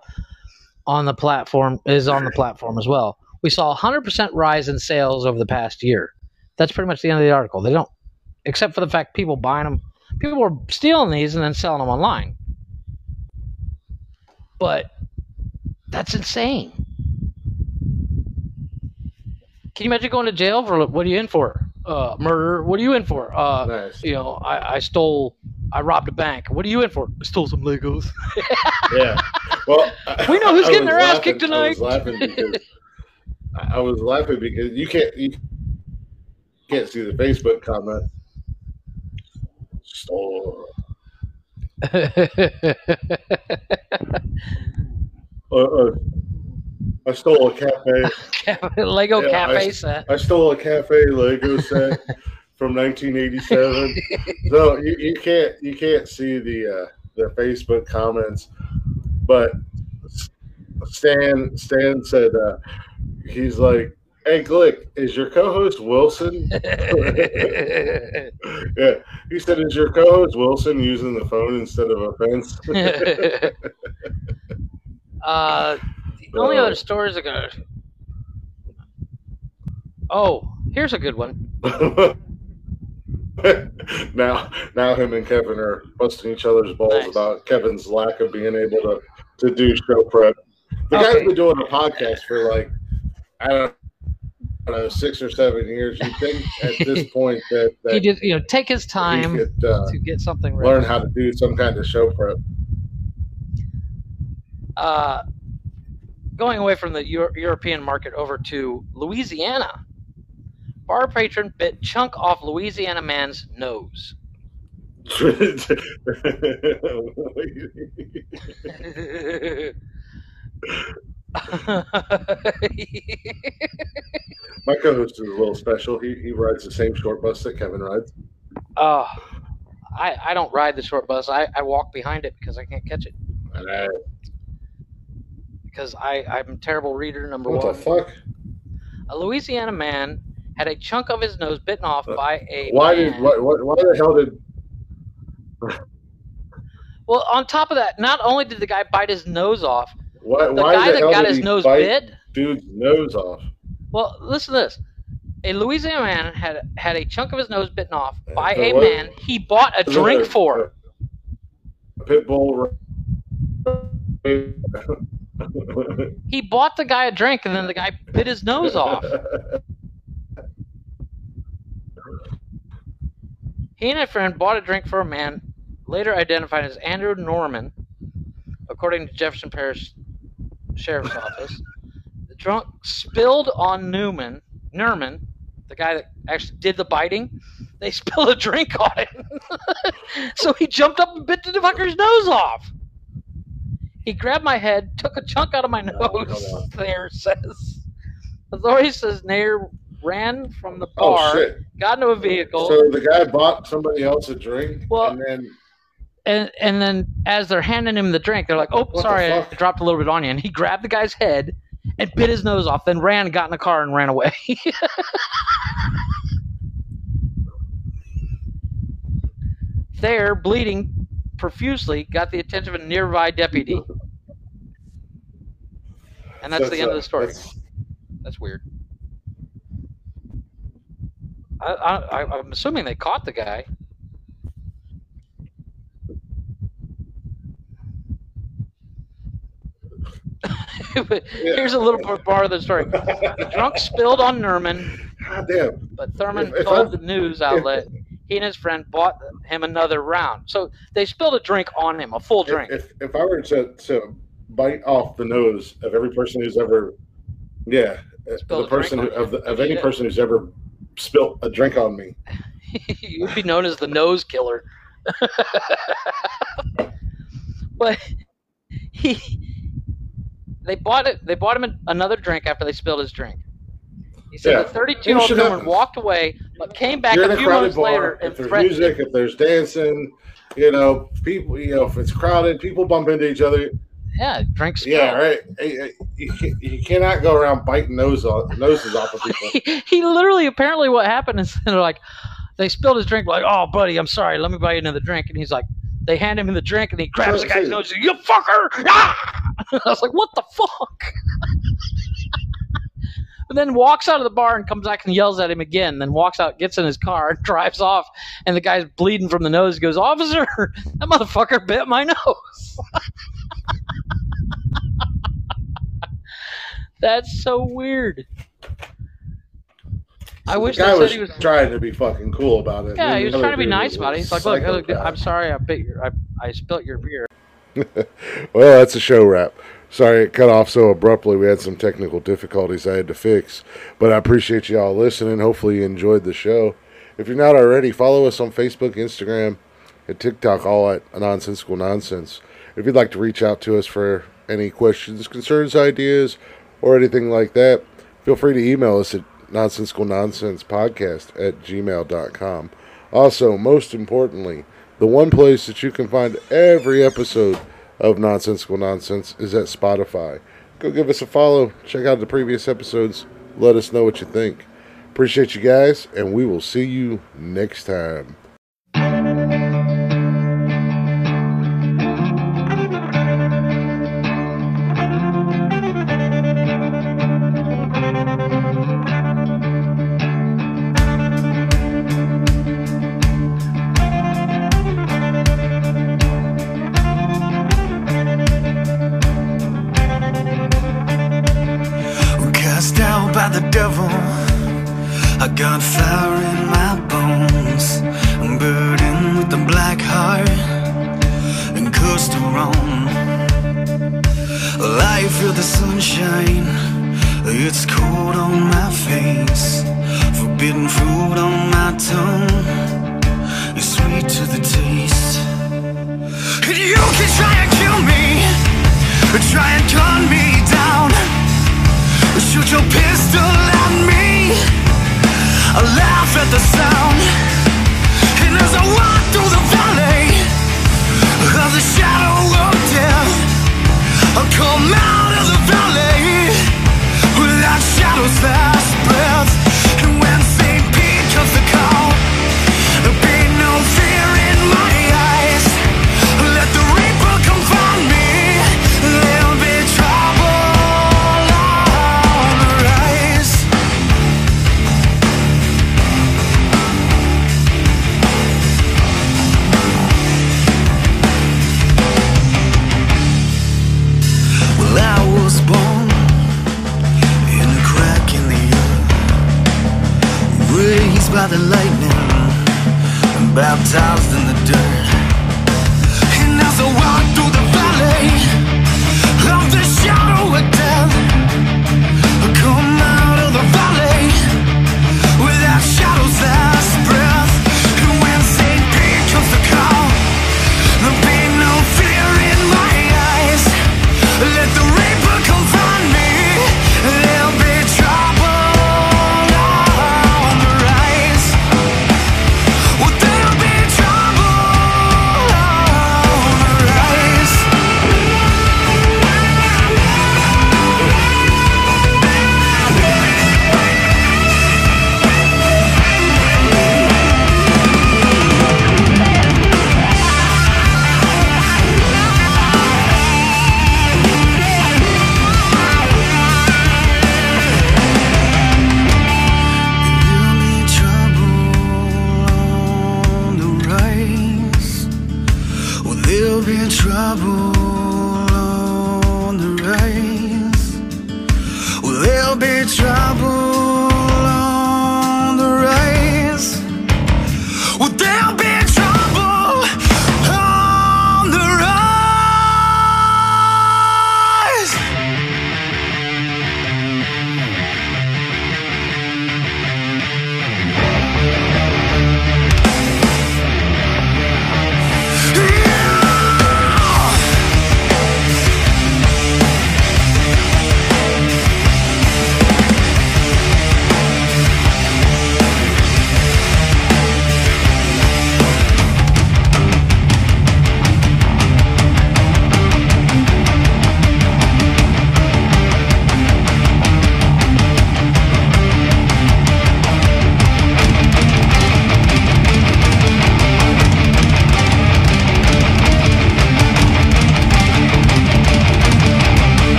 on the platform is on the platform as well. We saw a 100% rise in sales over the past year. That's pretty much the end of the article. They don't, except for the fact people buying them, people were stealing these and then selling them online. But that's insane. Can you imagine going to jail for what are you in for? Uh, murder. What are you in for? Uh, nice. you know, I, I stole, I robbed a bank. What are you in for? I stole some Legos. Yeah. Well, We know who's I getting was their ass laughing- kicked I was tonight. laughing because I was laughing because you can't you can't see the Facebook comment. Stole uh, uh, I stole a cafe. Lego Yeah, cafe I- set. I stole a cafe Lego set from 1987. so you, you can't you can't see the uh, the Facebook comments, but Stan Stan said uh, he's like, "Hey Glick, is your co-host Wilson?" yeah, he said, "Is your co-host Wilson using the phone instead of a fence?" uh, the only Uh, other stories are gonna. Oh, here's a good one. now, now him and Kevin are busting each other's balls Nice. about Kevin's lack of being able to, to do show prep. The guy's Okay. been doing a podcast for like I don't, know six or seven years. You think at this point that, that He just, you know, take his time could uh, to get something ready. learn how to do some kind of show prep? uh, going away from the Euro- European market over to Louisiana. Bar patron bit chunk off Louisiana man's nose. My co-host is a little special. He, he rides the same short bus that Kevin rides. oh, I, I don't ride the short bus. I, I walk behind it because I can't catch it. And I, Because I, I'm a terrible reader, number what one. What the fuck? A Louisiana man had a chunk of his nose bitten off Uh, by a Why man. did why, why, why the hell did Well, on top of that, not only did the guy bite his nose off, why, the why guy the that got his nose bit. dude's nose off? Well, listen to this. A Louisiana man had had a chunk of his nose bitten off by So a what- man he bought a drink for. a pit bull. He bought the guy a drink, and then the guy bit his nose off. He and a friend bought a drink for a man, later identified as Andrew Norman, according to Jefferson Parish Sheriff's Office. The drunk spilled on Newman, Nerman, the guy that actually did the biting. They spilled a drink on him. so he jumped up and bit the fucker's nose off. He grabbed my head, took a chunk out of my Oh, nose. Thayer says. Authorities says Nair ran from the Oh bar, shit! got into a vehicle, So the guy bought somebody else a drink, Well- and then and and then as they're handing him the drink, they're like, "Oh, What sorry, I dropped a little bit on you." And he grabbed the guy's head and bit his nose off, then ran, got in the car, and ran away. there, bleeding profusely, got the attention of a nearby deputy, and that's, the end uh, of the story. that's- That's weird. I, I, I- I'm assuming they caught the guy. But Here's a little bit part of the story. The drunk spilled on Nerman, God damn! but Thurman If- if told I- the news outlet he and his friend bought him another round. So they spilled a drink on him, a full drink. If, if if I were to, to bite off the nose of every person who's ever, yeah, uh, Spilled the person who, of, the, of any do person who's ever spilt a drink on me. You'd be known as the nose killer. but he, they bought it. They bought him another drink after they spilled his drink. He said Yeah. the 32 year old woman walked away, but came back a few months later and If there's threatened. music, if there's dancing, you know, people, you know, if it's crowded, people bump into each other. Yeah, drinks. Yeah, right. You, you cannot go around biting nose off, noses off of people. he, he literally apparently what happened is they're like they spilled his drink like oh buddy i'm sorry let me buy you another drink and he's like they hand him the drink and he grabs the guy's nose you fucker ah! i was like what the fuck and then walks out of the bar and comes back and yells at him again then walks out gets in his car drives off and the guy's bleeding from the nose he goes officer that motherfucker bit my nose that's so weird I wish the guy said was, he was trying to be fucking cool about it. Yeah, he was trying to be nice about it. He's like, look, look. I'm sorry, I bit your, I, I spilt your beer. Well, that's a show wrap. Sorry it cut off so abruptly. We had some technical difficulties I had to fix. But I appreciate you all listening. Hopefully you enjoyed the show. If you're not already, follow us on Facebook, Instagram, and TikTok, all at Nonsensical Nonsense. If you'd like to reach out to us for any questions, concerns, ideas, or anything like that, feel free to email us at nonsensical nonsense podcast at gmail.com. Also, most importantly, the one place that you can find every episode of Nonsensical Nonsense is at Spotify. Go give us a follow, check out the previous episodes, let us know what you think. Appreciate you guys, and we will see you next time.